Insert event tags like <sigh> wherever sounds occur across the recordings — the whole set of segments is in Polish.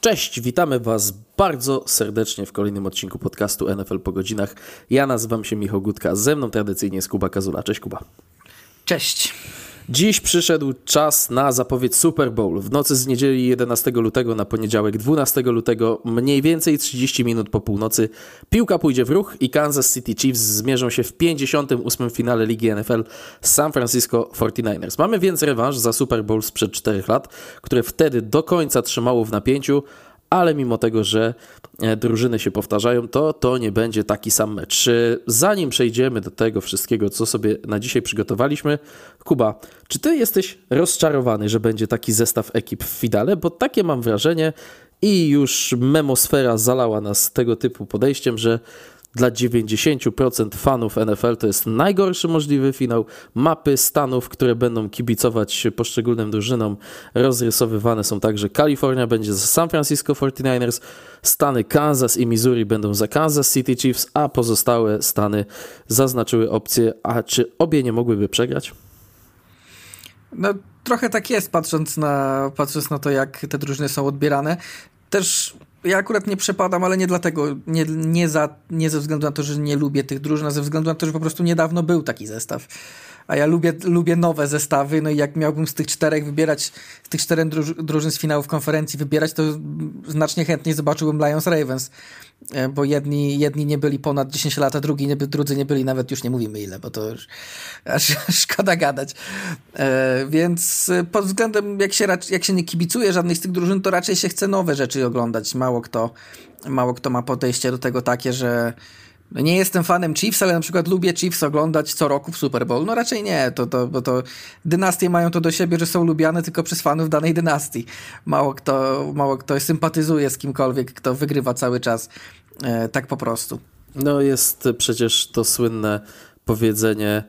Cześć, witamy Was bardzo serdecznie w kolejnym odcinku podcastu NFL po godzinach. Ja nazywam się Michał Gutka, ze mną tradycyjnie jest Kuba Kazula. Cześć Kuba. Cześć. Dziś przyszedł czas na zapowiedź Super Bowl. W nocy z niedzieli 11 lutego na poniedziałek 12 lutego, mniej więcej 30 minut po północy, piłka pójdzie w ruch i Kansas City Chiefs zmierzą się w 58. finale Ligi NFL z San Francisco 49ers. Mamy więc rewanż za Super Bowl sprzed 4 lat, które wtedy do końca trzymało w napięciu, ale mimo tego, że e, drużyny się powtarzają, to to nie będzie taki sam mecz. Zanim przejdziemy do tego wszystkiego, co sobie na dzisiaj przygotowaliśmy, Kuba, czy ty jesteś rozczarowany, że będzie taki zestaw ekip w finale? Bo takie mam wrażenie i już memosfera zalała nas tego typu podejściem, że dla 90% fanów NFL to jest najgorszy możliwy finał. Mapy stanów, które będą kibicować poszczególnym drużynom, rozrysowywane są tak, że Kalifornia będzie za San Francisco 49ers, stany Kansas i Missouri będą za Kansas City Chiefs, a pozostałe stany zaznaczyły opcję, a czy obie nie mogłyby przegrać? No, trochę tak jest, patrząc na, patrząc na to, jak te drużyny są odbierane. Też ja akurat nie przepadam, ale nie dlatego, nie, nie, za, nie ze względu na to, że nie lubię tych drużyn, a ze względu na to, że po prostu niedawno był taki zestaw. A ja lubię, lubię nowe zestawy, no i jak miałbym z tych czterech wybierać, z tych czterech drużyn z finałów konferencji wybierać, to znacznie chętniej zobaczyłbym Lions Ravens. E, bo jedni, jedni nie byli ponad 10 lat, a drugi nie, drudzy nie byli nawet, już nie mówimy ile, bo to już <laughs> aż szkoda gadać. E, więc e, pod względem, jak się, jak się nie kibicuje żadnej z tych drużyn, to raczej się chce nowe rzeczy oglądać. Mało kto, mało kto ma podejście do tego takie, że nie jestem fanem Chiefs, ale na przykład lubię Chiefs oglądać co roku w Super Bowl. No raczej nie, to, to, bo to dynastie mają to do siebie, że są lubiane tylko przez fanów danej dynastii. Mało kto, mało kto sympatyzuje z kimkolwiek, kto wygrywa cały czas e, tak po prostu. No jest przecież to słynne powiedzenie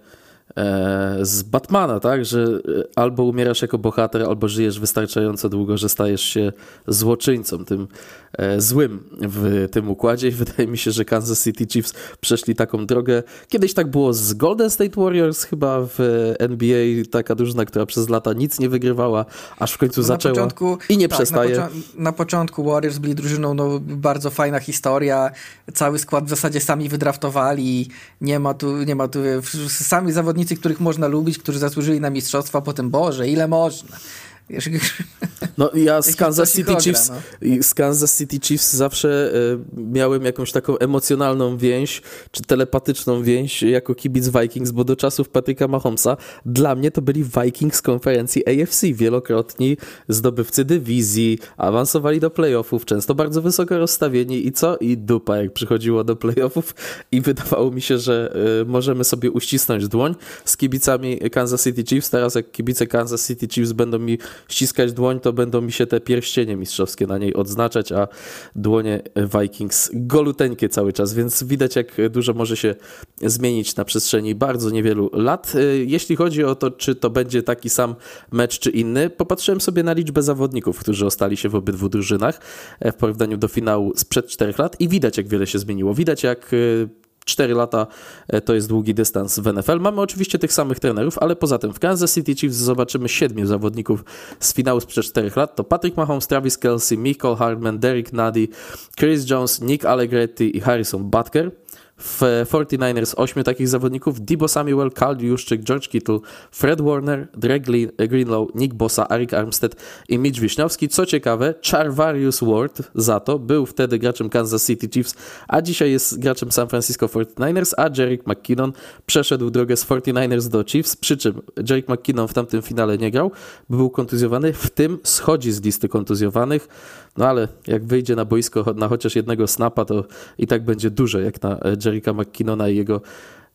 E, z Batmana, tak? Że e, albo umierasz jako bohater, albo żyjesz wystarczająco długo, że stajesz się złoczyńcą, tym złym w tym układzie. I <laughs> wydaje mi się, że Kansas City Chiefs przeszli taką drogę. Kiedyś tak było z Golden State Warriors, chyba w NBA, taka drużyna, która przez lata nic nie wygrywała, aż w końcu no zaczęła początku, i nie tak, przestaje. Na, na, początku Warriors byli drużyną, no bardzo fajna historia, cały skład w zasadzie sami wydraftowali, nie ma tu, nie ma tu, sami zawodnicy zawodnicy, których można lubić, którzy zasłużyli na mistrzostwa, potem Boże, ile można. No ja <laughs> z Kansas City Chiefs, no. z Kansas City Chiefs zawsze y, miałem jakąś taką emocjonalną więź, czy telepatyczną więź jako kibic Vikings, bo do czasów Patryka Mahomesa dla mnie to byli Vikings konferencji AFC, wielokrotni zdobywcy dywizji, awansowali do playoffów, często bardzo wysoko rozstawieni i co? I dupa jak przychodziło do playoffów i wydawało mi się, że y, możemy sobie uścisnąć dłoń z kibicami Kansas City Chiefs, teraz jak kibice Kansas City Chiefs będą mi ściskać dłoń, to będą mi się te pierścienie mistrzowskie na niej odznaczać, a dłonie Vikings goluteńkie cały czas, więc widać jak dużo może się zmienić na przestrzeni bardzo niewielu lat. Jeśli chodzi o to, czy to będzie taki sam mecz, czy inny, popatrzyłem sobie na liczbę zawodników, którzy ostali się w obydwu drużynach w porównaniu do finału sprzed 4 lat i widać jak wiele się zmieniło. Widać jak 4 lata e, to jest długi dystans w NFL. Mamy oczywiście tych samych trenerów, ale poza tym w Kansas City Chiefs zobaczymy siedmiu zawodników z finału sprzed 4 lat. To Patrick Mahomes, Travis Kelsey, Michael Hardman, Derek Nady, Chris Jones, Nick Allegretti i Harrison Butker. W 49ers 8 takich zawodników: Debo Samuel, Carl Juszczyk, George Kittle, Fred Warner, Drake Greenlow, Nick Bossa, Arik Armstead i Mitch Wiśniowski. Co ciekawe, Charvarius Ward za to był wtedy graczem Kansas City Chiefs, a dzisiaj jest graczem San Francisco 49ers, a Jerick McKinnon przeszedł drogę z 49ers do Chiefs, przy czym Jerick McKinnon w tamtym finale nie grał, był kontuzjowany, w tym schodzi z listy kontuzjowanych. No ale jak wyjdzie na boisko na chociaż jednego snapa, to i tak będzie dużo, jak na Jerika McKinnona i jego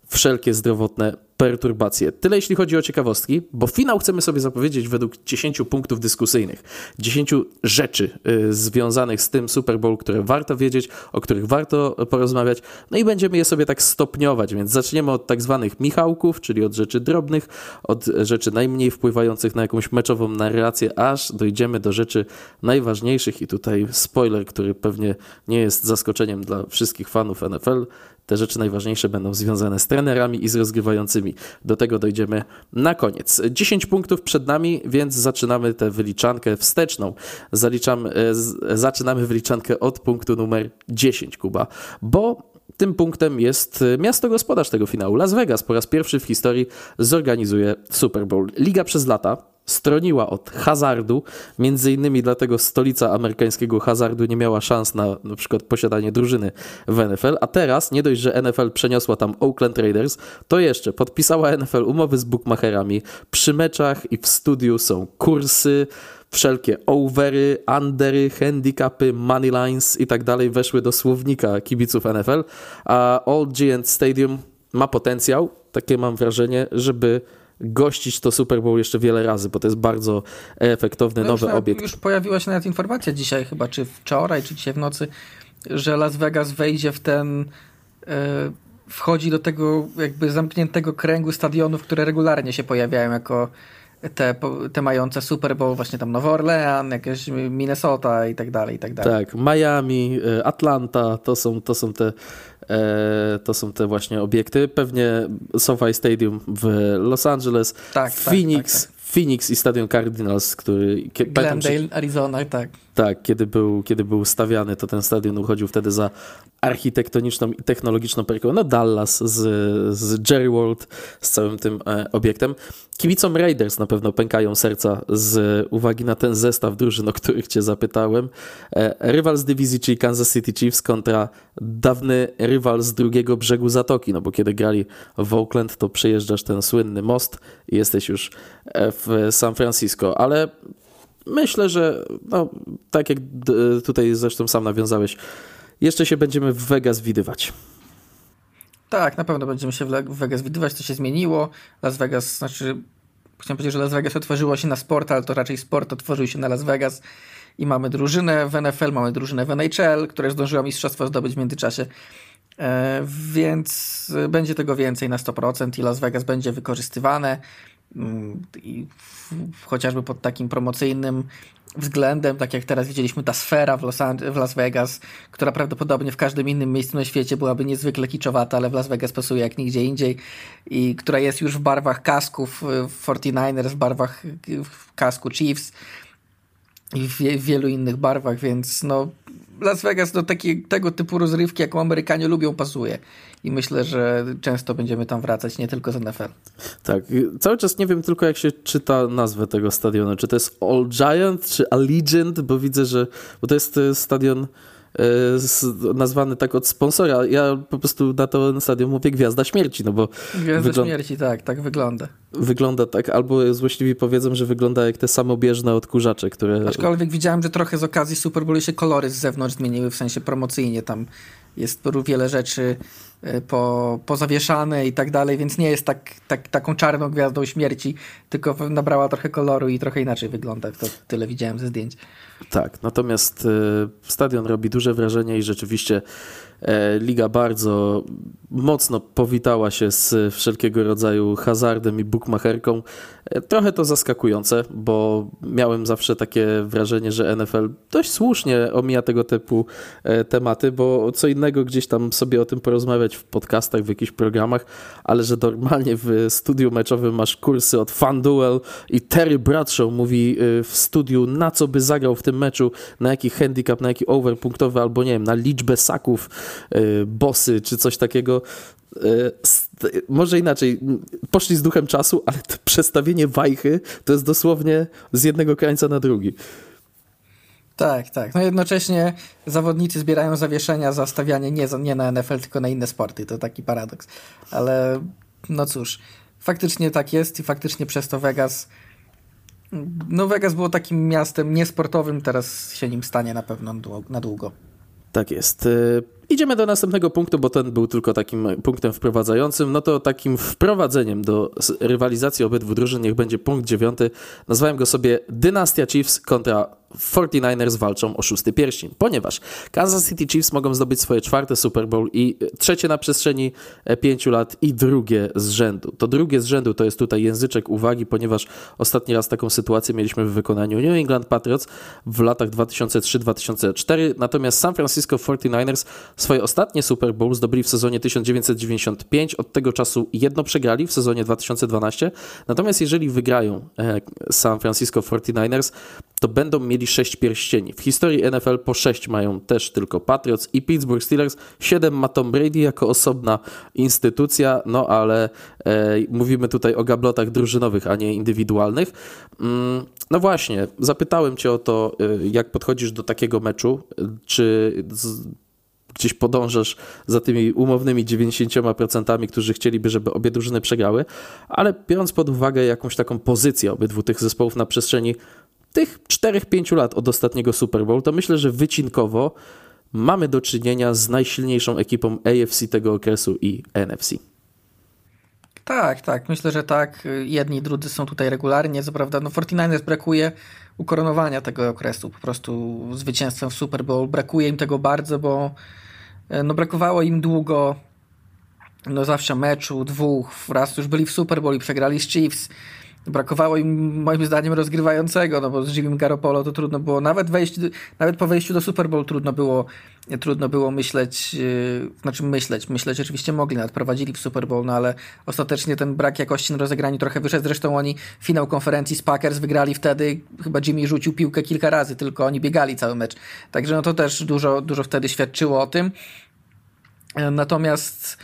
wszelkie zdrowotne perturbacje. Tyle jeśli chodzi o ciekawostki, bo finał chcemy sobie zapowiedzieć według 10 punktów dyskusyjnych, 10 rzeczy y, związanych z tym Super Bowl, które warto wiedzieć, o których warto porozmawiać, no i będziemy je sobie tak stopniować, więc zaczniemy od tak zwanych Michałków, czyli od rzeczy drobnych, od rzeczy najmniej wpływających na jakąś meczową narrację, aż dojdziemy do rzeczy najważniejszych. I tutaj spoiler, który pewnie nie jest zaskoczeniem dla wszystkich fanów NFL, te rzeczy najważniejsze będą związane z trenerami i z rozgrywającymi Do tego dojdziemy na koniec. 10 punktów przed nami, więc zaczynamy tę wyliczankę wsteczną. Zaliczam, zaczynamy wyliczankę od punktu numer 10, Kuba, bo tym punktem jest miasto gospodarz tego finału. Las Vegas po raz pierwszy w historii zorganizuje Super Bowl. Liga przez lata stroniła od hazardu, między innymi dlatego stolica amerykańskiego hazardu nie miała szans na na przykład posiadanie drużyny w NFL, a teraz nie dość, że NFL przeniosła tam Oakland Raiders, to jeszcze podpisała NFL umowy z bookmacherami. Przy meczach i w studiu są kursy, wszelkie overy, undery, handicapy, money lines i tak dalej weszły do słownika kibiców NFL, a Old Giant Stadium ma potencjał, takie mam wrażenie, żeby gościć to Super Bowl jeszcze wiele razy, bo to jest bardzo efektowny, no nowy już, obiekt. Już pojawiła się nawet informacja dzisiaj chyba, czy wczoraj, czy dzisiaj w nocy, że Las Vegas wejdzie w ten... Yy wchodzi do tego jakby zamkniętego kręgu stadionów, które regularnie się pojawiają jako te, te mające Super Bowl, właśnie tam Nowy Orlean, jakieś Minnesota i tak dalej, i tak dalej. Tak, Miami, y, Atlanta, to są, to są te e, to są te właśnie obiekty. Pewnie SoFi Stadium w Los Angeles, tak, tak Phoenix, tak, tak. Phoenix i Stadion Cardinals, który... Glendale, pamiętam, Arizona, tak. Tak, kiedy był, kiedy był stawiany, to ten stadion uchodził wtedy za architektoniczną i technologiczną perką. No Dallas z, z Jerry World, z całym tym e, obiektem. Kibicom Raiders na pewno pękają serca z uwagi na ten zestaw drużyn, o których cię zapytałem. E, rywal z dywizji, czyli Kansas City Chiefs kontra dawny rywal z drugiego brzegu Zatoki, no bo kiedy grali w Oakland, to przejeżdżasz ten słynny most i jesteś już e, w San Francisco, ale myślę, że no, tak jak tutaj zresztą sam nawiązałeś, jeszcze się będziemy w Vegas widywać. Tak, na pewno będziemy się w Vegas widywać, to się zmieniło. Las Vegas, znaczy, chciałem powiedzieć, że Las Vegas otworzyło się na sport, ale to raczej sport otworzył się na Las Vegas i mamy drużynę w NFL, mamy drużynę w NHL, która zdążyła mistrzostwo zdobyć w międzyczasie. E, więc będzie tego więcej na 100% i Las Vegas będzie wykorzystywane. Mm, i chociażby pod takim promocyjnym względem, tak jak teraz widzieliśmy ta sfera w, w Las Vegas, która prawdopodobnie w każdym innym miejscu na świecie byłaby niezwykle kiczowata, ale w Las Vegas pasuje jak nigdzie indziej i która jest już w barwach kasków 49ers, w barwach w kasku Chiefs i w, w wielu innych barwach, więc no Las Vegas do taki, tego typu rozrywki, jaką Amerykanie lubią, pasuje. I myślę, że często będziemy tam wracać, nie tylko z NFL. Tak, cały czas nie wiem tylko, jak się czyta nazwę tego stadionu. Czy to jest All Giant, czy Allegiant, bo widzę, że. Bo to jest e, stadion nazwany tak od sponsora. Ja po prostu na to stadion mówię Gwiazda Śmierci, no bo... Gwiazda wygląda, Śmierci, tak, tak wygląda. Wygląda tak, albo złośliwi powiedzą, że wygląda jak te samobieżne odkurzacze, które... Aczkolwiek widziałem, że trochę z okazji Super Bowl się kolory z zewnątrz zmieniły, w sensie promocyjnie tam jest wiele rzeczy e, po, pozawieszane i tak dalej, więc nie jest tak, tak, taką czarną gwiazdą śmierci, tylko nabrała trochę koloru i trochę inaczej wygląda. To tyle widziałem ze zdjęć. Tak, natomiast e, stadion robi duże wrażenie i rzeczywiście liga bardzo mocno powitała się z wszelkiego rodzaju hazardem i bookmacherką. E, trochę to zaskakujące, bo miałem zawsze takie wrażenie, że NFL dość słusznie omija tego typu e, tematy, bo co innego gdzieś tam sobie o tym porozmawiać w podcastach, w jakichś programach, ale że normalnie w studiu meczowym masz kursy od FanDuel i Terry Bradshaw mówi w studiu na co by zagrał w tym meczu, na jaki handicap, na jaki over punktowy albo nie wiem, na liczbę saków E, bossy czy coś takiego. E, może inaczej, poszli z duchem czasu, ale to przestawienie wajchy to jest dosłownie z jednego krańca na drugi. Tak, tak. No jednocześnie zawodnicy zbierają zawieszenia za stawianie nie, nie na NFL, tylko na inne sporty. To taki paradoks. Ale no cóż, faktycznie tak jest i faktycznie przez to Vegas. No, Vegas było takim miastem niesportowym, teraz się nim stanie na pewno na długo. Tak jest. Idziemy do następnego punktu, bo ten był tylko takim punktem wprowadzającym. No to takim wprowadzeniem do rywalizacji obydwu drużyn niech będzie punkt dziewiąty. Nazwałem go sobie Dynastia Chiefs kontra 49ers walczą o szósty pierścień, ponieważ Kansas City Chiefs mogą zdobyć swoje czwarte Super Bowl i trzecie na przestrzeni e, pięciu lat i drugie z rzędu. To drugie z rzędu to jest tutaj języczek uwagi, ponieważ ostatni raz taką sytuację mieliśmy w wykonaniu New England Patriots w latach 2003-2004, natomiast San Francisco 49ers Swoje ostatnie Super Bowl zdobyli w sezonie 1995, od tego czasu jedno przegrali w sezonie 2012. Natomiast jeżeli wygrają e, San Francisco 49ers, to będą mieli sześć pierścieni. W historii NFL po sześć mają też tylko Patriots i Pittsburgh Steelers. Siedem ma Tom Brady jako osobna instytucja, no ale e, mówimy tutaj o gablotach drużynowych, a nie indywidualnych. Mm, no właśnie, zapytałem cię o to, e, jak podchodzisz do takiego meczu, czy z, gdzieś podążasz za tymi umownymi 90%, którzy chcieliby, żeby obie drużyny przegrały, ale biorąc pod uwagę jakąś taką pozycję obydwu tych zespołów na przestrzeni tych 4-5 lat od ostatniego Super Bowl, to myślę, że wycinkowo mamy do czynienia z najsilniejszą ekipą AFC tego okresu i NFC. Tak, tak, myślę, że tak. Jedni i drudzy są tutaj regularnie. Co prawda, no 49ers brakuje ukoronowania tego okresu, po prostu zwycięstwem w Super Bowl. Brakuje im tego bardzo, bo no brakowało im długo. No zawsze meczu, dwóch, raz już byli w Super Bowl i przegrali z Chiefs, brakowało im moim zdaniem rozgrywającego, no bo z Jimmy Garoppolo to trudno było, nawet wejść, nawet po wejściu do Super Bowl trudno było, trudno było myśleć, yy, znaczy myśleć, myśleć oczywiście mogli, nawet prowadzili w Super Bowl, no ale ostatecznie ten brak jakości na rozegraniu trochę wyszedł, zresztą oni finał konferencji z Packers wygrali wtedy, chyba Jimmy rzucił piłkę kilka razy, tylko oni biegali cały mecz, także no to też dużo, dużo wtedy świadczyło o tym, natomiast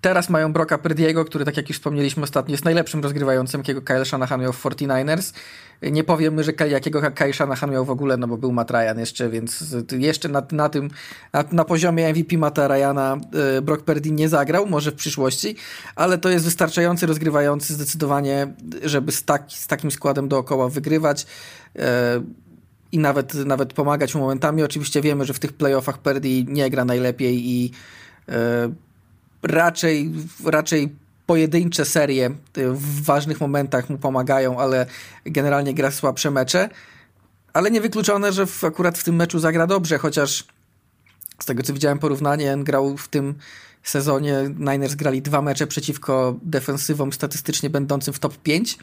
Teraz mają Broka Purdiego, który tak jak już wspomnieliśmy ostatnio jest najlepszym rozgrywającym, jakiego Kyle Shanahan miał w 49ers. Nie powiem, że jakiego Kyle Shanahan miał w ogóle, no bo był Matt Ryan jeszcze, więc jeszcze na, na tym, na, na poziomie MVP Matta Ryana e, Brock Purdy nie zagrał, może w przyszłości, ale to jest wystarczający rozgrywający zdecydowanie, żeby z, tak, z takim składem dookoła wygrywać. E, i nawet, nawet pomagać mu momentami. Oczywiście wiemy, że w tych playoffach Purdy nie gra najlepiej i e, raczej, raczej pojedyncze serie w ważnych momentach mu pomagają, ale generalnie gra słabsze mecze. Ale niewykluczone, że w, akurat w tym meczu zagra dobrze, chociaż z tego co widziałem porównanie, grał w tym sezonie, Niners grali dwa mecze przeciwko defensywom statystycznie będącym w top 5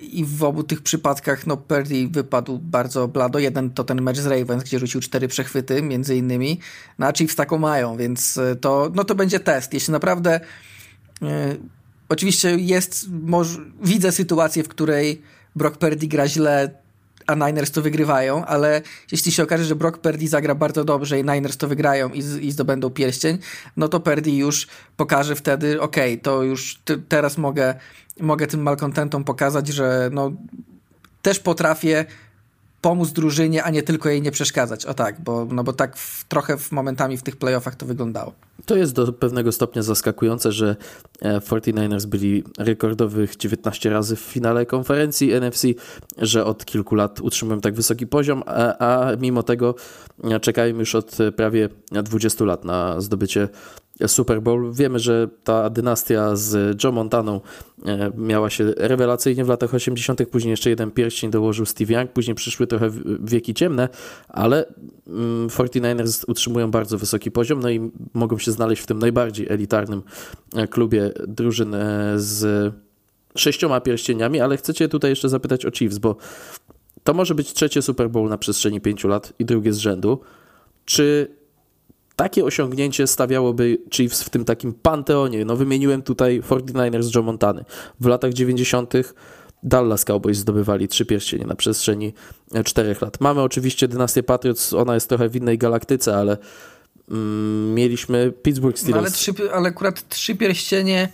i w obu tych przypadkach no Purdy wypadł bardzo blado. Jeden to ten mecz z Ravens, gdzie rzucił cztery przechwyty między innymi, no a Chiefs taką mają, więc e, to, no to będzie test. Jeśli naprawdę yy, oczywiście jest, może, widzę sytuację, w której Brock Purdy gra źle, a Niners to wygrywają, ale jeśli się okaże, że Brock Purdy zagra bardzo dobrze i Niners to wygrają i, i zdobędą pierścień, no to Purdy już pokaże wtedy, ok, to już teraz mogę mogę tym malkontentom pokazać, że no, też potrafię pomóc drużynie, a nie tylko jej nie przeszkadzać. O tak, bo, no bo tak w, trochę w momentami w tych playoffach to wyglądało. To jest do pewnego stopnia zaskakujące, że 49ers e, byli rekordowych 19 razy w finale konferencji NFC, że od kilku lat utrzymują tak wysoki poziom, a, a mimo tego czekają już od prawie 20 lat na zdobycie Super Bowl. Wiemy, że ta dynastia z Joe Montaną e, miała się rewelacyjnie w latach 80., później jeszcze jeden pierścień dołożył Steve Young, później przyszły trochę wieki ciemne, ale 49ers mm, utrzymują bardzo wysoki poziom, no i mogą się znaleźć w tym najbardziej elitarnym e, klubie drużyn e, z sześcioma pierścieniami, ale chcecie tutaj jeszcze zapytać o Chiefs, bo to może być trzecie Super Bowl na przestrzeni pięciu lat i drugie z rzędu. Czy takie osiągnięcie stawiałoby Chiefs w tym takim panteonie. No wymieniłem tutaj 49ers Joe Montany. W latach 90. Dallas Cowboys zdobywali trzy pierścienie na przestrzeni czterech lat. Mamy oczywiście dynastię Patriots, ona jest trochę w innej galaktyce, ale mm, mieliśmy Pittsburgh Steelers. No ale, trzy, ale akurat trzy pierścienie,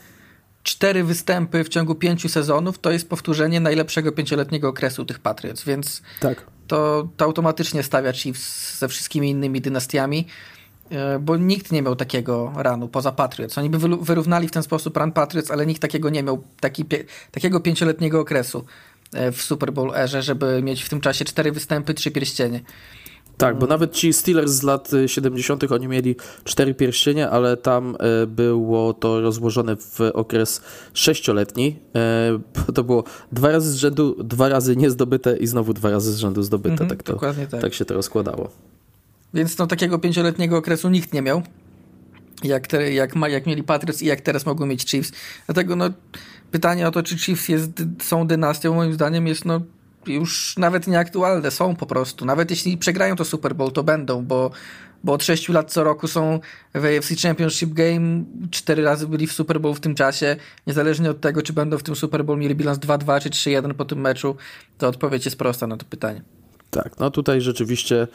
cztery występy w ciągu pięciu sezonów to jest powtórzenie najlepszego pięcioletniego okresu tych Patriots, więc tak. to, to automatycznie stawia Chiefs ze wszystkimi innymi dynastiami. E, bo nikt nie miał takiego ranu poza Patriots. Oni by wyrównali w ten sposób ran Patriots, ale nikt takiego nie miał, taki, takiego pięcioletniego okresu e, w Super Bowl erze, żeby mieć w tym czasie cztery występy, trzy pierścienie. Tak, bo nawet ci Steelers z lat 70. oni mieli cztery pierścienie, ale tam e, było to rozłożone w okres sześcioletni. <laughs> To było dwa razy z rzędu, dwa razy niezdobyte i znowu dwa razy z rzędu zdobyte. Mhm, tak, to, tak. tak się to rozkładało. Więc no, takiego pięcioletniego okresu nikt nie miał. Jak, te, jak, ma, jak mieli Patriots i jak teraz mogą mieć Chiefs. Dlatego no, pytanie o to, czy Chiefs jest, są dynastią, moim zdaniem jest no, już nawet nieaktualne. Są po prostu. Nawet jeśli przegrają to Super Bowl, to będą, bo bo od 6 lat co roku są w AFC Championship Game, cztery razy byli w Super Bowl w tym czasie, niezależnie od tego, czy będą w tym Super Bowl mieli bilans 2-2 czy 3-1 po tym meczu, to odpowiedź jest prosta na to pytanie. Tak, no tutaj rzeczywiście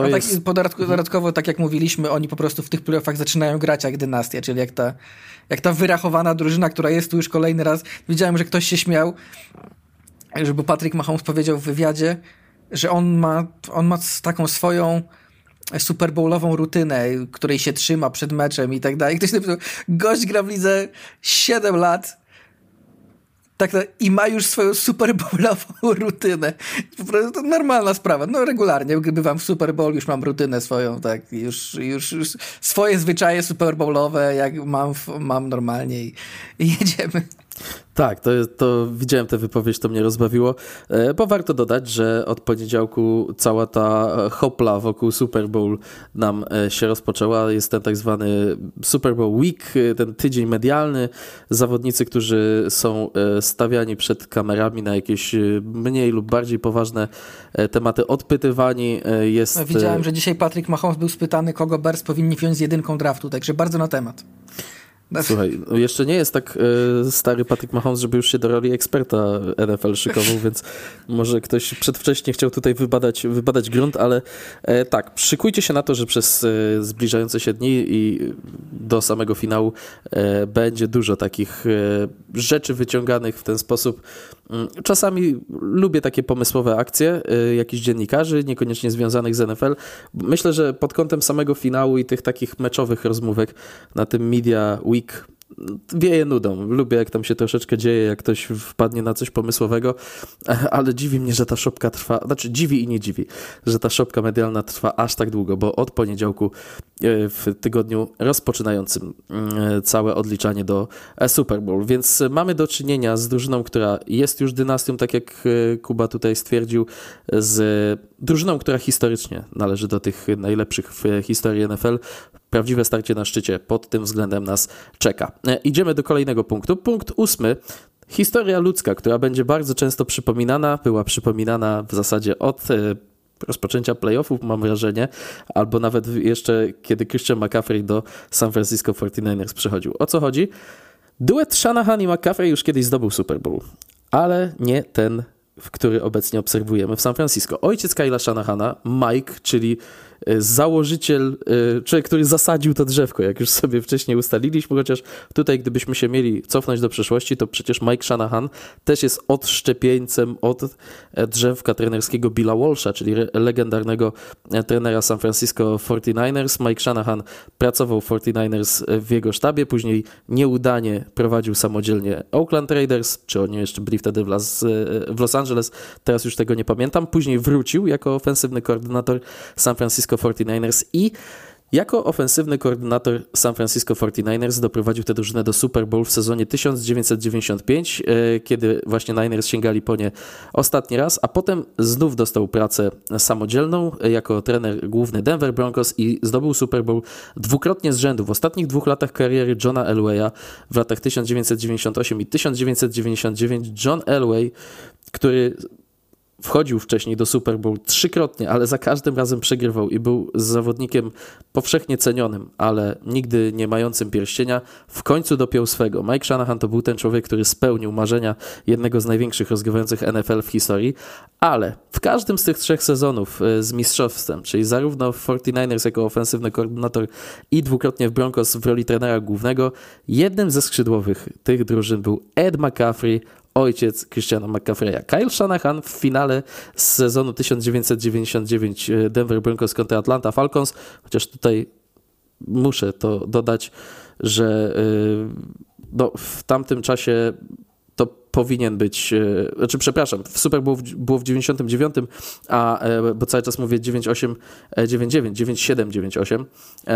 to A jest... tak, dodatkowo, tak jak mówiliśmy, oni po prostu w tych playoffach zaczynają grać jak dynastia, czyli jak ta, jak ta wyrachowana drużyna, która jest tu już kolejny raz. Widziałem, że ktoś się śmiał, żeby Patrick Mahomes powiedział w wywiadzie, że on ma, on ma taką swoją Super Bowlową rutynę, której się trzyma przed meczem i tak dalej. Ktoś napisał, gość gra w lidze 7 lat tak, i ma już swoją Super Bowlową <laughs> rutynę. Po prostu normalna sprawa. No regularnie bywam w Super Bowl, już mam rutynę swoją, tak, już, już, już swoje zwyczaje Super Bowlowe, jak mam, mam normalnie i, i <laughs> jedziemy. Tak, to, to widziałem tę wypowiedź, to mnie rozbawiło, e, bo warto dodać, że od poniedziałku cała ta hopla wokół Super Bowl nam e, się rozpoczęła. Jest ten tak zwany Super Bowl Week, e, ten tydzień medialny. Zawodnicy, którzy są stawiani przed kamerami na jakieś mniej lub bardziej poważne tematy, odpytywani. Jest... Widziałem, że dzisiaj Patrick Mahomes był spytany, kogo Bears powinni wziąć z jedynką draftu, także bardzo na temat. Słuchaj, no jeszcze nie jest tak e, stary Patrick Mahomes, żeby już się do roli eksperta NFL szykował, więc może ktoś przedwcześnie chciał tutaj wybadać, wybadać grunt, ale e, tak, szykujcie się na to, że przez e, zbliżające się dni i do samego finału będzie dużo takich rzeczy wyciąganych w ten sposób. Mm, czasami lubię takie pomysłowe akcje e, jakichś dziennikarzy, niekoniecznie związanych z NFL. Myślę, że pod kątem samego finału i tych takich meczowych rozmówek na tym Media week wieje nudą. Lubię, jak tam się troszeczkę dzieje, jak ktoś wpadnie na coś pomysłowego, <laughs> ale dziwi mnie, że ta szopka trwa, znaczy dziwi i nie dziwi, że ta szopka medialna trwa aż tak długo, bo od poniedziałku e, w tygodniu rozpoczynającym e, całe odliczanie do e, Super Bowl, więc mamy do czynienia z drużyną, która jest już dynastią, tak jak Kuba tutaj stwierdził, z drużyną, która historycznie należy do tych najlepszych w historii NFL, prawdziwe starcie na szczycie pod tym względem nas czeka. E, idziemy do kolejnego punktu. Punkt ósmy. Historia ludzka, która będzie bardzo często przypominana, była przypominana w zasadzie od e, rozpoczęcia playoffów, mam wrażenie, albo nawet jeszcze kiedy Christian McCaffrey do San Francisco 49ers przychodził. O co chodzi? Duet Shanahan i McCaffrey już kiedyś zdobył Super Bowl, ale nie ten, który obecnie obserwujemy w San Francisco. Ojciec Kyla Shanahana, Mike, czyli założyciel, e, człowiek, który zasadził to drzewko, jak już sobie wcześniej ustaliliśmy, chociaż tutaj gdybyśmy się mieli cofnąć do przeszłości, to przecież Mike Shanahan też jest odszczepieńcem od e, drzewka trenerskiego Billa Walsha, czyli legendarnego trenera San Francisco 49ers. Mike Shanahan pracował w 49ers w jego sztabie, później nieudanie prowadził samodzielnie Oakland Raiders, czy oni jeszcze byli wtedy w Los, w Los Angeles, teraz już tego nie pamiętam. Później wrócił jako ofensywny koordynator San Francisco 49ers i jako ofensywny koordynator San Francisco 49ers doprowadził tę drużynę do Super Bowl w sezonie 1995, e, kiedy właśnie Niners sięgali po nie ostatni raz, a potem znów dostał pracę samodzielną jako trener główny Denver Broncos i zdobył Super Bowl dwukrotnie z rzędu. W ostatnich dwóch latach kariery Johna Elwaya w latach 1998 i 1999 John Elway, który wchodził wcześniej do Super Bowl trzykrotnie, ale za każdym razem przegrywał i był zawodnikiem powszechnie cenionym, ale nigdy nie mającym pierścienia. W końcu dopiął swego. Mike Shanahan to był ten człowiek, który spełnił marzenia jednego z największych rozgrywających NFL w historii, ale w każdym z tych trzech sezonów e, z mistrzostwem, czyli zarówno w 49ers jako ofensywny koordynator i dwukrotnie w Broncos w roli trenera głównego, jednym ze skrzydłowych tych drużyn był Ed McCaffrey, ojciec Christiana McCaffreya. Kyle Shanahan w finale z sezonu 1999 e, Denver Broncos kontra Atlanta Falcons, chociaż tutaj muszę to dodać, że e, no, w tamtym czasie powinien być, e, znaczy przepraszam, w Super było w, było w 99, a, e, bo cały czas mówię 98, 99, 97, 98.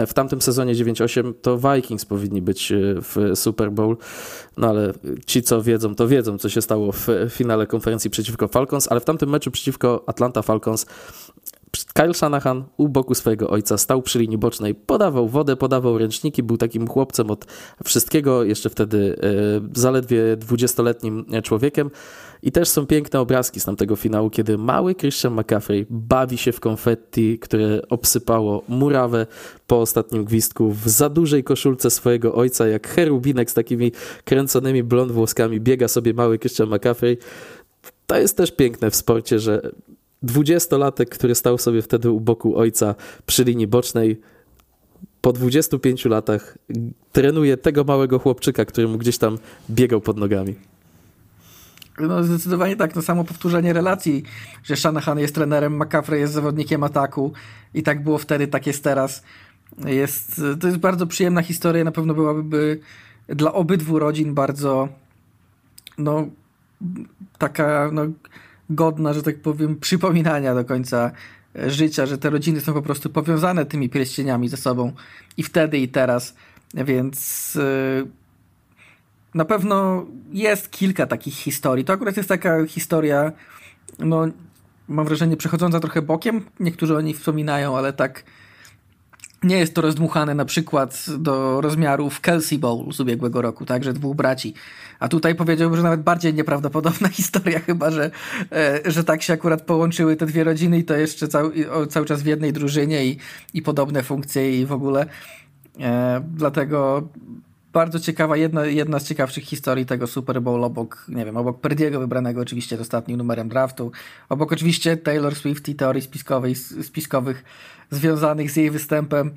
W tamtym sezonie 98 to Vikings powinni być e, w Super Bowl, no ale ci co wiedzą, to wiedzą, co się stało w finale konferencji przeciwko Falcons, ale w tamtym meczu przeciwko Atlanta Falcons Kyle Shanahan u boku swojego ojca stał przy linii bocznej, podawał wodę, podawał ręczniki, był takim chłopcem od wszystkiego, jeszcze wtedy e, zaledwie dwudziestoletnim człowiekiem. I też są piękne obrazki z tamtego finału, kiedy mały Christian McCaffrey bawi się w konfetti, które obsypało murawę po ostatnim gwizdku w za dużej koszulce swojego ojca, jak cherubinek z takimi kręconymi blond włoskami biega sobie mały Christian McCaffrey. To jest też piękne w sporcie, że dwudziestolatek, który stał sobie wtedy u boku ojca przy linii bocznej, po 25 latach trenuje tego małego chłopczyka, który mu gdzieś tam biegał pod nogami. No zdecydowanie tak, to samo powtórzenie relacji, że Shanahan jest trenerem, McCaffrey jest zawodnikiem ataku i tak było wtedy, tak jest teraz. Jest, to jest bardzo przyjemna historia, na pewno byłaby dla obydwu rodzin bardzo no taka no, godna, że tak powiem, przypominania do końca życia, że te rodziny są po prostu powiązane tymi pierścieniami ze sobą i wtedy i teraz, więc yy, na pewno jest kilka takich historii. To akurat jest taka historia, no mam wrażenie, przechodząca trochę bokiem. Niektórzy o niej wspominają, ale tak nie jest to rozdmuchane na przykład do rozmiarów Kelsey Bowl z ubiegłego roku, także dwóch braci. A tutaj powiedziałbym, że nawet bardziej nieprawdopodobna <laughs> historia, chyba że, e, że tak się akurat połączyły te dwie rodziny i to jeszcze cały, cały czas w jednej drużynie i, i podobne funkcje i w ogóle. E, dlatego bardzo ciekawa, jedna, jedna z ciekawszych historii tego Super Bowl obok, nie wiem, obok Perdiego wybranego oczywiście z ostatnim numerem draftu, obok oczywiście Taylor Swift i teorii spiskowej, spiskowych związanych z jej występem,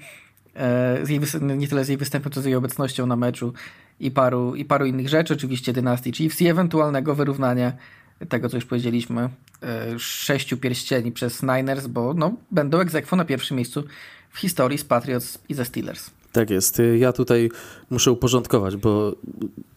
e, z jej, nie tyle z jej występem, co z jej obecnością na meczu i paru, i paru innych rzeczy, oczywiście Dynasty Chiefs i ewentualnego wyrównania tego, co już powiedzieliśmy, e, sześciu pierścieni przez Niners, bo no, będą egzekwo na pierwszym miejscu w historii z Patriots i ze Steelers. Tak jest. Ja tutaj muszę uporządkować, bo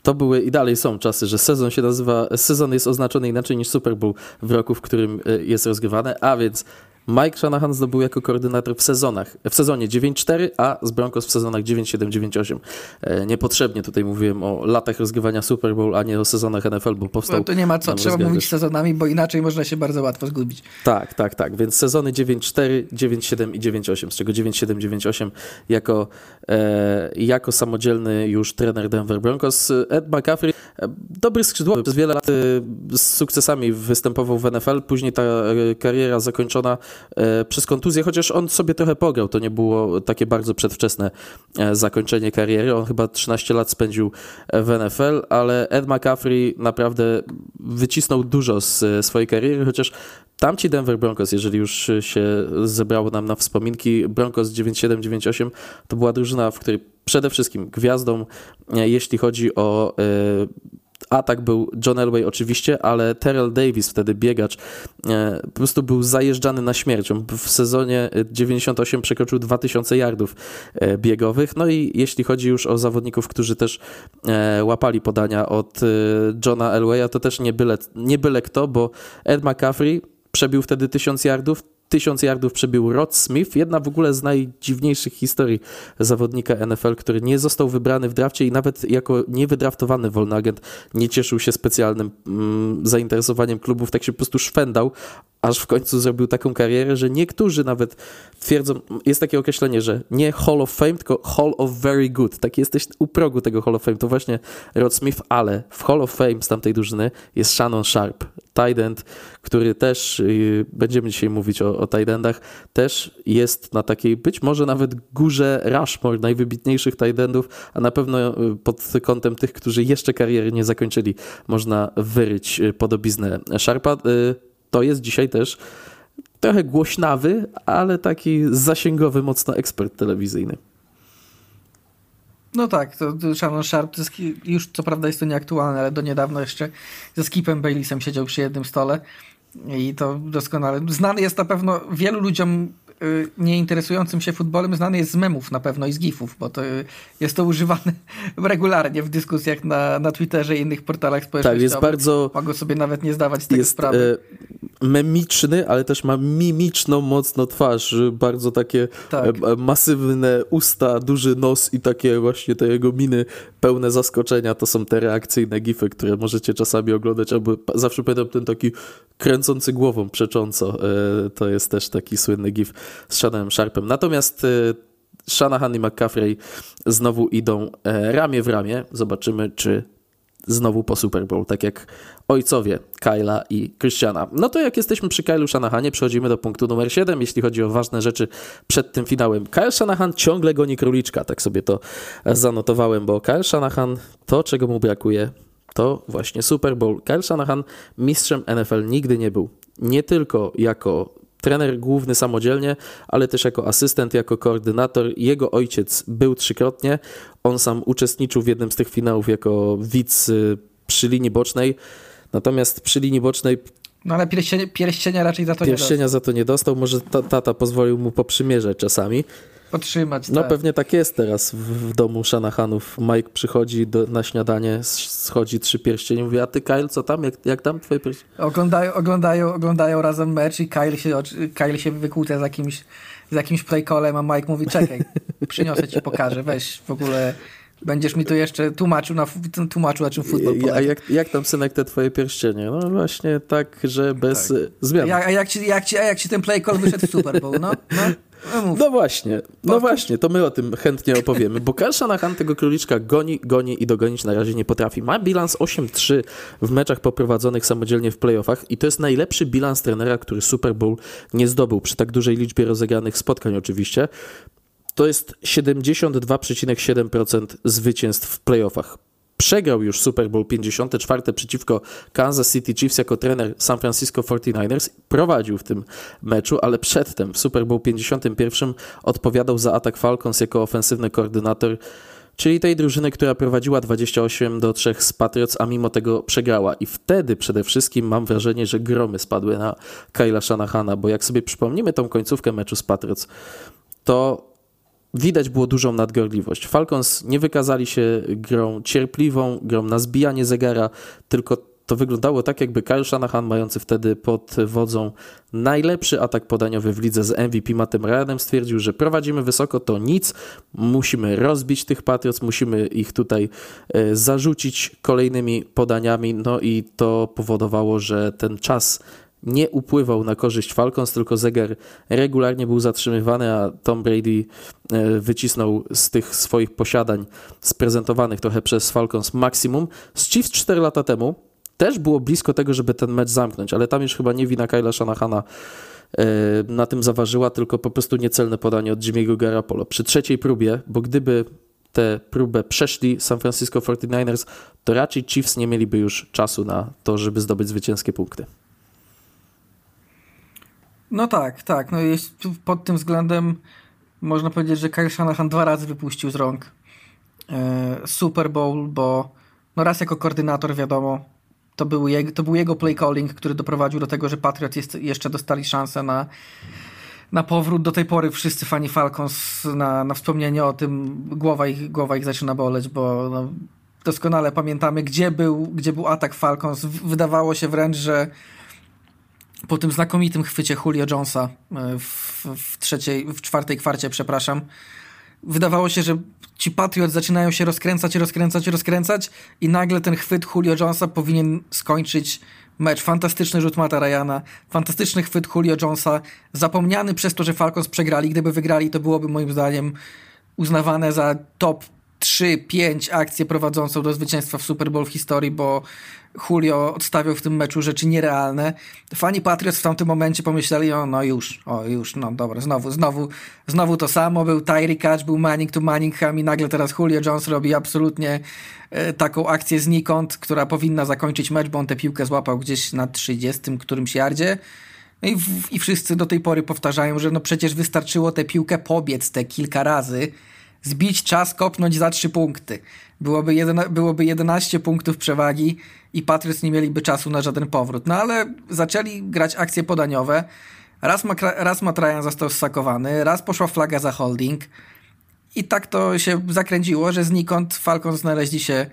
to były i dalej są czasy, że sezon się nazywa, sezon jest oznaczony inaczej niż Super Bowl w roku, w którym e, jest rozgrywany, a więc Mike Shanahan zdobył jako koordynator w sezonach, w sezonie 9-4, a z Broncos w sezonach 9-7, 9-8. E, niepotrzebnie tutaj mówiłem o latach rozgrywania Super Bowl, a nie o sezonach NFL, bo powstał... No to nie ma co, trzeba mówić sezonami, bo inaczej można się bardzo łatwo zgubić. Tak, tak, tak, więc sezony 9-4, 9-7 i 9-8, z czego 9-7, 9-8 jako, e, jako samodzielny już trener Denver Broncos. Ed McCaffrey, e, dobry skrzydłowy, przez wiele lat e, z sukcesami występował w NFL, później ta kariera zakończona przez kontuzję, chociaż on sobie trochę pograł. To nie było takie bardzo przedwczesne e, zakończenie kariery. On chyba 13 lat spędził w NFL, ale Ed McCaffrey naprawdę wycisnął dużo z swojej kariery, chociaż tamci Denver Broncos, jeżeli już się zebrało nam na wspominki, Broncos 97-98 to była drużyna, w której przede wszystkim gwiazdą, e, jeśli chodzi o atak był John Elway oczywiście, ale Terrell Davis, wtedy biegacz, e, po prostu był zajeżdżany na śmierć. On w sezonie 98 przekroczył 2000 yardów e, biegowych. No i jeśli chodzi już o zawodników, którzy też e, łapali podania od Johna Elwaya, to też nie byle, nie byle kto, bo Ed McCaffrey przebił wtedy 1000 yardów, tysiąc yardów przebił Rod Smith, jedna w ogóle z najdziwniejszych historii zawodnika NFL, który nie został wybrany w drafcie i nawet jako niewydraftowany wolny agent nie cieszył się specjalnym mm, zainteresowaniem klubów, tak się po prostu szwendał, aż w końcu zrobił taką karierę, że niektórzy nawet twierdzą, jest takie określenie, że nie Hall of Fame, tylko Hall of Very Good. Tak jesteś u progu tego Hall of Fame. To właśnie Rod Smith, ale w Hall of Fame z tamtej drużyny jest Shannon Sharp, tight end, który też, yy, będziemy dzisiaj mówić o, o też jest na takiej być może nawet górze Rushmore, najwybitniejszych tight endów, a na pewno yy, pod kątem tych, którzy jeszcze kariery nie zakończyli, można wyryć yy, podobiznę Sharpa. To jest dzisiaj też trochę głośnawy, ale taki zasięgowy mocno ekspert telewizyjny. No tak, to, to Shannon Sharp, to już co prawda jest to nieaktualne, ale do niedawno jeszcze ze Skipem Baylisem siedział przy jednym stole i to doskonale. Znany jest na pewno wielu ludziom y, nieinteresującym się futbolem, znany jest z memów na pewno i z gifów, bo to jest to używane <laughs> regularnie w dyskusjach na, na Twitterze i innych portalach społecznościowych. Tak, jest bardzo... Mogą sobie nawet nie zdawać z tego jest, sprawy. Memiczny, ale też ma mimiczną mocno twarz, bardzo takie tak. E, masywne usta, duży nos i takie właśnie te jego miny pełne zaskoczenia, to są te reakcyjne gify, które możecie czasami oglądać, albo zawsze pamiętam ten taki kręcący głową przecząco, e, to jest też taki słynny gif z Shananem Sharpem. Natomiast e, Shanahan i McCaffrey znowu idą ramię w ramię, zobaczymy czy znowu po Super Bowl, tak jak ojcowie Kyla i Christiana. No to jak jesteśmy przy Kylu Shanahanie, przechodzimy do punktu numer 7, jeśli chodzi o ważne rzeczy przed tym finałem. Kyle Shanahan ciągle goni króliczka, tak sobie to zanotowałem, bo Kyle Shanahan to, czego mu brakuje, to właśnie Super Bowl. Kyle Shanahan mistrzem NFL nigdy nie był. Nie tylko jako trener główny samodzielnie, ale też jako asystent, jako koordynator. Jego ojciec był trzykrotnie. On sam uczestniczył w jednym z tych finałów jako widz y, przy linii bocznej. Natomiast przy linii bocznej no ale pierścienia, pierścienia raczej za to nie dostał. Pierścienia za to nie dostał. Może tata pozwolił mu poprzymierzać czasami podtrzymać. No tak. pewnie tak jest teraz w, w domu Shanahanów. Mike przychodzi do, na śniadanie, schodzi trzy pierścienie, mówi, a ty Kyle, co tam? Jak, jak tam twoje pierścienie? Oglądają, oglądają, oglądają razem mecz i Kyle się, Kyle się wykłóca z jakimś, z jakimś playcallem, a Mike mówi, czekaj, <laughs> przyniosę ci, pokażę, weź w ogóle... Będziesz mi tu jeszcze tłumaczył, na, tłumaczył na czym futbol polega. A jak, jak tam, synek, te twoje pierścienie? No właśnie tak, że bez tak. zmian. A, a, jak ci, jak, ci, a jak ci ten play call wyszedł w Super Bowl, no? no? No, no właśnie, no właśnie, to my o tym chętnie opowiemy, bo Kyle Shanahan tego króliczka goni, goni i dogonić na razie nie potrafi. Ma bilans 8-3 w meczach poprowadzonych samodzielnie w playoffach i to jest najlepszy bilans trenera, który Super Bowl nie zdobył przy tak dużej liczbie rozegranych spotkań oczywiście. To jest 72,7% zwycięstw w playoffach. Przegrał już Super Bowl 54 przeciwko Kansas City Chiefs jako trener San Francisco 49ers. Prowadził w tym meczu, ale przedtem w Super Bowl 51 odpowiadał za atak Falcons jako ofensywny koordynator czyli tej drużyny, która prowadziła 28 do 3 z Patriots, a mimo tego przegrała. I wtedy przede wszystkim mam wrażenie, że gromy spadły na Kyla Shanahana, bo jak sobie przypomnimy tą końcówkę meczu z Patriots, to widać było dużą nadgorliwość. Falcons nie wykazali się grą cierpliwą, grą na zbijanie zegara, tylko to wyglądało tak, jakby Kyle Shanahan, mający wtedy pod wodzą najlepszy atak podaniowy w lidze z MVP Mattem Ryanem, stwierdził, że prowadzimy wysoko, to nic, musimy rozbić tych Patriots, musimy ich tutaj e, zarzucić kolejnymi podaniami, no i to powodowało, że ten czas nie upływał na korzyść Falcons, tylko zegar regularnie był zatrzymywany, a Tom Brady e, wycisnął z tych swoich posiadań sprezentowanych trochę przez Falcons maksimum. Z Chiefs 4 lata temu też było blisko tego, żeby ten mecz zamknąć, ale tam już chyba nie wina Kyla Shanahana e, na tym zaważyła, tylko po prostu niecelne podanie od Jimmy'ego Garoppolo. Przy trzeciej próbie, bo gdyby tę próbę przeszli San Francisco 49ers, to raczej Chiefs nie mieliby już czasu na to, żeby zdobyć zwycięskie punkty. No tak, tak. No jest, pod tym względem można powiedzieć, że Kyle Shanahan dwa razy wypuścił z rąk e, Super Bowl, bo no raz jako koordynator wiadomo, to był, jego, to był jego play calling, który doprowadził do tego, że Patriot jest, jeszcze dostali szansę na, na powrót. Do tej pory wszyscy fani Falcons na, na wspomnienie o tym głowa ich, głowa ich zaczyna boleć, bo no, doskonale pamiętamy, gdzie był, gdzie był atak Falcons. Wydawało się wręcz, że po tym znakomitym chwycie Julio Jonesa e, w, w trzeciej, w czwartej kwarcie, przepraszam, wydawało się, że ci Patriots zaczynają się rozkręcać, rozkręcać, rozkręcać i nagle ten chwyt Julio Jonesa powinien skończyć mecz. Fantastyczny rzut Mata Ryana, fantastyczny chwyt Julio Jonesa, zapomniany przez to, że Falcons przegrali. Gdyby wygrali, to byłoby moim zdaniem uznawane za top 3-5 akcję prowadzącą do zwycięstwa w Super Bowl w historii, bo Julio odstawiał w tym meczu rzeczy nierealne. Fani Patriots w tamtym momencie pomyśleli, o no już, o już, no dobra, znowu, znowu, znowu to samo, był Tyree Catch, był Manning to Manningham i nagle teraz Julio Jones robi absolutnie e, taką akcję znikąd, która powinna zakończyć mecz, bo on tę piłkę złapał gdzieś na 30 którymś yardzie. No i, w, I wszyscy do tej pory powtarzają, że no przecież wystarczyło tę piłkę pobiec te kilka razy, zbić czas, kopnąć za trzy punkty. Byłoby, jedyna, byłoby 11 punktów przewagi i Patriots nie mieliby czasu na żaden powrót. No ale zaczęli grać akcje podaniowe. Raz, ma, raz Matt Ryan został ssakowany, raz poszła flaga za holding. I tak to się zakręciło, że znikąd Falcons znaleźli się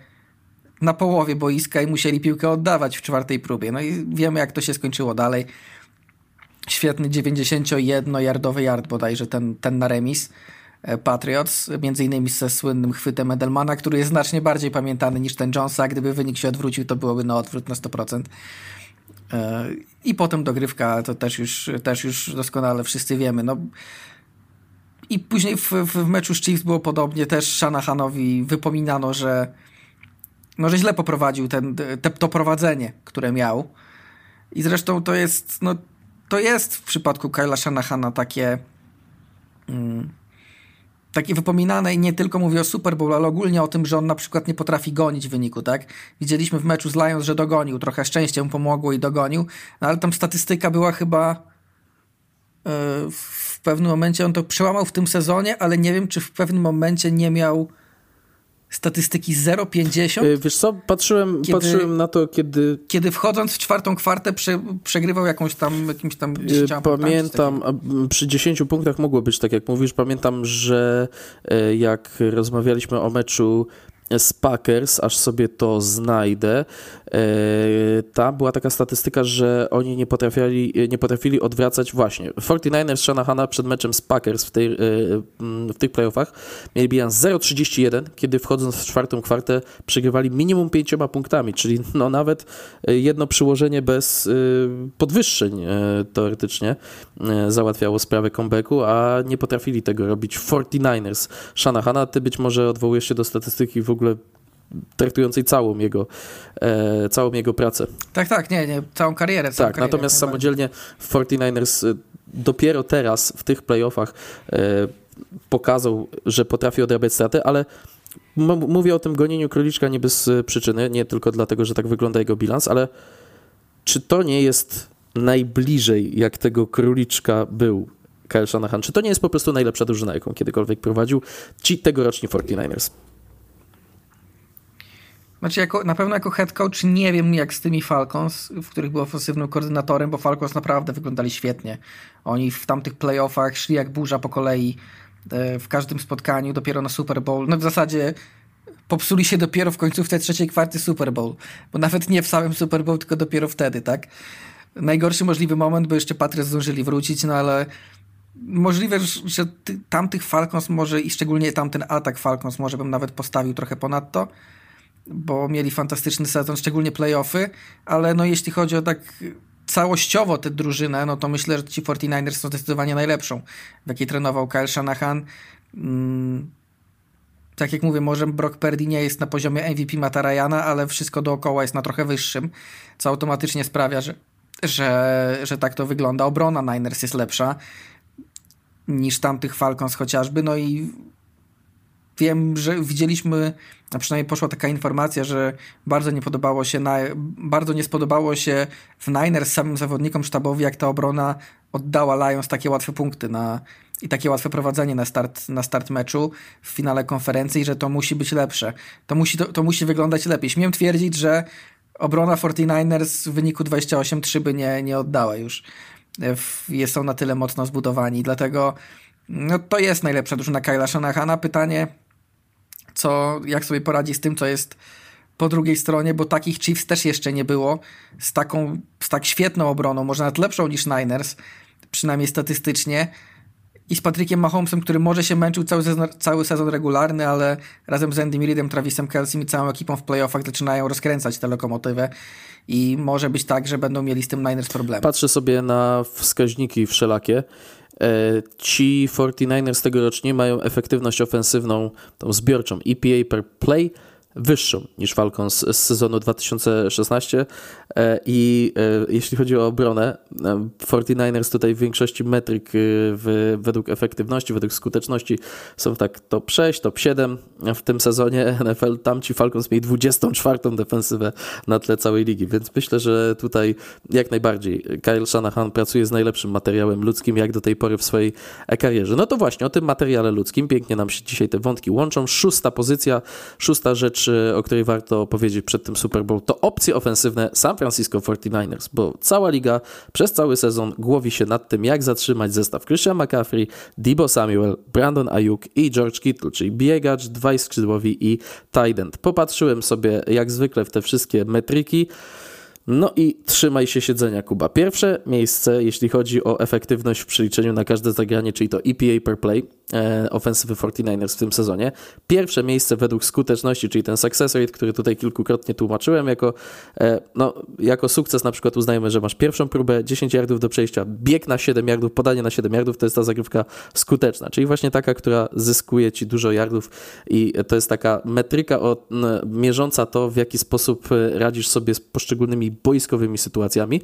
na połowie boiska i musieli piłkę oddawać w czwartej próbie. No i wiemy, jak to się skończyło dalej. Świetny 91-yardowy yard bodajże ten, ten na remis. E, Patriots, między innymi ze słynnym chwytem Edelmana, który jest znacznie bardziej pamiętany niż ten Jonesa. Gdyby wynik się odwrócił, to byłoby na odwrót na 100%. E, I potem dogrywka, to też już, też już doskonale wszyscy wiemy. No, I później w, w meczu z Chiefs było podobnie. Też Shanahanowi wypominano, że, no, że źle poprowadził ten, te, to prowadzenie, które miał. I zresztą to jest, no, to jest w przypadku Kyla Shanahana takie... Mm, takie wypominane i nie tylko mówię o Super Bowl, ale ogólnie o tym, że on na przykład nie potrafi gonić wyniku, tak? Widzieliśmy w meczu z Lions, że dogonił, trochę szczęście mu pomogło i dogonił, no ale tam statystyka była chyba yy, w pewnym momencie, on to przełamał w tym sezonie, ale nie wiem, czy w pewnym momencie nie miał statystyki 0,50. E, wiesz co, patrzyłem, kiedy, patrzyłem na to, kiedy... Kiedy wchodząc w czwartą kwartę prze, przegrywał jakąś tam, jakimś tam 10 e, Pamiętam, przy 10 punktach mogło być tak jak mówisz, pamiętam, że e, jak rozmawialiśmy o meczu z Packers, aż sobie to znajdę. E, tam była taka statystyka, że oni nie potrafili, nie potrafili odwracać właśnie. 49ers Shanahana przed meczem z Packers w, tej, e, w tych playoffach mieli bilans 0,31, kiedy wchodząc w czwartą kwartę przegrywali minimum pięcioma punktami, czyli no nawet jedno przyłożenie bez e, podwyższeń teoretycznie załatwiało sprawę comebacku, a nie potrafili tego robić 49ers Shanahana. Ty być może odwołujesz się do statystyki w ogóle traktującej całą jego, e, całą jego pracę. Tak, tak, nie, nie całą karierę. Całą tak, karierę, natomiast samodzielnie 49ers e, dopiero teraz w tych playoffach e, pokazał, że potrafi odrabiać straty, ale mówię o tym gonieniu króliczka nie bez e, przyczyny, nie tylko dlatego, że tak wygląda jego bilans, ale czy to nie jest najbliżej, jak tego króliczka był Kyle Shanahan? Czy to nie jest po prostu najlepsza drużyna, jaką kiedykolwiek prowadził ci tegoroczni 49ers? Znaczy, jako, na pewno jako head coach nie wiem jak z tymi Falcons, w których był ofensywnym koordynatorem, bo Falcons naprawdę wyglądali świetnie. Oni w tamtych playoffach szli jak burza po kolei e, w każdym spotkaniu, dopiero na Super Bowl. No w zasadzie popsuli się dopiero w końcówce trzeciej kwarty Super Bowl, bo nawet nie w samym Super Bowl, tylko dopiero wtedy, tak? Najgorszy możliwy moment, bo jeszcze Patriots zdążyli wrócić, no ale możliwe, że tamtych Falcons może i szczególnie tamten atak Falcons może bym nawet postawił trochę ponad to, bo mieli fantastyczny sezon, szczególnie playoffy, ale no jeśli chodzi o tak całościowo tę drużynę, no to myślę, że ci 49ers są zdecydowanie najlepszą, w jakiej trenował Kyle Shanahan. Mm, tak jak mówię, może Brock Purdy nie jest na poziomie MVP Mata Ryana, ale wszystko dookoła jest na trochę wyższym, co automatycznie sprawia, że, że, że tak to wygląda. Obrona Niners jest lepsza niż tamtych Falcons chociażby, no i wiem, że widzieliśmy, a przynajmniej poszła taka informacja, że bardzo nie podobało się, na, bardzo nie spodobało się w Niners samym zawodnikom sztabowi, jak ta obrona oddała Lions takie łatwe punkty na, i takie łatwe prowadzenie na start, na start meczu w finale konferencji, że to musi być lepsze. To musi, to, to musi wyglądać lepiej. Śmiem twierdzić, że obrona 49ers w wyniku 28-3 by nie, nie oddała już. Jest są na tyle mocno zbudowani, dlatego no, to jest najlepsza drużyna Kyla Shanahana. Pytanie, co, jak sobie poradzi z tym, co jest po drugiej stronie, bo takich Chiefs też jeszcze nie było z taką, z tak świetną obroną, może nawet lepszą niż Niners, przynajmniej statystycznie. I z Patrykiem Mahomesem, który może się męczył cały sezon, cały sezon regularny, ale razem z Andy Reidem, Travisem Kelsey i całą ekipą w playoffach zaczynają rozkręcać tę lokomotywę i może być tak, że będą mieli z tym Niners problemy. Patrzę sobie na wskaźniki wszelakie ci 49ers tegorocznie mają efektywność ofensywną, tą zbiorczą. EPA per play wyższą niż Falcons z sezonu 2016 e, i e, jeśli chodzi o obronę, 49ers tutaj w większości metryk w, według efektywności, według skuteczności są tak top 6, top 7 w tym sezonie NFL. Tamci Falcons mieli 24 defensywę na tle całej ligi, więc myślę, że tutaj jak najbardziej Kyle Shanahan pracuje z najlepszym materiałem ludzkim jak do tej pory w swojej karierze. No to właśnie o tym materiale ludzkim pięknie nam się dzisiaj te wątki łączą. Szósta pozycja, szósta rzecz rzecz, o której warto powiedzieć przed tym Super Bowl, to opcje ofensywne San Francisco 49ers, bo cała liga przez cały sezon głowi się nad tym, jak zatrzymać zestaw Christian McCaffrey, Debo Samuel, Brandon Ayuk i George Kittle, czyli biegacz, dwaj skrzydłowi i tight end. Popatrzyłem sobie jak zwykle w te wszystkie metryki. No i trzymaj się siedzenia, Kuba. Pierwsze miejsce, jeśli chodzi o efektywność w przeliczeniu na każde zagranie, czyli to EPA per play, ofensywy 49ers w tym sezonie. Pierwsze miejsce według skuteczności, czyli ten success rate, który tutaj kilkukrotnie tłumaczyłem, jako, e, no, jako sukces na przykład uznajemy, że masz pierwszą próbę, 10 yardów do przejścia, bieg na 7 yardów, podanie na 7 yardów, to jest ta zagrywka skuteczna, czyli właśnie taka, która zyskuje ci dużo yardów i to jest taka metryka mierząca to, w jaki sposób e, radzisz sobie z poszczególnymi boiskowymi sytuacjami.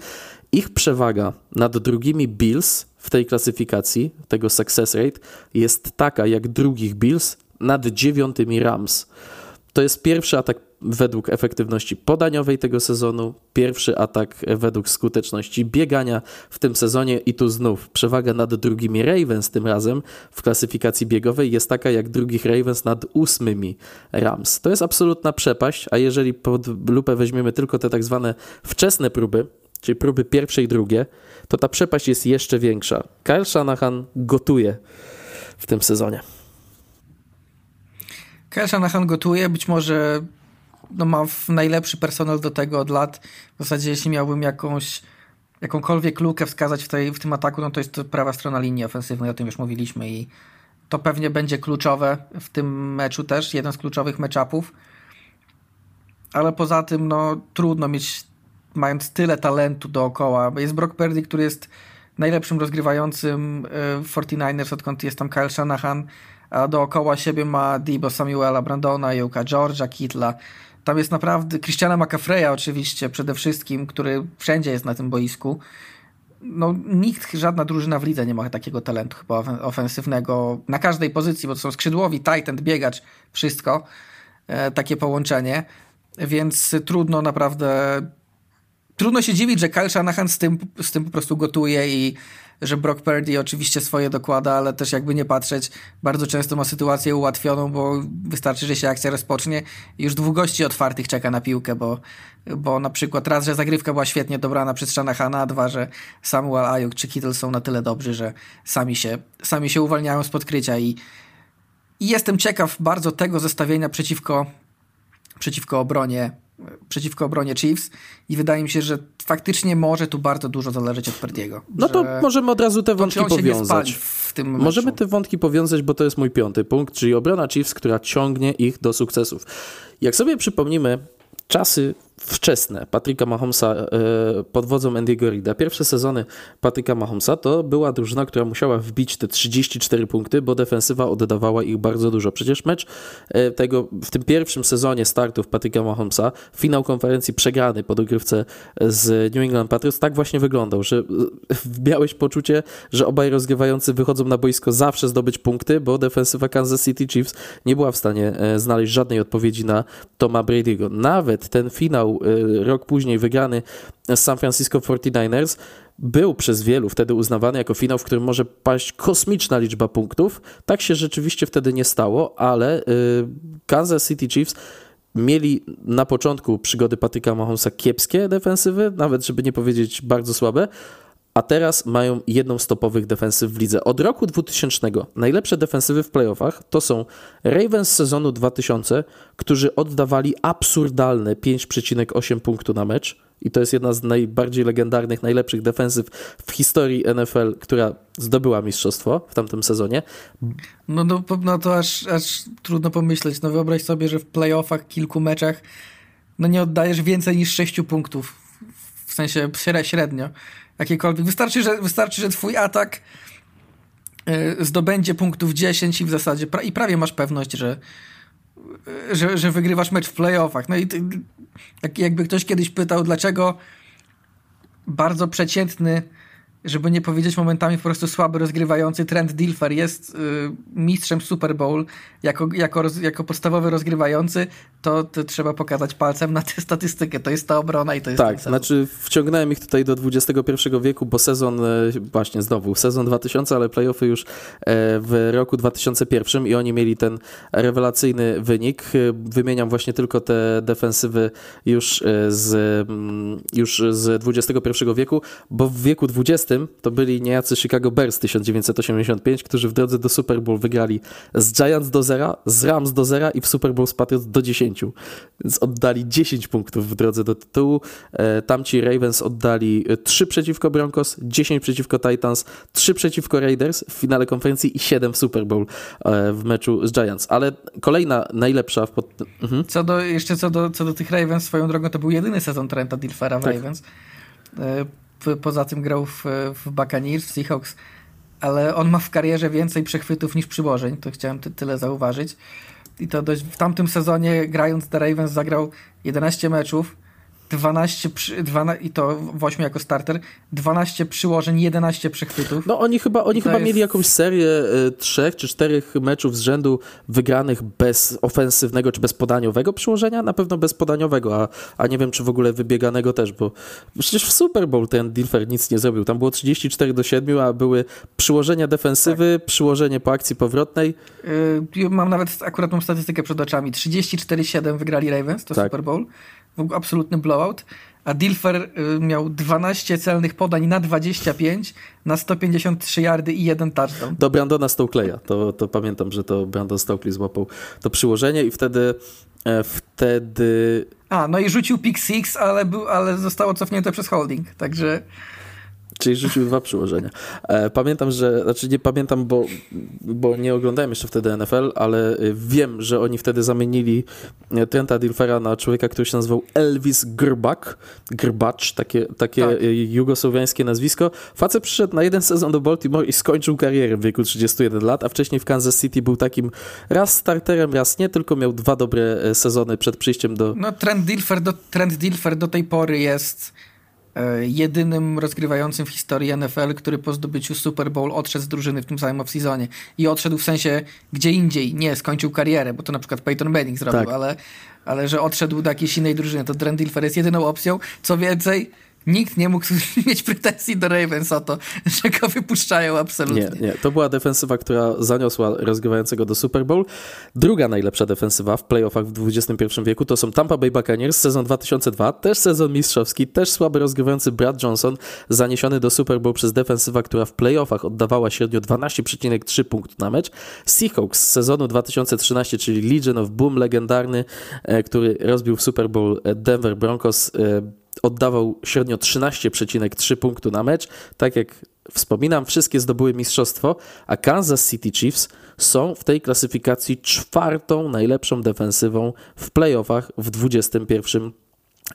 Ich przewaga nad drugimi Bills w tej klasyfikacji, tego success rate, jest taka jak drugich Bills nad dziewiątymi Rams. To jest pierwszy atak według efektywności podaniowej tego sezonu, pierwszy atak według skuteczności biegania w tym sezonie i tu znów przewaga nad drugimi Ravens tym razem w klasyfikacji biegowej jest taka jak drugich Ravens nad ósmymi Rams. To jest absolutna przepaść, a jeżeli pod lupę weźmiemy tylko te tak zwane wczesne próby, czyli próby pierwsze i drugie, to ta przepaść jest jeszcze większa. Kyle Shanahan gotuje w tym sezonie. Kyle Shanahan gotuje, być może no, ma najlepszy personel do tego od lat. W zasadzie jeśli miałbym jakąś jakąkolwiek lukę wskazać w, tej, w tym ataku, no to jest to prawa strona linii ofensywnej, o tym już mówiliśmy i to pewnie będzie kluczowe w tym meczu też, jeden z kluczowych meczapów. Ale poza tym, no trudno mieć, mając tyle talentu dookoła. Jest Brock Purdy, który jest najlepszym rozgrywającym w 49ers, odkąd jest tam Kyle Shanahan, a dookoła siebie ma Debo Samuela, Brandona, Juka George'a, Kitla. Tam jest naprawdę Christiana McAfreya oczywiście przede wszystkim, który wszędzie jest na tym boisku. No, nikt, żadna drużyna w lidze nie ma takiego talentu chyba ofensywnego na każdej pozycji, bo to są skrzydłowi, tight biegacz, wszystko. E, takie połączenie. Więc trudno naprawdę trudno się dziwić, że Kyle Shanahan z tym, z tym po prostu gotuje i że Brock Purdy oczywiście swoje dokłada, ale też jakby nie patrzeć, bardzo często ma sytuację ułatwioną, bo wystarczy, że się akcja rozpocznie i już dwóch gości otwartych czeka na piłkę, bo, bo na przykład raz, że zagrywka była świetnie dobrana przez Shanahana, a dwa, że Samuel Ayuk czy Kittle są na tyle dobrzy, że sami się, sami się uwalniają z podkrycia. I, i jestem ciekaw bardzo tego zestawienia przeciwko, przeciwko obronie przeciwko obronie Chiefs i wydaje mi się, że faktycznie może tu bardzo dużo zależeć od Perdiego. No to możemy od razu te wątki powiązać. możemy te wątki powiązać, bo to jest mój piąty punkt, czyli obrona Chiefs, która ciągnie ich do sukcesów. Jak sobie przypomnimy czasy wczesne Patryka Mahomesa e, pod wodzą Andy'ego Rida. Pierwsze sezony Patryka Mahomesa to była drużyna, która musiała wbić te 34 punkty, bo defensywa oddawała ich bardzo dużo. Przecież mecz e, tego w tym pierwszym sezonie startów Patryka Mahomesa, finał konferencji przegrany po dogrywce z New England Patriots, tak właśnie wyglądał, że miałeś poczucie, że obaj rozgrywający wychodzą na boisko zawsze zdobyć punkty, bo defensywa Kansas City Chiefs nie była w stanie e, znaleźć żadnej odpowiedzi na Toma Brady'ego. Nawet ten finał Y, rok później wygrany z San Francisco 49ers, był przez wielu wtedy uznawany jako finał, w którym może paść kosmiczna liczba punktów. Tak się rzeczywiście wtedy nie stało, ale y, Kansas City Chiefs mieli na początku przygody Patryka Mahomesa kiepskie defensywy, nawet żeby nie powiedzieć bardzo słabe, a teraz mają jedną z topowych defensyw w lidze. Od roku 2000 najlepsze defensywy w playoffach to są Ravens z sezonu 2000, którzy oddawali absurdalne 5,8 punktu na mecz i to jest jedna z najbardziej legendarnych, najlepszych defensyw w historii NFL, która zdobyła mistrzostwo w tamtym sezonie. No, no, no to aż, aż trudno pomyśleć. No wyobraź sobie, że w playoffach, kilku meczach no nie oddajesz więcej niż 6 punktów. W sensie średnio jakiekolwiek. Wystarczy, że, wystarczy, że twój atak e, zdobędzie punktów 10 i w zasadzie pra i prawie masz pewność, że, e, że, że wygrywasz mecz w playoffach. No i ty, jak, jakby ktoś kiedyś pytał, dlaczego bardzo przeciętny żeby nie powiedzieć momentami po prostu słaby rozgrywający. Trent Dilfer jest y, mistrzem Super Bowl jako, jako, jako podstawowy rozgrywający, to, to, trzeba pokazać palcem na tę statystykę. To jest ta obrona i to jest Tak, znaczy wciągnąłem ich tutaj do XXI wieku, bo sezon, e, właśnie znowu, sezon 2000, ale playoffy już e, w roku 2001 i oni mieli ten rewelacyjny wynik. E, wymieniam właśnie tylko te defensywy już z, mm, już z XXI wieku, bo w wieku XX to byli niejacy Chicago Bears 1985, którzy w drodze do Super Bowl wygrali z Giants do zera, z Rams do zera i w Super Bowl z Patriots do 10. Więc oddali 10 punktów w drodze do tytułu. E, tamci Ravens oddali 3 przeciwko Broncos, 10 przeciwko Titans, 3 przeciwko Raiders w finale konferencji i 7 w Super Bowl e, w meczu z Giants. Ale kolejna najlepsza w pod... mhm. co do, jeszcze co do, co do tych Ravens, swoją drogą to był jedyny sezon Trenta Dilfera w tak. Ravens. Poza tym grał w, w Buccaneers, w Seahawks, ale on ma w karierze więcej przechwytów niż przyłożeń, to chciałem ty, tyle zauważyć. I to dość, w tamtym sezonie grając The Ravens zagrał 11 meczów, 12, przy, 12 i to w 8 jako starter, 12 przyłożeń, 11 przechwytów. No oni chyba, oni chyba jest... mieli jakąś serię y, trzech czy czterech meczów z rzędu wygranych bez ofensywnego czy bez podaniowego przyłożenia, na pewno bez podaniowego, a, a nie wiem czy w ogóle wybieganego też, bo przecież w Super Bowl ten Dilfer nic nie zrobił. Tam było 34 do 7, a były przyłożenia defensywy, tak. przyłożenie po akcji powrotnej. Yy, mam nawet akurat tą statystykę przed oczami. 34-7 wygrali Ravens, to tak. Super Bowl absolutny blowout, a Dilfer y, miał 12 celnych podań na 25, na 153 yardy i jeden touchdown. Do Brandona Stokeleya, to, to pamiętam, że to Brandon Stokely złapał to przyłożenie i wtedy e, wtedy... A, no i rzucił pick six, ale, był, ale zostało cofnięte przez holding, także... Czyli rzucił dwa przyłożenia. E, pamiętam, że, znaczy nie pamiętam, bo, bo nie oglądałem jeszcze wtedy NFL, ale y, wiem, że oni wtedy zamienili e, Trenta Dilfera na człowieka, który się nazywał Elvis Grbak, Grbacz, takie, takie tak. Jugosłowiańskie nazwisko. Facet przyszedł na jeden sezon do Baltimore i skończył karierę w wieku 31 lat, a wcześniej w Kansas City był takim raz starterem, raz nie, tylko miał dwa dobre e, sezony przed przyjściem do... No Trent Dilfer do, Trent Dilfer do tej pory jest E, jedynym rozgrywającym w historii NFL, który po zdobyciu Super Bowl odszedł z drużyny w tym samym off-seasonie. I odszedł w sensie gdzie indziej, nie skończył karierę, bo to na przykład Peyton Manning zrobił, tak. ale, ale że odszedł do jakiejś innej drużyny. To Trent Dilfer jest jedyną opcją. Co więcej, Nikt nie mógł <laughs> mieć pretensji do Ravens o to, że go wypuszczają absolutnie. Nie, nie. To była defensywa, która zaniosła rozgrywającego do Super Bowl. Druga najlepsza defensywa w playoffach w XXI wieku to są Tampa Bay Buccaneers, sezon 2002, też sezon mistrzowski, też słaby rozgrywający Brad Johnson, zaniesiony do Super Bowl przez defensywa, która w playoffach oddawała średnio 12,3 punktów na mecz. Seahawks z sezonu 2013, czyli Legion of Boom legendarny, e, który rozbił w Super Bowl e, Denver Broncos e, oddawał średnio 13,3 punktu na mecz. Tak jak wspominam, wszystkie zdobyły mistrzostwo, a Kansas City Chiefs są w tej klasyfikacji czwartą najlepszą defensywą w playoffach w XXI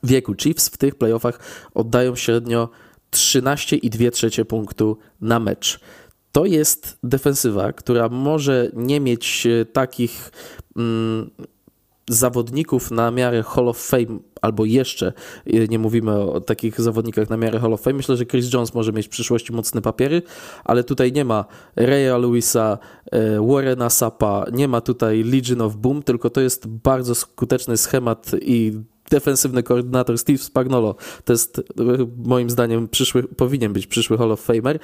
wieku. Chiefs w tych playoffach oddają średnio 13,2 trzecie punktu na mecz. To jest defensywa, która może nie mieć e, takich mm, zawodników na miarę Hall of Fame, albo jeszcze nie mówimy o takich zawodnikach na miarę Hall of Fame. Myślę, że Chris Jones może mieć w przyszłości mocne papiery, ale tutaj nie ma Raya Lewisa, e, Warrena Sapa, nie ma tutaj Legion of Boom, tylko to jest bardzo skuteczny schemat i defensywny koordynator Steve Spagnolo. To jest e, moim zdaniem przyszły, powinien być przyszły Hall of Famer.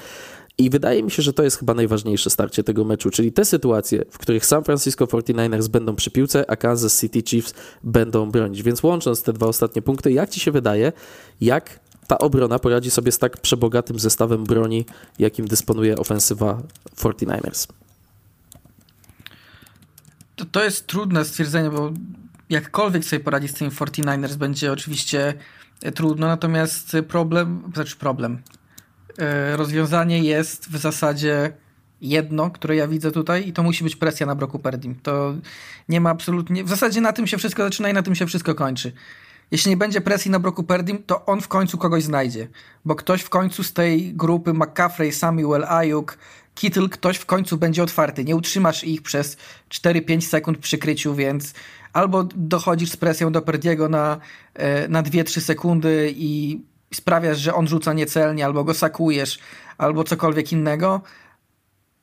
I wydaje mi się, że to jest chyba najważniejsze starcie tego meczu, czyli te sytuacje, w których San Francisco 49ers będą przy piłce, a Kansas City Chiefs będą bronić. Więc łącząc te dwa ostatnie punkty, jak ci się wydaje, jak ta obrona poradzi sobie z tak przebogatym zestawem broni, jakim dysponuje ofensywa 49ers? To, to jest trudne stwierdzenie, bo jakkolwiek sobie poradzić z tym 49ers będzie oczywiście trudno, natomiast problem, znaczy problem, rozwiązanie jest w zasadzie jedno, które ja widzę tutaj i to musi być presja na Broku Perdim. To nie ma absolutnie... W zasadzie na tym się wszystko zaczyna i na tym się wszystko kończy. Jeśli nie będzie presji na Broku Perdim, to on w końcu kogoś znajdzie. Bo ktoś w końcu z tej grupy McCaffrey, Samuel, Ayuk, Kittle, ktoś w końcu będzie otwarty. Nie utrzymasz ich przez 4-5 sekund przy kryciu, więc albo dochodzisz z presją do Perdiego na, e, na 2-3 sekundy i sprawiasz, że on rzuca niecelnie, albo go sakujesz, albo cokolwiek innego,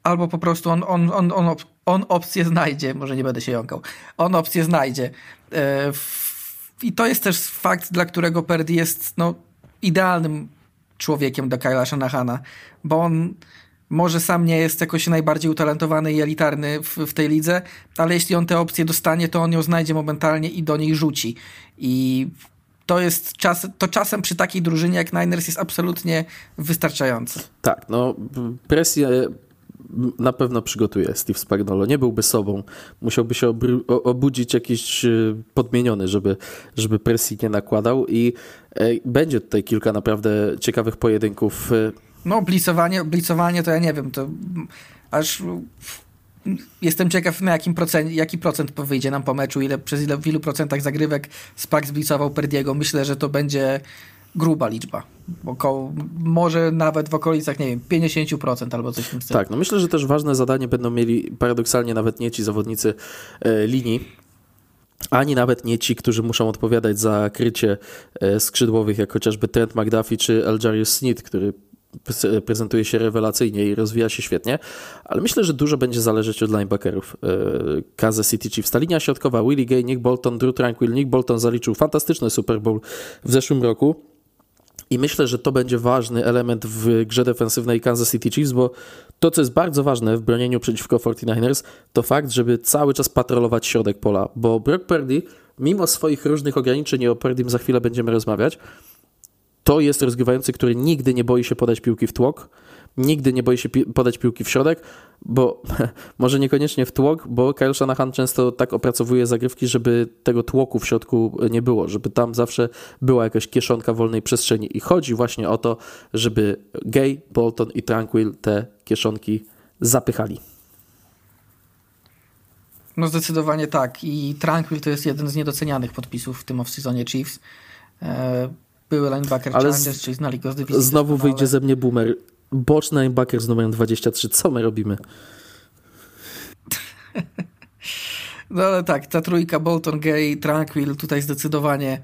albo po prostu on, on, on, on, on opcję znajdzie, może nie będę się jąkał, on opcję znajdzie. E, I to jest też fakt, dla którego Perdi jest no, idealnym człowiekiem do Kyla Shanahana, bo on może sam nie jest jakoś najbardziej utalentowany i elitarny w, w, tej lidze, ale jeśli on tę opcję dostanie, to on ją znajdzie momentalnie i do niej rzuci. I to jest czas, to czasem przy takiej drużynie jak Niners jest absolutnie wystarczające. Tak, no presję na pewno przygotuje Steve Spagnolo. Nie byłby sobą. Musiałby się obudzić jakiś e, podmieniony, żeby, żeby presji nie nakładał i e, będzie tutaj kilka naprawdę ciekawych pojedynków. E. No, blicowanie, blicowanie to ja nie wiem, to aż jestem ciekaw na jakim procent, jaki procent wyjdzie nam po meczu, ile, przez ile, w ilu procentach zagrywek Spak zblicował Perdiego. Myślę, że to będzie gruba liczba. Około, może nawet w okolicach, nie wiem, 50% albo coś w tym stylu. Tak, no myślę, że też ważne zadanie będą mieli paradoksalnie nawet nie ci zawodnicy e, linii, ani nawet nie ci, którzy muszą odpowiadać za krycie e, skrzydłowych, jak chociażby Trent McDuffie czy Aljarius Smith, który prezentuje się rewelacyjnie i rozwija się świetnie, ale myślę, że dużo będzie zależeć od linebackerów e, Kansas City Chiefs. Ta linia środkowa, Willie Gay, Nick Bolton, Drew Tranquil, Nick Bolton zaliczył fantastyczny Super Bowl w zeszłym roku. I myślę, że to będzie ważny element w grze defensywnej Kansas City Chiefs, bo to, co jest bardzo ważne w bronieniu przeciwko 49ers, to fakt, żeby cały czas patrolować środek pola, bo Brock Purdy, mimo swoich różnych ograniczeń, o Purdym za chwilę będziemy rozmawiać, to jest rozgrywający, który nigdy nie boi się podać piłki w tłok, nigdy nie boi się pi podać piłki w środek, bo <laughs> może niekoniecznie w tłok, bo Kyle Shanahan często tak opracowuje zagrywki, żeby tego tłoku w środku nie było, żeby tam zawsze była jakaś kieszonka wolnej przestrzeni i chodzi właśnie o to, żeby Gay, Bolton i Tranquil te kieszonki zapychali. No zdecydowanie tak i Tranquil to jest jeden z niedocenianych podpisów w tym off-seasonie Chiefs. Były linebacker Ale czyli znali go z dywizji. Znowu wyjdzie ze mnie boomer. Boczny linebacker z numerem 23. Co my robimy? <laughs> No ale tak, ta trójka Bolton, Gay, Tranquil tutaj zdecydowanie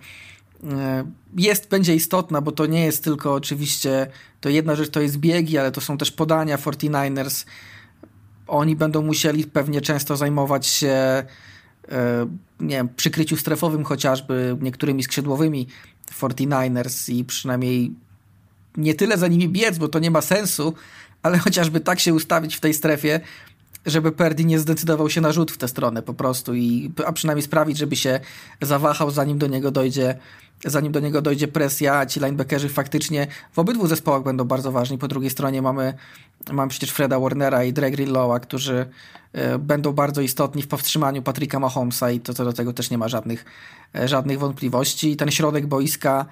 e, jest, będzie istotna, bo to nie jest tylko oczywiście, to jedna rzecz to jest biegi, ale to są też podania 49ers. Oni będą musieli pewnie często zajmować się e, nie wiem, przykryciu strefowym chociażby niektórymi skrzydłowymi 49ers i przynajmniej nie tyle za nimi biec, bo to nie ma sensu, ale chociażby tak się ustawić w tej strefie, żeby Perdi nie zdecydował się na rzut w tę stronę po prostu, i, a przynajmniej sprawić, żeby się zawahał, zanim do niego dojdzie zanim do niego dojdzie presja, ci linebackerzy faktycznie w obydwu zespołach będą bardzo ważni. Po drugiej stronie mamy, mamy przecież Freda Warnera i Dre Grillowa, którzy y, będą bardzo istotni w powstrzymaniu Patricka Mahomesa i to co do tego też nie ma żadnych, y, żadnych wątpliwości. Ten środek boiska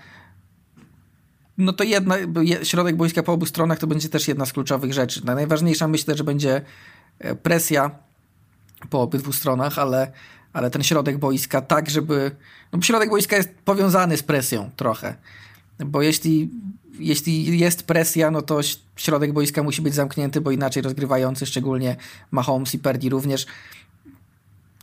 no to jedna, środek boiska po obu stronach to będzie też jedna z kluczowych rzeczy. Najważniejsza myślę, że będzie e, presja po obydwu stronach, ale, ale ten środek boiska tak, żeby... No środek boiska jest powiązany z presją trochę, bo jeśli, jeśli jest presja, no to środek boiska musi być zamknięty, bo inaczej rozgrywający, szczególnie Mahomes i Perdi również,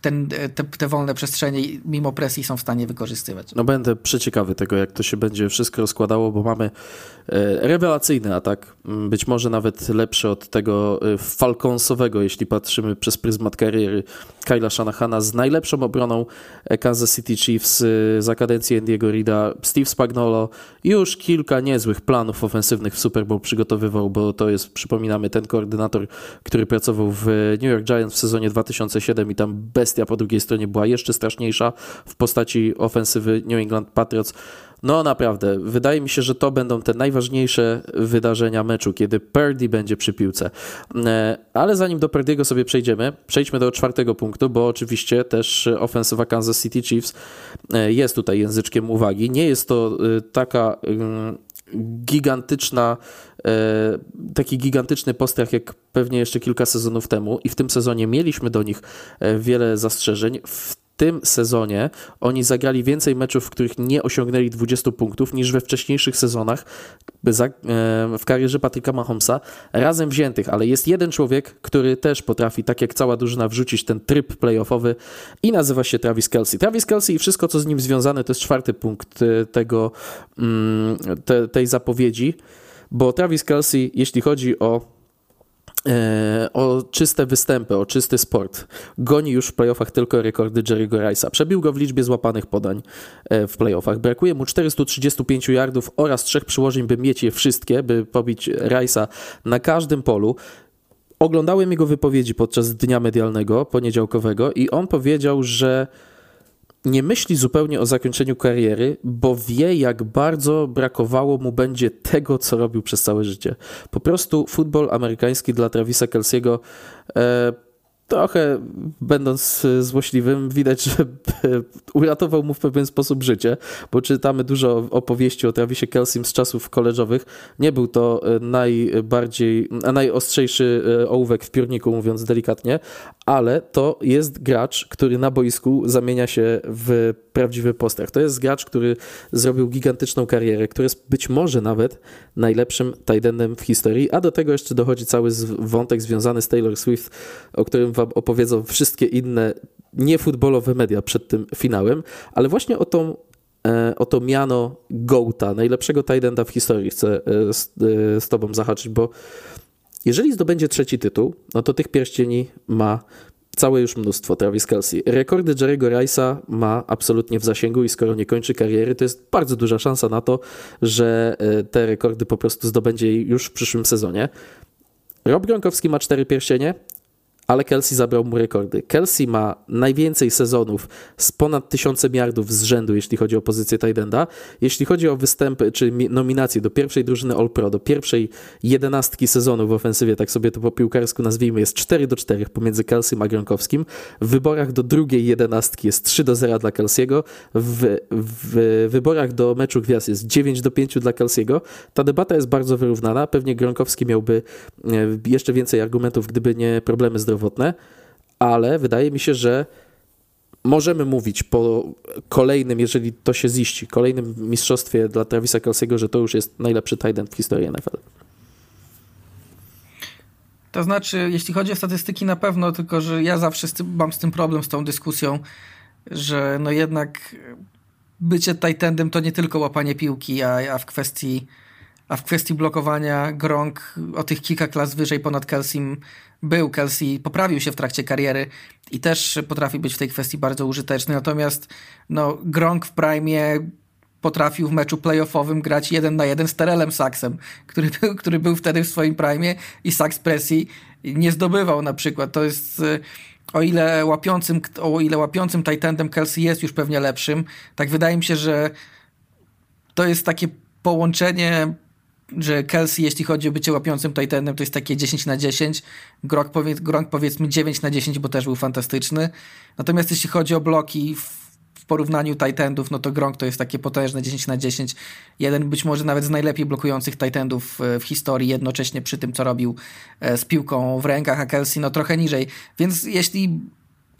ten, te, te, wolne przestrzenie mimo presji są w stanie wykorzystywać. No będę przeciekawy tego, jak to się będzie wszystko rozkładało, bo mamy e, rewelacyjny atak, być może nawet lepszy od tego e, falconsowego, jeśli patrzymy przez pryzmat kariery Kyla Shanahana z najlepszą obroną e, Kansas City Chiefs za kadencji Andiego Rida. Steve Spagnolo już kilka niezłych planów ofensywnych w Super Bowl przygotowywał, bo to jest, przypominamy, ten koordynator, który pracował w New York Giants w sezonie 2007 i tam bez bestia po drugiej stronie była jeszcze straszniejsza w postaci ofensywy New England Patriots. No naprawdę, wydaje mi się, że to będą te najważniejsze wydarzenia meczu, kiedy Purdy będzie przy piłce. E, ale zanim do Purdy'ego sobie przejdziemy, przejdźmy do czwartego punktu, bo oczywiście też ofensywa Kansas City Chiefs e, jest tutaj języczkiem uwagi. Nie jest to e, taka mm, gigantyczna, taki gigantyczny postrach jak pewnie jeszcze kilka sezonów temu i w tym sezonie mieliśmy do nich wiele zastrzeżeń. W tym sezonie oni zagrali więcej meczów, w których nie osiągnęli 20 punktów niż we wcześniejszych sezonach e, w karierze Patryka Mahomesa razem wziętych, ale jest jeden człowiek, który też potrafi, tak jak cała drużyna, wrzucić ten tryb playoffowy i nazywa się Travis Kelsey. Travis Kelsey i wszystko, co z nim związane, to jest czwarty punkt e, tego, mm, te, tej zapowiedzi, bo Travis Kelsey, jeśli chodzi o o czyste występy, o czysty sport. Goni już w playoffach tylko rekordy Jerry'ego Rice'a. Przebił go w liczbie złapanych podań e, w playoffach. Brakuje mu 435 yardów oraz trzech przyłożeń, by mieć je wszystkie, by pobić Rice'a na każdym polu. Oglądałem jego wypowiedzi podczas dnia medialnego, poniedziałkowego i on powiedział, że nie myśli zupełnie o zakończeniu kariery, bo wie, jak bardzo brakowało mu będzie tego, co robił przez całe życie. Po prostu futbol amerykański dla Travisa Kelsiego e, trochę będąc złośliwym, widać, <laughs> że uratował mu w pewien sposób życie, bo czytamy dużo opowieści o Travisie Kelsim z czasów koleżowych. Nie był to e, najbardziej, najostrzejszy e, ołówek w piórniku, mówiąc delikatnie, ale to jest gracz, który na boisku zamienia się w prawdziwy postać. To jest gracz, który zrobił gigantyczną karierę, który jest być może nawet najlepszym tight w historii, a do tego jeszcze dochodzi cały wątek związany z Taylor Swift, o którym wam opowiedzą wszystkie inne niefutbolowe media przed tym finałem, ale właśnie o tą e, to miano Goata, najlepszego tight w historii chcę e, z, e, z tobą zahaczyć, bo jeżeli zdobędzie trzeci tytuł, no to tych pierścieni ma całe już mnóstwo Travis Kelsey. Rekordy Jerry'ego Rice'a ma absolutnie w zasięgu i skoro nie kończy kariery, to jest bardzo duża szansa na to, że te rekordy po prostu zdobędzie już w przyszłym sezonie. Rob Gronkowski ma cztery pierścienie, ale Kelsey zabrał mu rekordy. Kelsey ma najwięcej sezonów z ponad tysiącem yardów z rzędu, jeśli chodzi o pozycję Tidenda. Jeśli chodzi o występy czy nominacje do pierwszej drużyny All-Pro, do pierwszej jedenastki sezonu w ofensywie, tak sobie to po piłkarsku nazwijmy, jest 4 do 4 pomiędzy Kelsey a Gronkowskim. W wyborach do drugiej jedenastki jest 3 do 0 dla Kelsey'ego. W, w wyborach do meczu gwiazd jest 9 do 5 dla Kelsey'ego. Ta debata jest bardzo wyrównana. Pewnie Gronkowski miałby e, jeszcze więcej argumentów, gdyby nie problemy zdrowotne zdrowotne, ale wydaje mi się, że możemy mówić po kolejnym, jeżeli to się ziści, kolejnym mistrzostwie dla Travisa Kelsey'ego, że to już jest najlepszy tight end w historii NFL. To znaczy, jeśli chodzi o statystyki, na pewno, tylko że ja zawsze z tym, mam z tym problem, z tą dyskusją, że no jednak bycie tight endem to nie tylko łapanie piłki, a, a w kwestii a w kwestii blokowania Gronk o tych kilka klas wyżej ponad Kelsim był. Kelsey poprawił się w trakcie kariery i też potrafi być w tej kwestii bardzo użyteczny. Natomiast no, Gronk w prime potrafił w meczu playoffowym grać jeden na jeden z Terelem Saksem, który <laughs> był, który był wtedy w swoim prime i Saks presji nie zdobywał na przykład. To jest o ile łapiącym, o ile łapiącym Titandem Kelsey jest już pewnie lepszym, tak wydaje mi się, że to jest takie połączenie że Kelsey, jeśli chodzi o bycie łapiącym Titanem, to jest takie 10 na 10. Gronk, powie, Gronk powiedzmy 9 na 10, bo też był fantastyczny. Natomiast jeśli chodzi o bloki w, porównaniu Titanów, no to Gronk to jest takie potężne 10 na 10. Jeden być może nawet z najlepiej blokujących Titanów w historii, jednocześnie przy tym, co robił e, z piłką w rękach, a Kelsey no trochę niżej. Więc jeśli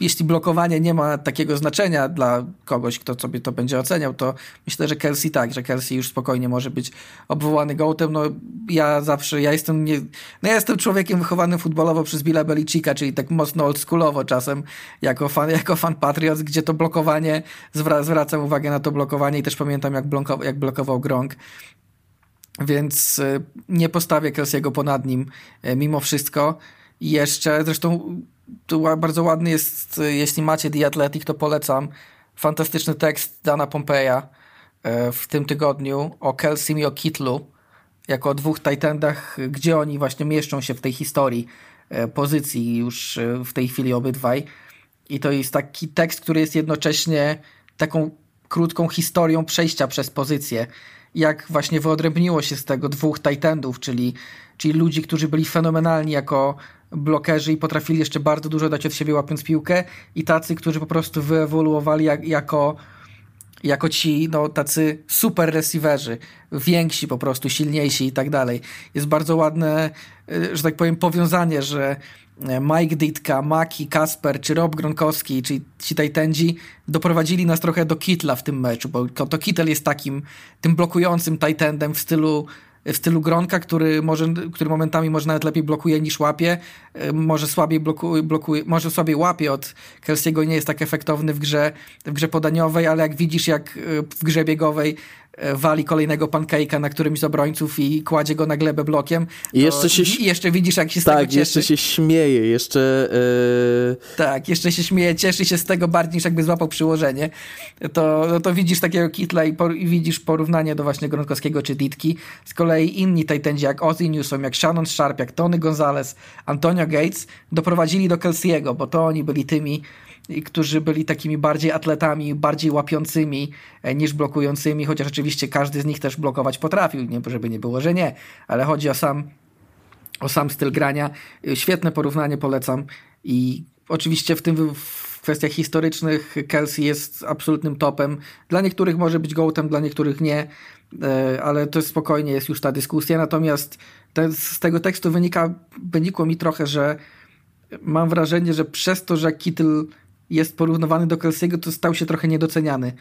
jeśli blokowanie nie ma takiego znaczenia dla kogoś, kto sobie to będzie oceniał, to myślę, że Kelsey tak, że Kelsey już spokojnie może być obwołany gołtem. No ja zawsze, ja jestem nie, no ja jestem człowiekiem wychowanym futbolowo przez Billa Belicika, czyli tak mocno oldschoolowo czasem, jako fan, <laughs> jako fan Patriots, gdzie to blokowanie, zwra, zwracam uwagę na to blokowanie i też pamiętam jak, blokował, jak blokował Gronk. Więc e, nie postawię Kelsey'ego ponad nim e, mimo wszystko. I jeszcze, zresztą tu bardzo ładny jest, jeśli macie The Athletic, to polecam. Fantastyczny tekst Dana Pompeja e, w tym tygodniu o Kelsim i o Kitlu, jako o dwóch Titandach, gdzie oni właśnie mieszczą się w tej historii e, pozycji już e, w tej chwili obydwaj. I to jest taki tekst, który jest jednocześnie taką krótką historią przejścia przez pozycję. Jak właśnie wyodrębniło się z tego dwóch Titandów, czyli, czyli ludzi, którzy byli fenomenalni jako blokerzy i potrafili jeszcze bardzo dużo dać od siebie łapiąc piłkę i tacy, którzy po prostu wyewoluowali jak, jako jako ci no, tacy super receiverzy, więksi po prostu, silniejsi i tak dalej. Jest bardzo ładne, y, że tak powiem, powiązanie, że e, Mike Ditka, Maki, Kasper czy Rob Gronkowski, czyli ci Titandzi doprowadzili nas trochę do Kitla w tym meczu, bo to Kittel jest takim tym blokującym Titandem w stylu w stylu Gronka, który, może, który momentami może nawet lepiej blokuje niż łapie, e, może słabiej blokuje, blokuje może słabiej łapie od Kelsiego nie jest tak efektowny w grze, w grze podaniowej, ale jak widzisz jak e, w grze biegowej wali kolejnego pancake'a na którymś z obrońców i kładzie go na glebę blokiem. I jeszcze, się, jeszcze widzisz, jak się z tak, tego cieszy. jeszcze się śmieje, jeszcze... Yy... Tak, jeszcze się śmieje, cieszy się z tego bardziej niż jakby złapał przyłożenie. To, no to widzisz takiego kitla i, por, i widzisz porównanie do właśnie Gronkowskiego czy Ditki. Z kolei inni Titandzi jak Ozzy Newsom, jak Shannon Sharp, jak Tony Gonzalez, Antonio Gates doprowadzili do Kelsey'ego, bo to oni byli tymi którzy byli takimi bardziej atletami, bardziej łapiącymi e, niż blokującymi, chociaż oczywiście każdy z nich też blokować potrafił, nie, żeby nie było, że nie, ale chodzi o sam, o sam styl grania. E, świetne porównanie polecam i oczywiście w tym w kwestiach historycznych Kelsey jest absolutnym topem. Dla niektórych może być gołtem, dla niektórych nie, e, ale to spokojnie jest już ta dyskusja. Natomiast te, z tego tekstu wynika, wynikło mi trochę, że mam wrażenie, że przez to, że Kittle jest porównywany do Kelsey'ego, to stał się trochę niedoceniany.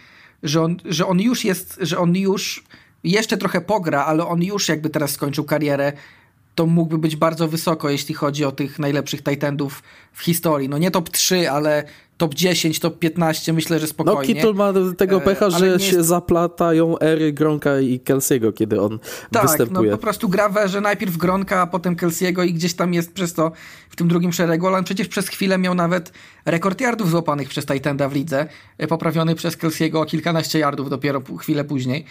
Że on, że on już jest, że on już jeszcze trochę pogra, ale on już jakby teraz skończył karierę, to mógłby być bardzo wysoko, jeśli chodzi o tych najlepszych Titandów w historii. No nie top 3, ale top 10, top 15, myślę, że spokojnie. No Kittle ma tego e, pecha, że jest... się zaplatają ery Gronka i Kelsiego, kiedy on tak, występuje. Tak, no po prostu gra erze najpierw Gronka, a potem Kelsiego i gdzieś tam jest przez to w tym drugim szeregu, ale on przecież przez chwilę miał nawet rekord yardów złapanych przez Titanda w lidze, e, poprawiony przez Kelsiego o kilkanaście yardów dopiero chwilę później.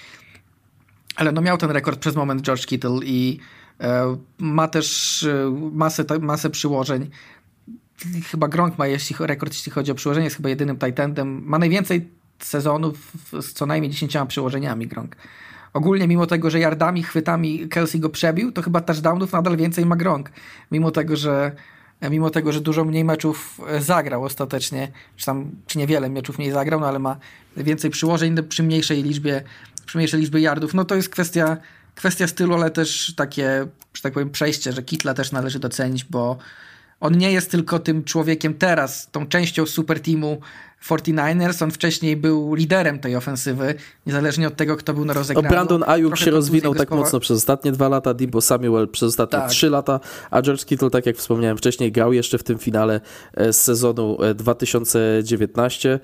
Ale no miał ten rekord przez moment George Kittle i e, ma też masę, masę przyłożeń chyba Gronk ma jeśli, rekord, jeśli chodzi o przyłożenie, jest chyba jedynym Titanem. Ma najwięcej sezonów z co najmniej 10 przyłożeniami Gronk. Ogólnie mimo tego, że yardami, chwytami Kelsey go przebił, to chyba touchdownów nadal więcej ma Gronk. Mimo tego, że mimo tego, że dużo mniej meczów e, zagrał ostatecznie, czy tam czy niewiele meczów mniej zagrał, no ale ma więcej przyłożeń przy mniejszej liczbie, przy mniejszej liczbie yardów. No to jest kwestia, kwestia stylu, ale też takie, że tak powiem, przejście, że Kitla też należy docenić, bo on nie jest tylko tym człowiekiem teraz, tą częścią super teamu 49ers. On wcześniej był liderem tej ofensywy, niezależnie od tego, kto był na rozegraniu. No Brandon Ayuk się rozwinął tak mocno przez ostatnie dwa lata, Debo Samuel przez ostatnie tak. trzy lata, a George Kittle, tak jak wspomniałem wcześniej, grał jeszcze w tym finale e, z sezonu 2019. E,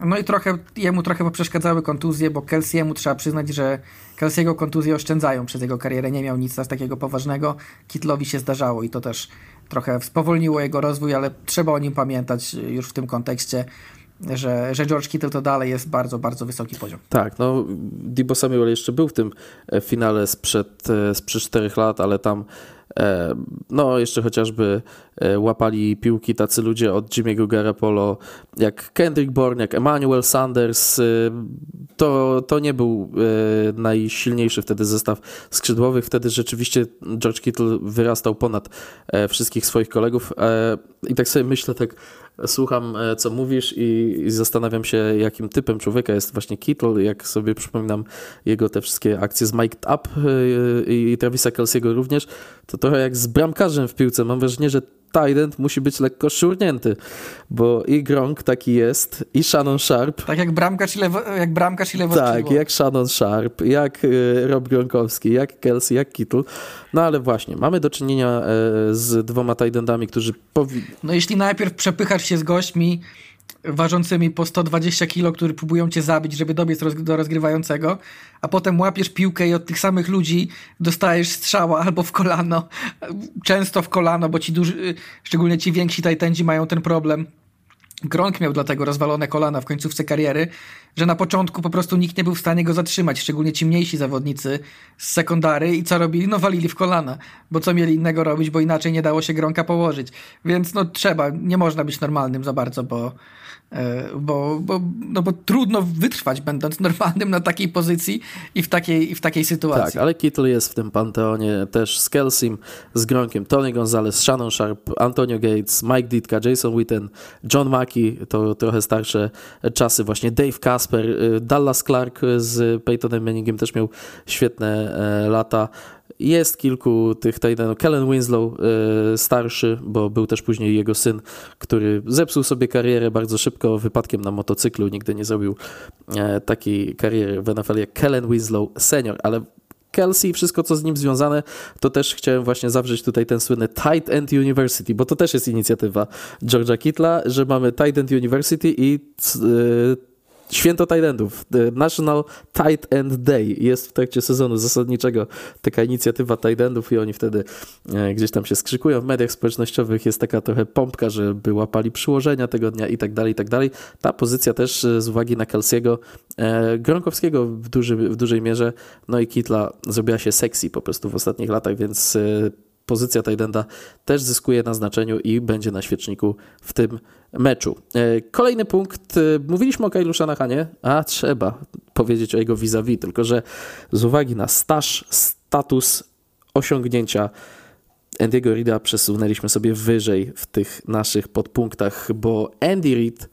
no i trochę, jemu trochę przeszkadzały kontuzje, bo Kelsey'emu trzeba przyznać, że Kelsey'ego kontuzje oszczędzają przez jego karierę. Nie miał nic takiego poważnego. Kitlowi się zdarzało i to też trochę spowolniło jego rozwój, ale trzeba o nim pamiętać już w tym kontekście. Że, że George Kittle to dalej jest bardzo, bardzo wysoki poziom. Tak, no Debo Samuel jeszcze był w tym e, finale sprzed, e, sprzed 4 lat, ale tam no, jeszcze chociażby e, łapali piłki tacy ludzie od Jimmy'ego Garoppolo, jak Kendrick Bourne, jak Emmanuel Sanders. E, to, to nie był najsilniejszy wtedy zestaw skrzydłowych. Wtedy rzeczywiście George Kittle wyrastał ponad wszystkich swoich kolegów. I tak sobie myślę, tak słucham, e, co mówisz i, i, zastanawiam się, jakim typem człowieka jest właśnie Kittle. Jak sobie przypominam jego te wszystkie akcje z Mike Up e, i Travisa Kelsey'ego również, to trochę jak z bramkarzem w piłce. Mam wrażenie, że Tyrant musi być lekko szurnięty, bo i Gronk taki jest, i Shannon Sharp. Tak jak bramkarz i lewo, jak bramkarz i lewo Tak, jak Shannon Sharp, jak e, Rob Gronkowski, jak Kelsey, jak Kittle. No ale właśnie, mamy do czynienia e, z dwoma Tyrantami, którzy powinni... No jeśli najpierw przepychasz się z gośćmi, ważącymi po 120 kg, którzy próbują cię zabić, żeby dobiec do rozgrywającego, a potem łapiesz piłkę i od tych samych ludzi dostajesz strzała <laughs> albo w kolano, często w kolano, bo ci duży, szczególnie ci więksi tajtędzi mają ten problem. Gronk miał dlatego rozwalone kolana w końcówce kariery, że na początku po prostu nikt nie był w stanie go zatrzymać, szczególnie ci mniejsi zawodnicy z sekundary i co robili? No walili w kolana, bo co mieli innego robić, bo inaczej nie dało się Gronka położyć. Więc no trzeba, nie można być normalnym za bardzo, bo bo, bo, no bo trudno wytrwać będąc normalnym na takiej pozycji i w takiej, i w takiej sytuacji. Tak, ale Kittle jest w tym panteonie też z Kelsim, z Gronkiem, Tony Gonzalez, Shannon Sharp, Antonio Gates, Mike Ditka, Jason Witten, John Mackey to trochę starsze czasy, właśnie Dave Casper, Dallas Clark z Peytonem Manningiem też miał świetne lata. Jest kilku tych tajdenów. Kellen Winslow y, starszy, bo był też później jego syn, który zepsuł sobie karierę bardzo szybko wypadkiem na motocyklu. Nigdy nie zrobił y, takiej kariery w NFL jak Kellen Winslow senior, ale Kelsey i wszystko, co z nim związane, to też chciałem właśnie zawrzeć tutaj ten słynny Tight End University, bo to też jest inicjatywa Georgia Kittla, że mamy Tight End University i y, Święto Tidendów, National Tight End Day jest w trakcie sezonu zasadniczego. Taka inicjatywa Tidendów i oni wtedy e, gdzieś tam się skrzykują w mediach społecznościowych, jest taka trochę pompka, żeby łapali przyłożenia tego dnia i tak dalej, i tak dalej. Ta pozycja też e, z uwagi na Kelsey'ego, e, Gronkowskiego w, duży, w dużej mierze, no i Kitla zrobiła się sexy po prostu w ostatnich latach, więc pozycja Tidenda też zyskuje na znaczeniu i będzie na świeczniku w tym meczu. E, kolejny punkt. E, mówiliśmy o Kailu Shanahanie, a trzeba powiedzieć o jego vis-a-vis, tylko że z uwagi na staż, status, osiągnięcia Andy'ego Reida przesunęliśmy sobie wyżej w tych naszych podpunktach, bo Andy Reid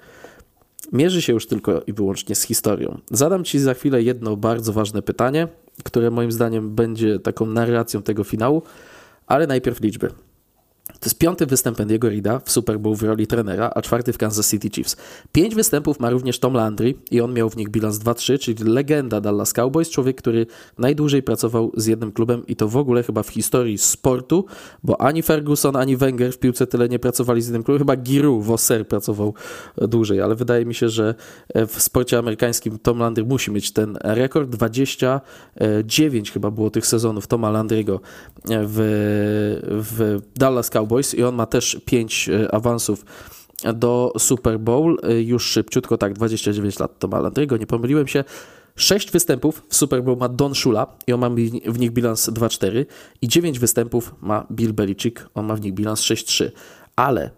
mierzy się już tylko i wyłącznie z historią. Zadam Ci za chwilę jedno bardzo ważne pytanie, które moim zdaniem będzie taką narracją tego finału ale najpierw liczby. To jest piąty występ Andy'ego Rida w Super Bowl w roli trenera, a czwarty w Kansas City Chiefs. Pięć występów ma również Tom Landry i on miał w nich bilans 2-3, czyli legenda Dallas Cowboys, człowiek, który najdłużej pracował z jednym klubem i to w ogóle chyba w historii sportu, bo ani Ferguson, ani Wenger w piłce tyle nie pracowali z jednym klubem, chyba Giroux Vosser pracował dłużej, ale wydaje mi się, że w sporcie amerykańskim Tom Landry musi mieć ten rekord. 29 chyba było tych sezonów Toma Landry'ego w, w Dallas Cowboys Cowboys i on ma też 5 e, awansów do Super Bowl. E, już szybciutko, tak, 29 lat to ma Landry'ego, nie pomyliłem się. 6 występów w Super Bowl ma Don Shula i on ma w nich bilans 2-4 i 9 występów ma Bill Belichick, on ma w nich bilans 6-3. Ale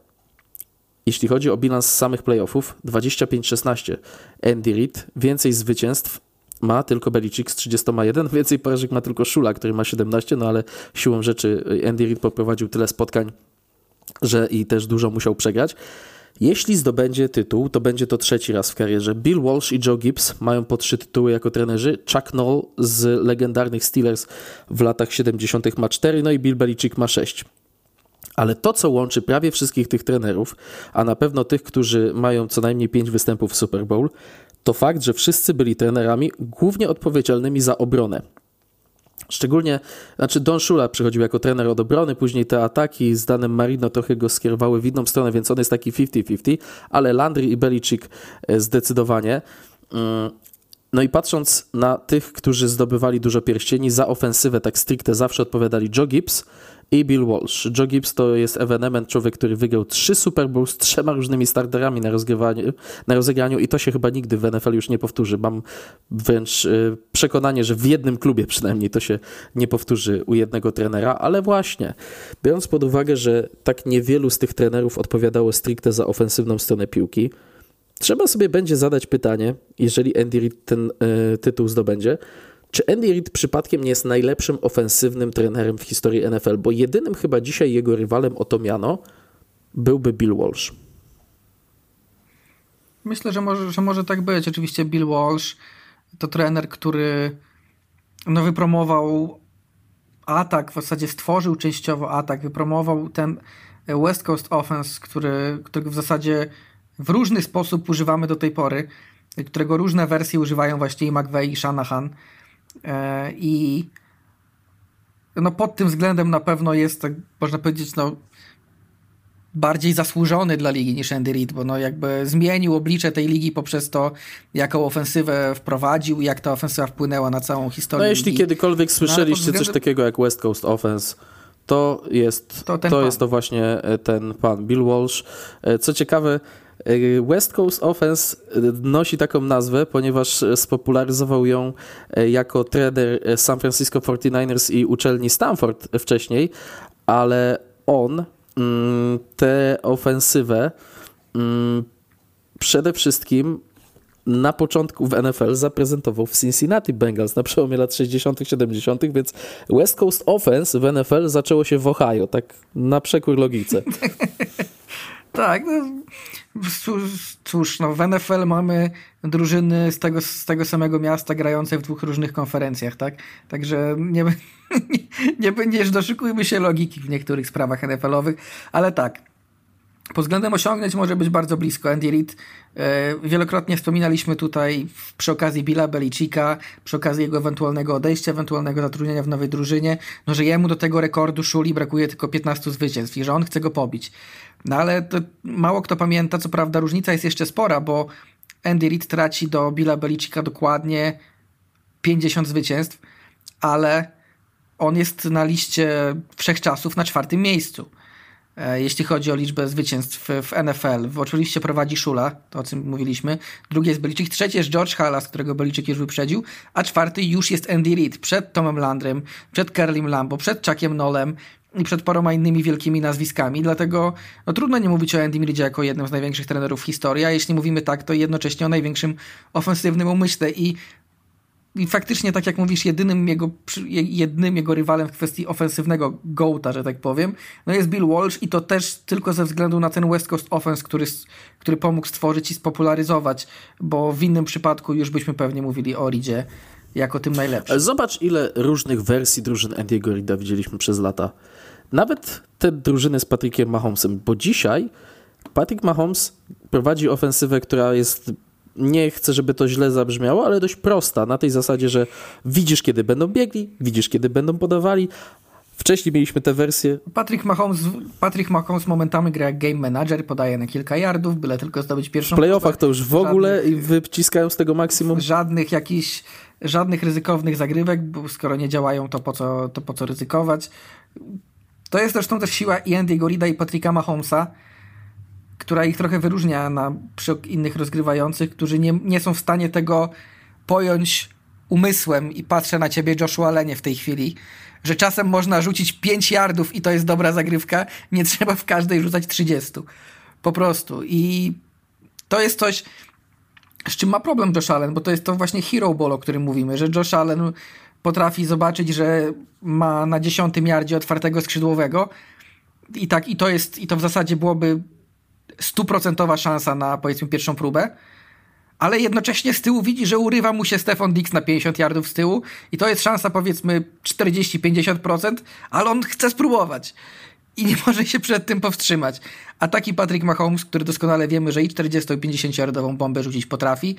jeśli chodzi o bilans samych playoffów, 25-16 Andy Reid, więcej zwycięstw ma tylko Belichick z 31, <laughs> więcej porażek ma tylko Szula, który ma 17, no ale siłą rzeczy Andy Reid poprowadził tyle spotkań, że i też dużo musiał przegrać. Jeśli zdobędzie tytuł, to będzie to trzeci raz w karierze. Bill Walsh i Joe Gibbs mają po trzy tytuły jako trenerzy. Chuck Noll z legendarnych Steelers w latach 70. ma cztery, no i Bill Belichick ma sześć. Ale to, co łączy prawie wszystkich tych trenerów, a na pewno tych, którzy mają co najmniej pięć występów w Super Bowl, to fakt, że wszyscy byli trenerami głównie odpowiedzialnymi za obronę. Szczególnie, znaczy Don Shula przychodził jako trener od obrony, później te ataki z Danem Marino trochę go skierowały w inną stronę, więc on jest taki 50-50, ale Landry i Belichick e, zdecydowanie. Mm, no i patrząc na tych, którzy zdobywali dużo pierścieni, za ofensywę tak stricte zawsze odpowiadali Joe Gibbs, i Bill Walsh. Joe Gibbs to jest evenement, człowiek, który wygrał trzy Super Bowl z trzema różnymi starterami na, na rozegraniu i to się chyba nigdy w NFL już nie powtórzy. Mam wręcz y, przekonanie, że w jednym klubie przynajmniej to się nie powtórzy u jednego trenera, ale właśnie, biorąc pod uwagę, że tak niewielu z tych trenerów odpowiadało stricte za ofensywną stronę piłki, trzeba sobie będzie zadać pytanie, jeżeli Andy Reid ten y, tytuł zdobędzie, czy Andy Reid przypadkiem nie jest najlepszym ofensywnym trenerem w historii NFL? Bo jedynym chyba dzisiaj jego rywalem o to miano byłby Bill Walsh. Myślę, że może, że może tak być. Oczywiście Bill Walsh to trener, który no, wypromował atak, w zasadzie stworzył częściowo atak, wypromował ten West Coast Offense, który, którego w zasadzie w różny sposób używamy do tej pory, którego różne wersje używają właśnie i McVeigh i Shanahan. E, I no pod tym względem na pewno jest, tak można powiedzieć, no bardziej zasłużony dla ligi niż Andy Reid, bo no jakby zmienił oblicze tej ligi poprzez to, jaką ofensywę wprowadził i jak ta ofensywa wpłynęła na całą historię. No jeśli ligi. kiedykolwiek no, słyszeliście no, względem... coś takiego jak West Coast Offense, to jest to, to jest to właśnie e, ten pan Bill Walsh. E, co ciekawe, West Coast Offense e, nosi taką nazwę, ponieważ spopularyzował ją e, jako trener San Francisco 49ers i uczelni Stanford wcześniej, ale on mm, tę ofensywę mm, przede wszystkim na początku w NFL zaprezentował w Cincinnati Bengals na przełomie lat 60., 70., więc West Coast Offense w NFL zaczęło się w Ohio, tak na przekór logice. <laughs> Tak, no, cóż, no w NFL mamy drużyny z tego, z tego samego miasta grające w dwóch różnych konferencjach, tak? Także nie, <laughs> nie, nie, nie doszukujmy się logiki w niektórych sprawach NFL-owych, ale tak, pod względem osiągnięć może być bardzo blisko. Andy Reid e, wielokrotnie wspominaliśmy tutaj przy okazji Billa Belicika, przy okazji jego ewentualnego odejścia, ewentualnego zatrudnienia w nowej drużynie, no że jemu do tego rekordu Szuli brakuje tylko 15 zwycięstw i że on chce go pobić. No ale mało kto pamięta, co prawda różnica jest jeszcze spora, bo Andy Reid traci do Billa Belicika dokładnie 50 zwycięstw, ale on jest na liście wszechczasów na czwartym miejscu. E, jeśli chodzi o liczbę zwycięstw w NFL. Oczywiście prowadzi Szula, to o czym mówiliśmy. Drugi jest Beliczyk, trzeci jest George Halas, którego Beliczyk już wyprzedził, a czwarty już jest Andy Reid, przed Tomem Landrem, przed Kerlim Lambo, przed Chuckiem Nolem i przed paroma innymi wielkimi nazwiskami, dlatego no, trudno nie mówić o Andy Reidzie jako jednym z największych trenerów w historii, a jeśli mówimy tak, to jednocześnie o największym ofensywnym umyśle i i faktycznie, tak jak mówisz, jedynym jego, jednym jego rywalem w kwestii ofensywnego gołta, że tak powiem, no jest Bill Walsh i to też tylko ze względu na ten West Coast offense, który, który pomógł stworzyć i spopularyzować, bo w innym przypadku już byśmy pewnie mówili o Ridzie jako tym najlepszym. Zobacz, ile różnych wersji drużyn Andy'ego Rida widzieliśmy przez lata. Nawet te drużyny z Patrickiem Mahomesem, bo dzisiaj Patrick Mahomes prowadzi ofensywę, która jest nie chcę, żeby to źle zabrzmiało, ale dość prosta, na tej zasadzie, że widzisz, kiedy będą biegli, widzisz, kiedy będą podawali. Wcześniej mieliśmy te wersje. Patrick Mahomes, Patrick Mahomes momentami gra jak game manager, podaje na kilka yardów, byle tylko zdobyć pierwszą. W playoffach to już w ogóle i wyciskają z tego maksimum. Żadnych jakichś, żadnych ryzykownych zagrywek, bo skoro nie działają, to po co, to po co ryzykować. To jest zresztą też siła i Andy'ego Rida i Patricka Mahomesa, która ich trochę wyróżnia na, przy innych rozgrywających, którzy nie, nie są w stanie tego pojąć umysłem i patrzę na ciebie Joshua Lenie w tej chwili, że czasem można rzucić 5 yardów i to jest dobra zagrywka, nie trzeba w każdej rzucać 30. Po prostu. I to jest coś, z czym ma problem Josh Allen, bo to jest to właśnie hero ball, o którym mówimy, że Josh Allen potrafi zobaczyć, że ma na dziesiątym yardzie otwartego skrzydłowego i tak, i to jest, i to w zasadzie byłoby stuprocentowa szansa na powiedzmy pierwszą próbę, ale jednocześnie z tyłu widzi, że urywa mu się Stefan Dix na 50 yardów z tyłu i to jest szansa powiedzmy 40-50%, ale on chce spróbować i nie <laughs> może się przed tym powstrzymać. A taki Patrick Mahomes, który doskonale wiemy, że i 40-50 yardową bombę rzucić potrafi,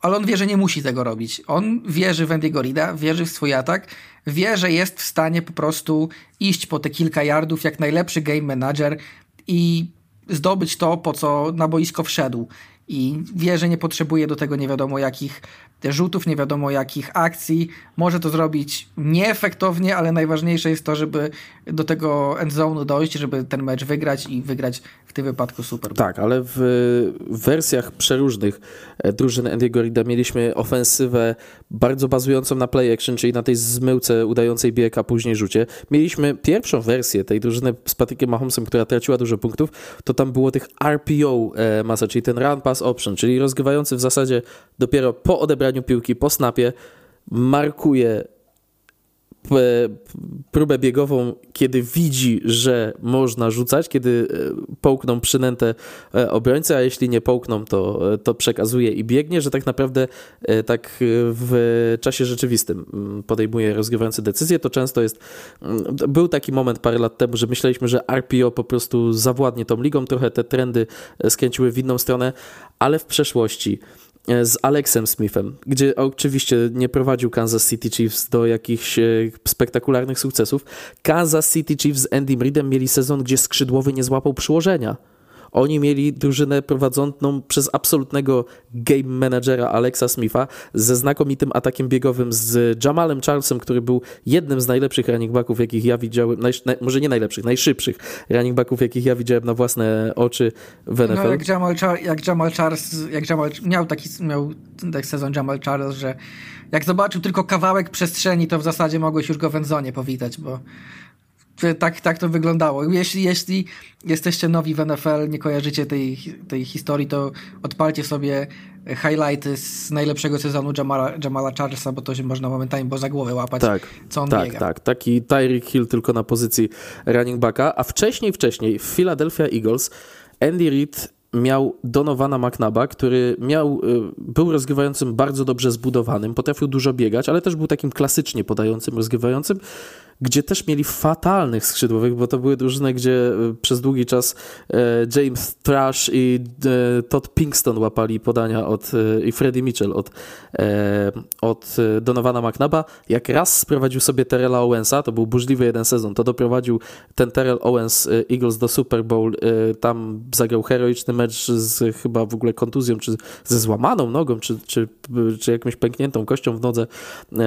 ale on wie, że nie musi tego robić. On wierzy w Andy'ego Rida, wierzy w swój atak, wie, że jest w stanie po prostu iść po te kilka yardów jak najlepszy game manager i zdobyć to, po co na boisko wszedł. I wie, że nie potrzebuje do tego nie wiadomo jakich rzutów, nie wiadomo jakich akcji. Może to zrobić nieefektownie, ale najważniejsze jest to, żeby do tego endzone'u dojść, żeby ten mecz wygrać i wygrać w tym wypadku super. Tak, ale w wersjach przeróżnych e, drużyny Andy'ego Rida mieliśmy ofensywę bardzo bazującą na play action, czyli na tej zmyłce udającej bieg, a później rzucie. Mieliśmy pierwszą wersję tej drużyny z Patrickiem Mahomesem, która traciła dużo punktów, to tam było tych RPO e, masa, czyli ten run pass option, czyli rozgrywający w zasadzie dopiero po odebraniu piłki, po snapie, markuje próbę biegową, kiedy widzi, że można rzucać, kiedy e, połkną przynętę e, obrońcy, a jeśli nie połkną, to, e, to przekazuje i biegnie, że tak naprawdę tak w czasie rzeczywistym mm, podejmuje rozgrywający decyzje, to często jest mm, był taki moment parę lat temu, że myśleliśmy, że RPO po prostu zawładnie tą ligą, trochę te trendy skręciły w inną stronę, ale w przeszłości z Alexem Smithem, gdzie oczywiście nie prowadził Kansas City Chiefs do jakichś e, spektakularnych sukcesów. Kansas City Chiefs z Andy Reidem mieli sezon, gdzie skrzydłowy nie złapał przyłożenia. Oni mieli drużynę prowadzoną przez absolutnego game managera Alexa Smitha ze znakomitym atakiem biegowym z Jamalem Charlesem, który był jednym z najlepszych running backów, jakich ja widziałem, naj, może nie najlepszych, najszybszych running backów, jakich ja widziałem na własne oczy w NFL. No, jak Jamal, jak Jamal Charles, jak Jamal, miał taki miał taki sezon Jamal Charles, że jak zobaczył tylko kawałek przestrzeni, to w zasadzie mogłeś już go w enzonie powitać, bo tak, tak to wyglądało. Jeśli, jeśli jesteście nowi w NFL, nie kojarzycie tej, tej historii, to odpalcie sobie highlighty z najlepszego sezonu Jamala, Jamala Charlesa, bo to się można momentami bo za głowę łapać, tak, co on tak, biega. Tak, taki Tyreek Hill tylko na pozycji running backa, a wcześniej, wcześniej w Philadelphia Eagles Andy Reid miał Donowana McNaba, który miał, y, był rozgrywającym bardzo dobrze zbudowanym, potrafił dużo biegać, ale też był takim klasycznie podającym, rozgrywającym gdzie też mieli fatalnych skrzydłowych, bo to były drużyny, gdzie e, przez długi czas e, James Trash i e, Todd Pinkston łapali podania od, i Freddie Mitchell od, od Donowana McNaba. Jak raz sprowadził sobie Terrella Owensa, to był burzliwy jeden sezon, to doprowadził ten Terrell Owens Eagles do Super Bowl, tam zagrał heroiczny mecz z chyba w ogóle kontuzją, czy ze złamaną nogą, czy, czy, czy jakąś pękniętą kością w nodze,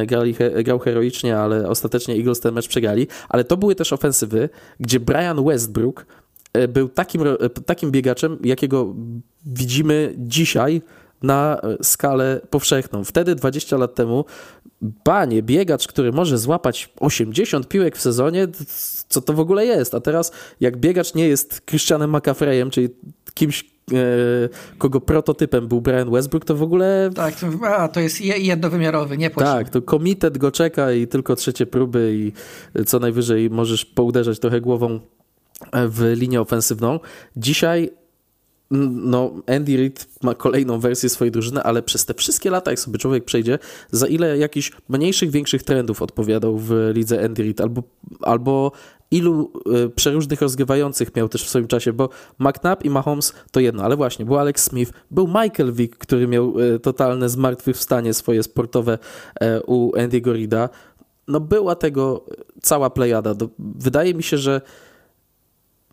grali, grał heroicznie, ale ostatecznie Eagles ten mecz przegrali, ale to były też ofensywy, gdzie Brian Westbrook e, był takim, e, takim biegaczem, jakiego widzimy dzisiaj na e, skalę powszechną. Wtedy, 20 lat temu, banie, biegacz, który może złapać 80 piłek w sezonie, co to w ogóle jest? A teraz, jak biegacz nie jest Christianem McAfreyem, czyli kimś, kogo prototypem był Brian Westbrook, to w ogóle... Tak, a, to jest jednowymiarowy, nie płacimy. Tak, to komitet go czeka i tylko trzecie próby i co najwyżej możesz pouderzać trochę głową w linię ofensywną. Dzisiaj no, Andy Reid ma kolejną wersję swojej drużyny, ale przez te wszystkie lata, jak sobie człowiek przejdzie, za ile jakichś mniejszych, większych trendów odpowiadał w lidze Andy Reid, albo, albo ilu y, przeróżnych rozgrywających miał też w swoim czasie, bo McNabb i Mahomes to jedno, ale właśnie, był Alex Smith, był Michael Vick, który miał y, totalne zmartwychwstanie swoje sportowe y, u Andy'ego Rida. No była tego cała plejada. Wydaje mi się, że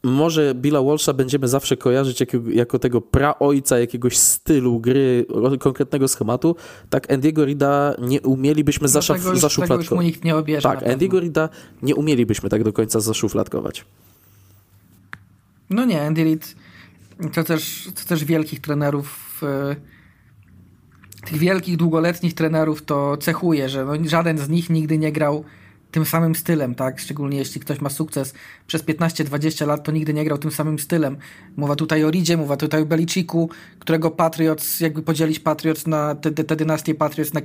może Billa Walsha będziemy zawsze kojarzyć jako, jako tego praojca jakiegoś stylu gry, konkretnego schematu, tak Andy'ego Rida nie umielibyśmy no zaszufladkować. mu nikt nie obierze. Tak, Andy'ego Rida nie umielibyśmy tak do końca zaszufladkować. No nie, Andy Reid to też, to też wielkich trenerów e, tych wielkich, długoletnich trenerów to cechuje, że no, żaden z nich nigdy nie grał tym samym stylem, tak? Szczególnie jeśli ktoś ma sukces przez 15-20 lat, to nigdy nie grał tym samym stylem. Mowa tutaj o Ridzie, mowa tutaj o Beliciku, którego Patriots, jakby podzielić Patriots na te, te, dynastię Patriots na,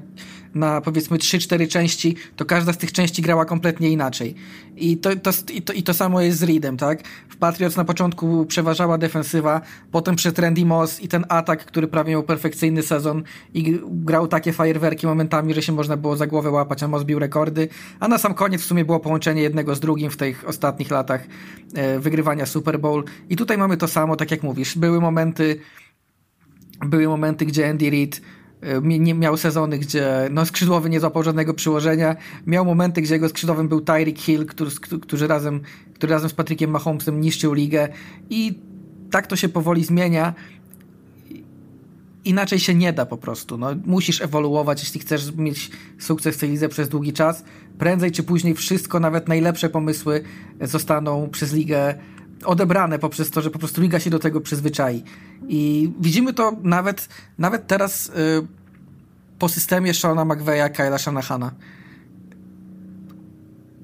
na powiedzmy 3-4 części, to każda z tych części grała kompletnie inaczej. I to, to, i to, i to samo jest z Reedem, tak? W Patriots na początku przeważała defensywa, potem przed Randy Moss i ten atak, który prawie miał perfekcyjny sezon i grał takie fajerwerki momentami, że się można było za głowę łapać, a Moss bił rekordy, a na sam koniec w sumie było połączenie jednego z drugim w tych ostatnich latach e, wygrywania Super Bowl. I tutaj mamy to samo, tak jak mówisz. Były momenty, były momenty, gdzie Andy Reid e, nie miał sezony, gdzie no, skrzydłowy nie złapał żadnego przyłożenia. Miał momenty, gdzie jego skrzydłowym był Tyreek Hill, który, który, razem, który razem z Patrickiem Mahomesem niszczył ligę. I tak to się powoli zmienia inaczej się nie da po prostu. No, musisz ewoluować, jeśli chcesz mieć sukces w tej lidze przez długi czas. Prędzej czy później wszystko, nawet najlepsze pomysły zostaną przez ligę odebrane poprzez to, że po prostu liga się do tego przyzwyczai. I widzimy to nawet, nawet teraz y, po systemie Shona McVeya, Kyla Shanahana.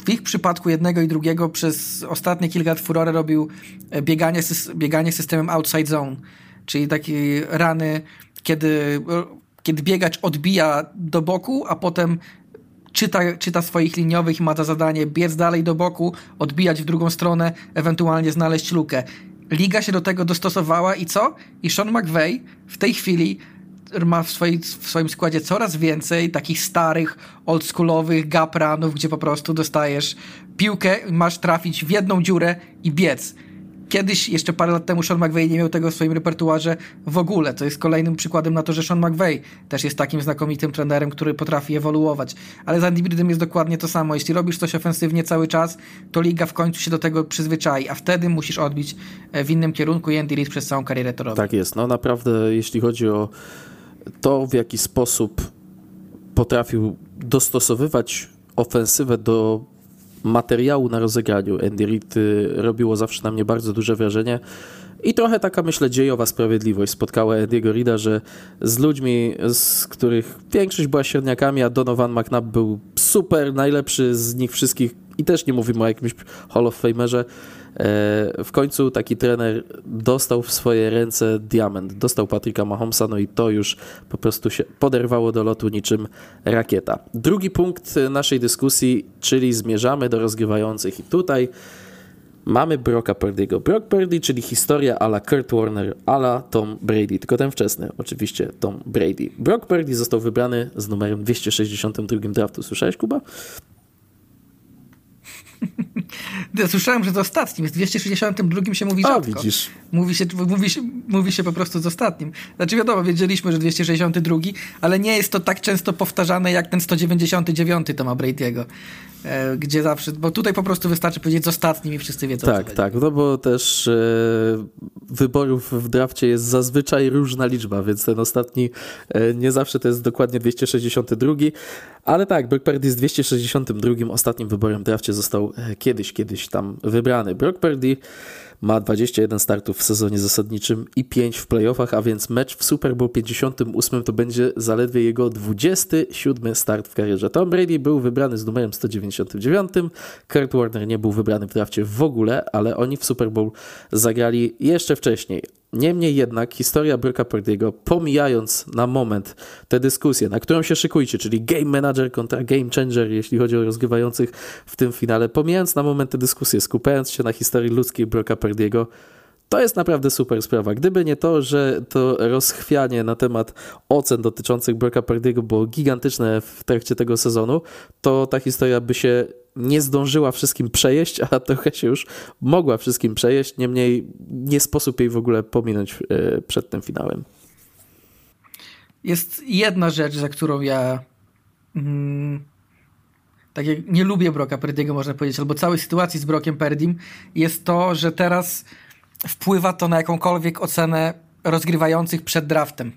W ich przypadku jednego i drugiego przez ostatnie kilka lat furorę robił e, bieganie, bieganie systemem outside zone, czyli takie rany kiedy, kiedy biegacz odbija do boku, a potem czyta, czyta swoich liniowych i ma za zadanie biec dalej do boku, odbijać w drugą stronę, ewentualnie znaleźć lukę. Liga się do tego dostosowała i co? I Sean McVay w tej chwili ma w, swojej, w swoim składzie coraz więcej takich starych, oldschoolowych gap runów, gdzie po prostu dostajesz piłkę, masz trafić w jedną dziurę i biec kiedyś, jeszcze parę lat temu Sean McVay nie miał tego w swoim repertuarze w ogóle, co jest kolejnym przykładem na to, że Sean McVay też jest takim znakomitym trenerem, który potrafi ewoluować. Ale z Andy Reidem jest dokładnie to samo. Jeśli robisz coś ofensywnie cały czas, to liga w końcu się do tego przyzwyczai, a wtedy musisz odbić e, w innym kierunku i Andy Reid przez całą karierę to robi. Tak jest. No naprawdę, jeśli chodzi o to, w jaki sposób potrafił dostosowywać ofensywę do materiału na rozegraniu. Andy Reid y, robiło zawsze na mnie bardzo duże wrażenie. I trochę taka, myślę, dziejowa sprawiedliwość. Spotkała Andy'ego Rida, że z ludźmi, z których większość była średniakami, a Donovan McNabb był super, najlepszy z nich wszystkich. I też nie mówimy o jakimś Hall of Famerze, w końcu taki trener dostał w swoje ręce diament, dostał Patryka Mahomesa, no i to już po prostu się poderwało do lotu niczym rakieta. Drugi punkt naszej dyskusji, czyli zmierzamy do rozgrywających i tutaj mamy Brocka Purdy'ego. Brock Purdy, czyli historia ala Kurt Warner, ala Tom Brady, tylko ten wczesny, oczywiście Tom Brady. Brock Purdy został wybrany z numerem 262 draftu. Słyszałeś, Kuba? <laughs> Ja słyszałem, że z ostatnim, z 262 się mówi rzadko. A, widzisz. Mówi się, mówi, się, mówi się po prostu z ostatnim. Znaczy wiadomo, wiedzieliśmy, że 262, ale nie jest to tak często powtarzane jak ten 199 Toma Brady'ego. E, gdzie zawsze, bo tutaj po prostu wystarczy powiedzieć z ostatnim i wszyscy wiedzą. Tak, tak, no bo też e, wyborów w drafcie jest zazwyczaj różna liczba, więc ten ostatni e, nie zawsze to jest dokładnie 262, ale tak, Brock Purdy z 262 ostatnim wyborem w drafcie został kiedyś, kiedyś tam wybrany. Brock Purdy ma 21 startów w sezonie zasadniczym i 5 w playoffach, a więc mecz w Super Bowl 58 to będzie zaledwie jego 27 start w karierze. Tom Brady był wybrany z numerem 199, Kurt Warner nie był wybrany w drafcie w ogóle, ale oni w Super Bowl zagrali jeszcze wcześniej. Niemniej jednak historia Brooka Purdy'ego, pomijając na moment tę dyskusję, na którą się szykujcie, czyli game manager kontra game changer, jeśli chodzi o rozgrywających w tym finale, pomijając na moment tę dyskusję, skupiając się na historii ludzkiej Brooka Purdy'ego, to jest naprawdę super sprawa. Gdyby nie to, że to rozchwianie na temat ocen dotyczących Brocka Purdy'ego było gigantyczne w trakcie tego sezonu, to ta historia by się nie zdążyła wszystkim przejeść, a trochę się już mogła wszystkim przejeść, niemniej nie sposób jej w ogóle pominąć e, przed tym finałem. Jest jedna rzecz, za którą ja mm, tak jak nie lubię Broka Perdiego, można powiedzieć, albo całej sytuacji z Brokiem Perdim, jest to, że teraz wpływa to na jakąkolwiek ocenę rozgrywających przed draftem.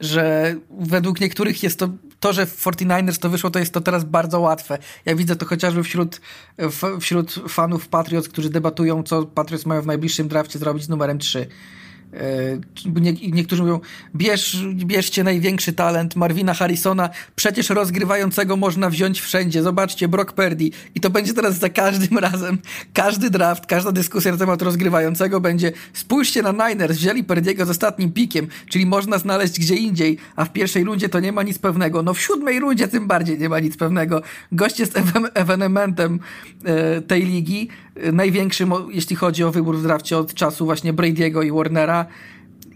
Że według niektórych jest to, to, że w 49ers to wyszło, to jest to teraz bardzo łatwe. Ja widzę to chociażby wśród, wśród fanów Patriots, którzy debatują, co Patriots mają w najbliższym drafcie zrobić z numerem 3 E, nie, niektórzy mówią, bierz, bierzcie największy talent Marvina Harrisona, przecież rozgrywającego można wziąć wszędzie. Zobaczcie, Brock Purdy. I to będzie teraz za każdym <laughs> razem. Każdy draft, każda dyskusja na temat rozgrywającego będzie spójrzcie na Niners, wzięli Purdy'ego z ostatnim pikiem, czyli można znaleźć gdzie indziej, a w pierwszej rundzie to nie ma nic pewnego. No w siódmej rundzie tym bardziej nie ma nic pewnego. Gość jest ewenementem e, tej ligi, e, największym, jeśli chodzi o wybór w drafcie od czasu właśnie Brady'ego i Warnera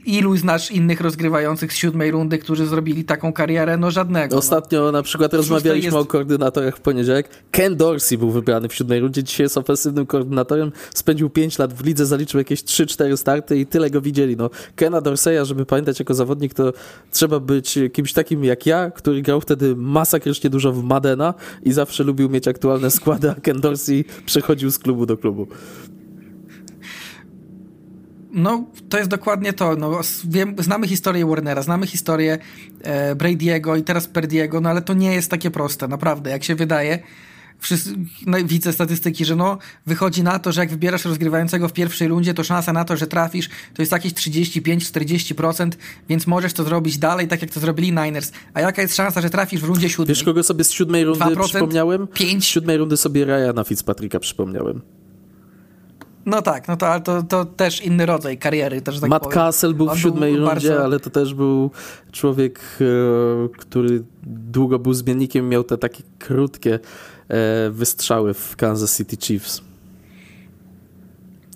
ilu znasz innych rozgrywających z siódmej rundy, którzy zrobili taką karierę? No żadnego. Ostatnio no. na przykład rozmawialiśmy jest... o koordynatorach w poniedziałek. Ken Dorsey był wybrany w siódmej rundzie, dzisiaj jest ofensywnym koordynatorem, spędził 5 lat w lidze, zaliczył jakieś 3-4 starty i tyle go widzieli. No, Kena Dorseya, żeby pamiętać jako zawodnik, to trzeba być kimś takim jak ja, który grał wtedy masakrycznie dużo w Madena i zawsze lubił mieć aktualne składy, a Ken Dorsey przechodził z klubu do klubu. No, to jest dokładnie to. No, wiem, znamy historię Warnera, znamy historię e, Brady'ego i teraz Perdiego, no ale to nie jest takie proste, naprawdę, jak się wydaje. Wszyscy, no, widzę statystyki, że no, wychodzi na to, że jak wybierasz rozgrywającego w pierwszej rundzie, to szansa na to, że trafisz, to jest jakieś 35-40%, więc możesz to zrobić dalej, tak jak to zrobili Niners. A jaka jest szansa, że trafisz w rundzie siódmej? Wiesz, kogo sobie z siódmej rundy 2%? przypomniałem? 5? Z siódmej rundy sobie Ryana Fitzpatricka przypomniałem. No tak, no to, ale to, to też inny rodzaj kariery. Też tak Matt powiem. Castle był w siódmej był rundzie, bardzo... ale to też był człowiek, e, który długo był zmiennikiem, miał te takie krótkie e, wystrzały w Kansas City Chiefs.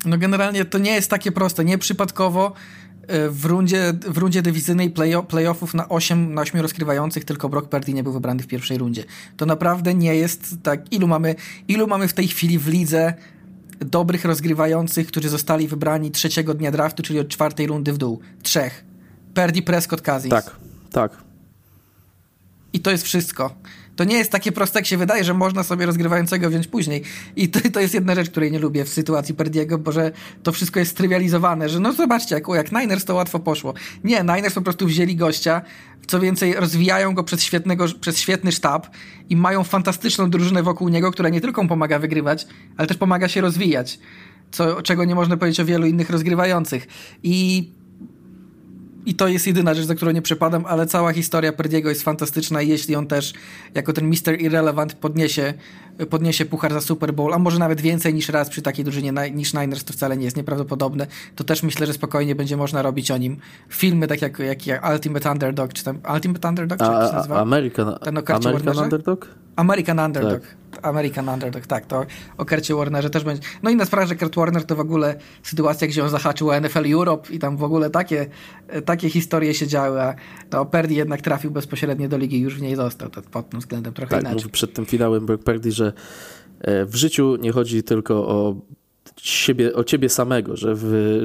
No generalnie to nie jest takie proste. Nieprzypadkowo e, w rundzie, w rundzie dywizyjnej play, playoffów na 8, na 8 rozgrywających tylko Brock Purdy nie był wybrany w pierwszej rundzie. To naprawdę nie jest tak. Ilu mamy, ilu mamy w tej chwili w lidze dobrych rozgrywających, którzy zostali wybrani trzeciego dnia draftu, czyli od czwartej rundy w dół. Trzech. Perdi, Prescott, Cousins. Tak, tak. I to jest wszystko. To nie jest takie proste, jak się wydaje, że można sobie rozgrywającego wziąć później. I to, to jest jedna rzecz, której nie lubię w sytuacji Perdiego, bo że to wszystko jest strywializowane, że no zobaczcie, jak, jak Niners to łatwo poszło. Nie, Niners po prostu wzięli gościa, co więcej, rozwijają go przez, świetnego, przez świetny sztab i mają fantastyczną drużynę wokół niego, która nie tylko pomaga wygrywać, ale też pomaga się rozwijać. Co, czego nie można powiedzieć o wielu innych rozgrywających. I i to jest jedyna rzecz, za którą nie przepadam, ale cała historia Perdiego jest fantastyczna i jeśli on też jako ten Mister Irrelevant podniesie, podniesie puchar za Super Bowl, a może nawet więcej niż raz przy takiej drużynie niż Niners, to wcale nie jest nieprawdopodobne, to też myślę, że spokojnie będzie można robić o nim filmy, tak jak, jak, Ultimate Underdog, czy tam Ultimate Underdog, czy jak się nazywa? American, Ten American Underdog? American Underdog. Tak. American Underdog, tak, to o Kercie Warnerze też będzie. No inna sprawa, że Kurt Warner to w ogóle sytuacja, gdzie on zahaczył o NFL Europe i tam w ogóle takie, takie historie się działy, a no, Perdy jednak trafił bezpośrednio do ligi i już w niej został, to pod tym względem trochę tak, inaczej. Mówi przed tym finałem Brock Perdy, że e, w życiu nie chodzi tylko o siebie, o ciebie samego, że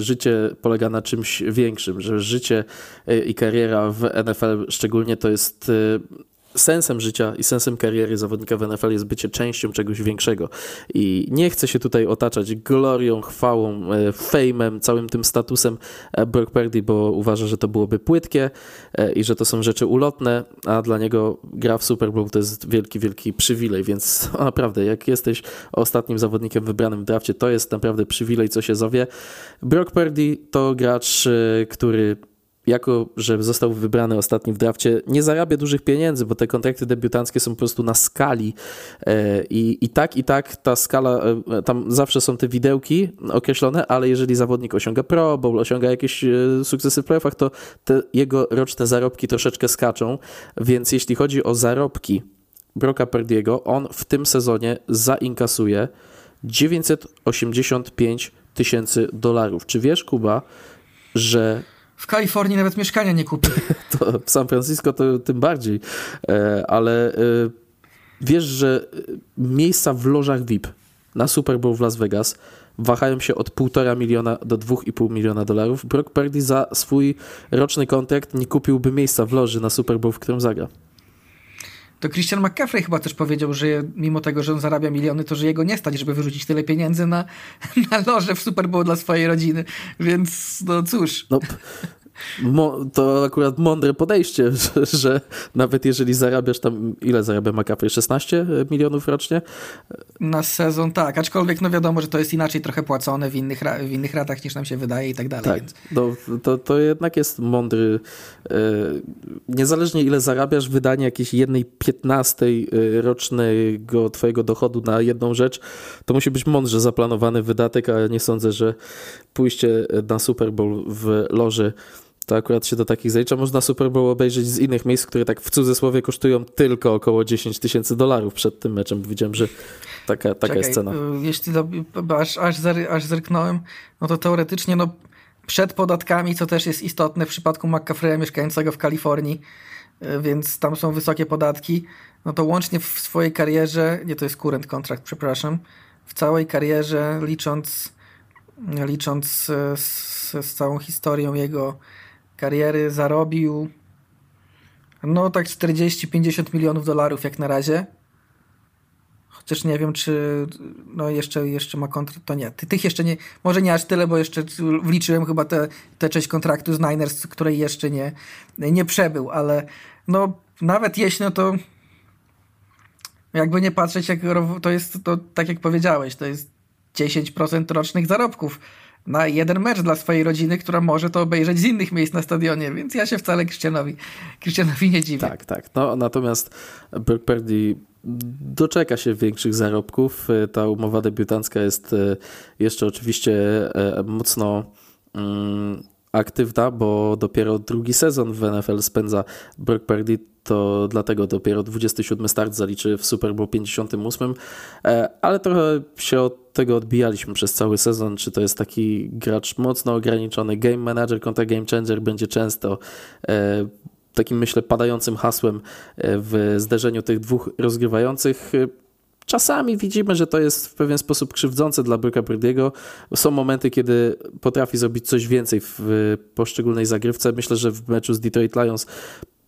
życie polega na czymś większym, że życie e, i kariera w NFL szczególnie to jest e, sensem życia i sensem kariery zawodnika w NFL jest bycie częścią czegoś większego. I nie chcę się tutaj otaczać glorią, chwałą, e, fejmem, całym tym statusem e, Brock Purdy, bo uważa, że to byłoby płytkie e, i że to są rzeczy ulotne, a dla niego gra w Super Bowl to jest wielki, wielki przywilej, więc <laughs> naprawdę, jak jesteś ostatnim zawodnikiem wybranym w drafcie, to jest naprawdę przywilej, co się zowie. Brock Purdy to gracz, który jako że został wybrany ostatni w drafcie, nie zarabia dużych pieniędzy, bo te kontrakty debiutanckie są po prostu na skali e, i, i tak, i tak ta skala, e, tam zawsze są te widełki określone, ale jeżeli zawodnik osiąga Pro Bowl, osiąga jakieś e, sukcesy w playoffach, to te jego roczne zarobki troszeczkę skaczą, więc jeśli chodzi o zarobki Broka Perdiego, on w tym sezonie zainkasuje 985 tysięcy dolarów. Czy wiesz, Kuba, że w Kalifornii nawet mieszkania nie kupi. <laughs> To w San Francisco to tym bardziej. E, ale e, wiesz, że miejsca w lożach VIP na Super Bowl w Las Vegas wahają się od 1,5 miliona do 2,5 miliona dolarów. Brock Purdy za swój roczny kontrakt nie kupiłby miejsca w loży na Super Bowl, w którym zagra. To Christian McCaffrey chyba też powiedział, że mimo tego, że on zarabia miliony, to że jego nie stać, żeby wyrzucić tyle pieniędzy na, <laughs> na loże w Super Bowl dla swojej rodziny. Więc no cóż. No, to akurat mądre podejście, <laughs> że, że, nawet jeżeli zarabiasz tam, ile zarabia McAfee? 16 milionów rocznie? Na sezon tak, aczkolwiek no wiadomo, że to jest inaczej trochę płacone w innych, w innych ratach niż nam się wydaje i tak dalej. Tak, więc... no, to, to jednak jest mądry. E, niezależnie ile zarabiasz, wydanie jakiejś jednej piętnastej e, rocznego twojego dochodu na jedną rzecz, to musi być mądrze zaplanowany wydatek, a nie sądzę, że pójście na Super Bowl w loży to akurat się do takich zalicza. Można Super Bowl obejrzeć z innych miejsc, które tak w cudzysłowie kosztują tylko około 10 tysięcy dolarów przed tym meczem. Widziałem, że taka, taka Czekaj, jest cena. Y, jeśli aż, aż, aż zerknąłem, no to teoretycznie no, przed podatkami, co też jest istotne w przypadku McCaffrey'a mieszkającego w Kalifornii, y, więc tam są wysokie podatki, no to łącznie w swojej karierze, nie to jest current contract, przepraszam, w całej karierze licząc licząc z, z całą historią jego kariery zarobił no tak 40-50 milionów dolarów jak na razie. Chociaż nie wiem, czy no jeszcze, jeszcze ma kontrakt, to nie. Tych jeszcze nie, może nie aż tyle, bo jeszcze wliczyłem chyba tę te, te część kontraktu z Niners, której jeszcze nie, nie przebył, ale no nawet jeśli, no to jakby nie patrzeć, jak to jest, to tak jak powiedziałeś, to jest 10% rocznych zarobków na jeden mecz dla swojej rodziny, która może to obejrzeć z innych miejsc na stadionie, więc ja się wcale Christianowi, Christianowi nie dziwię. Tak, tak. No, natomiast Brock Purdy doczeka się większych zarobków. Ta umowa debiutancka jest e, jeszcze oczywiście e, mocno mm, aktywna, bo dopiero drugi sezon w NFL spędza Brock Purdy, to dlatego dopiero 27 start zaliczy w Super Bowl 58, e, ale trochę się od tego odbijaliśmy przez cały sezon, czy to jest taki gracz mocno ograniczony, game manager kontra game changer będzie często e, takim myślę padającym hasłem e, w zderzeniu tych dwóch rozgrywających. Czasami widzimy, że to jest w pewien sposób krzywdzące dla Brooka Purdy'ego. Są momenty, kiedy potrafi zrobić coś więcej w poszczególnej zagrywce. Myślę, że w meczu z Detroit Lions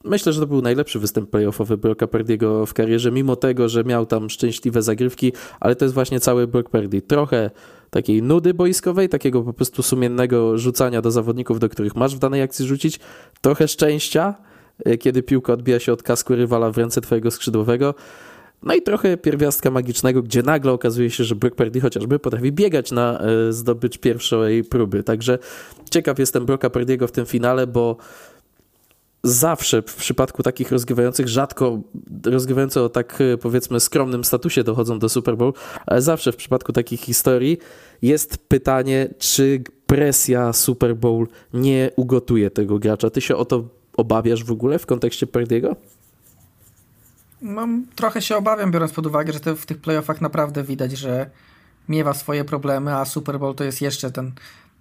Myślę, że to był najlepszy występ playoffowy Brocka Purdy'ego w karierze, mimo tego, że miał tam szczęśliwe zagrywki, ale to jest właśnie cały Brock Purdy. Trochę takiej nudy boiskowej, takiego po prostu sumiennego rzucania do zawodników, do których masz w danej akcji rzucić, trochę szczęścia, e, kiedy piłka odbija się od kasku rywala w ręce twojego skrzydłowego, no i trochę pierwiastka magicznego, gdzie nagle okazuje się, że Brock Purdy chociażby potrafi biegać na e, zdobycz pierwszej próby. Także ciekaw jestem Brocka Purdy'ego w tym finale, bo zawsze w przypadku takich rozgrywających, rzadko rozgrywające o tak e, powiedzmy skromnym statusie dochodzą do Super Bowl, ale zawsze w przypadku takich historii jest pytanie, czy presja Super Bowl nie ugotuje tego gracza. Ty się o to obawiasz w ogóle w kontekście Perdiego? No, trochę się obawiam, biorąc pod uwagę, że te, w tych playoffach naprawdę widać, że miewa swoje problemy, a Super Bowl to jest jeszcze ten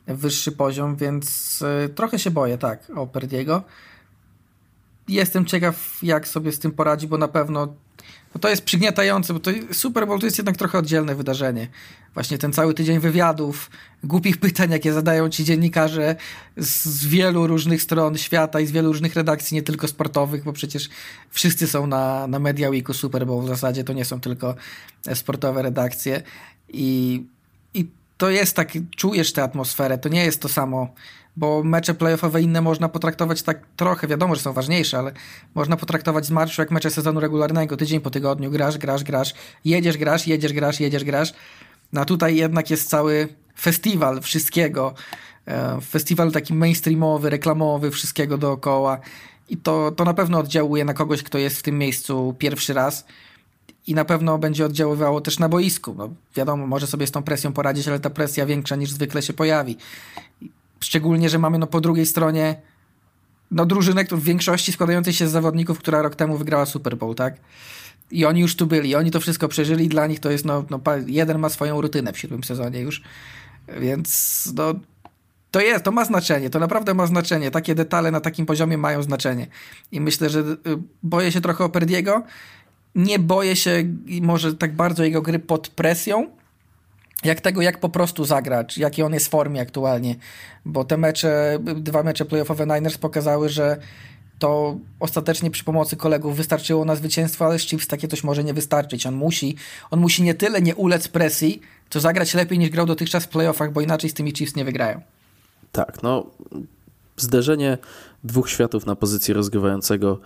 wyższy poziom, więc y, trochę się boję, tak, o Perdiego. Jestem ciekaw, jak sobie z tym poradzi, bo na pewno bo to jest przygniatające, bo to Super Bowl to jest jednak trochę oddzielne wydarzenie. Właśnie ten cały tydzień wywiadów, głupich pytań, jakie zadają ci dziennikarze z wielu różnych stron świata i z wielu różnych redakcji, nie tylko sportowych, bo przecież wszyscy są na, na Media Weeku Super Bowl w zasadzie, to nie są tylko sportowe redakcje. I, i to jest tak, czujesz tę atmosferę, to nie jest to samo bo mecze playoffowe inne można potraktować tak trochę, wiadomo, że są ważniejsze, ale można potraktować z marszu jak mecze sezonu regularnego, tydzień po tygodniu, grasz, grasz, grasz, jedziesz, grasz, jedziesz, grasz, jedziesz, grasz. No a tutaj jednak jest cały festiwal wszystkiego, e, festiwal taki mainstreamowy, reklamowy, wszystkiego dookoła i to, to na pewno oddziałuje na kogoś, kto jest w tym miejscu pierwszy raz i na pewno będzie oddziaływało też na boisku. No, wiadomo, może sobie z tą presją poradzić, ale ta presja większa niż zwykle się pojawi. Szczególnie, że mamy no po drugiej stronie no drużynę, w większości składającej się z zawodników, która rok temu wygrała Super Bowl, tak? I oni już tu byli, oni to wszystko przeżyli, dla nich to jest, no, no jeden ma swoją rutynę w siódmym sezonie już, więc no to jest, to ma znaczenie, to naprawdę ma znaczenie. Takie detale na takim poziomie mają znaczenie. I myślę, że y, boję się trochę o Perdiego. Nie boję się może tak bardzo jego gry pod presją, jak tego, jak po prostu zagrać, jaki on jest w formie aktualnie, bo te mecze, dwa mecze playoffowe Niners pokazały, że to ostatecznie przy pomocy kolegów wystarczyło na zwycięstwo, ale z Chiefs takie coś może nie wystarczyć. On musi, on musi nie tyle nie ulec presji, to zagrać lepiej niż grał dotychczas w playoffach, bo inaczej z tymi Chiefs nie wygrają. Tak, no zderzenie dwóch światów na pozycji rozgrywającego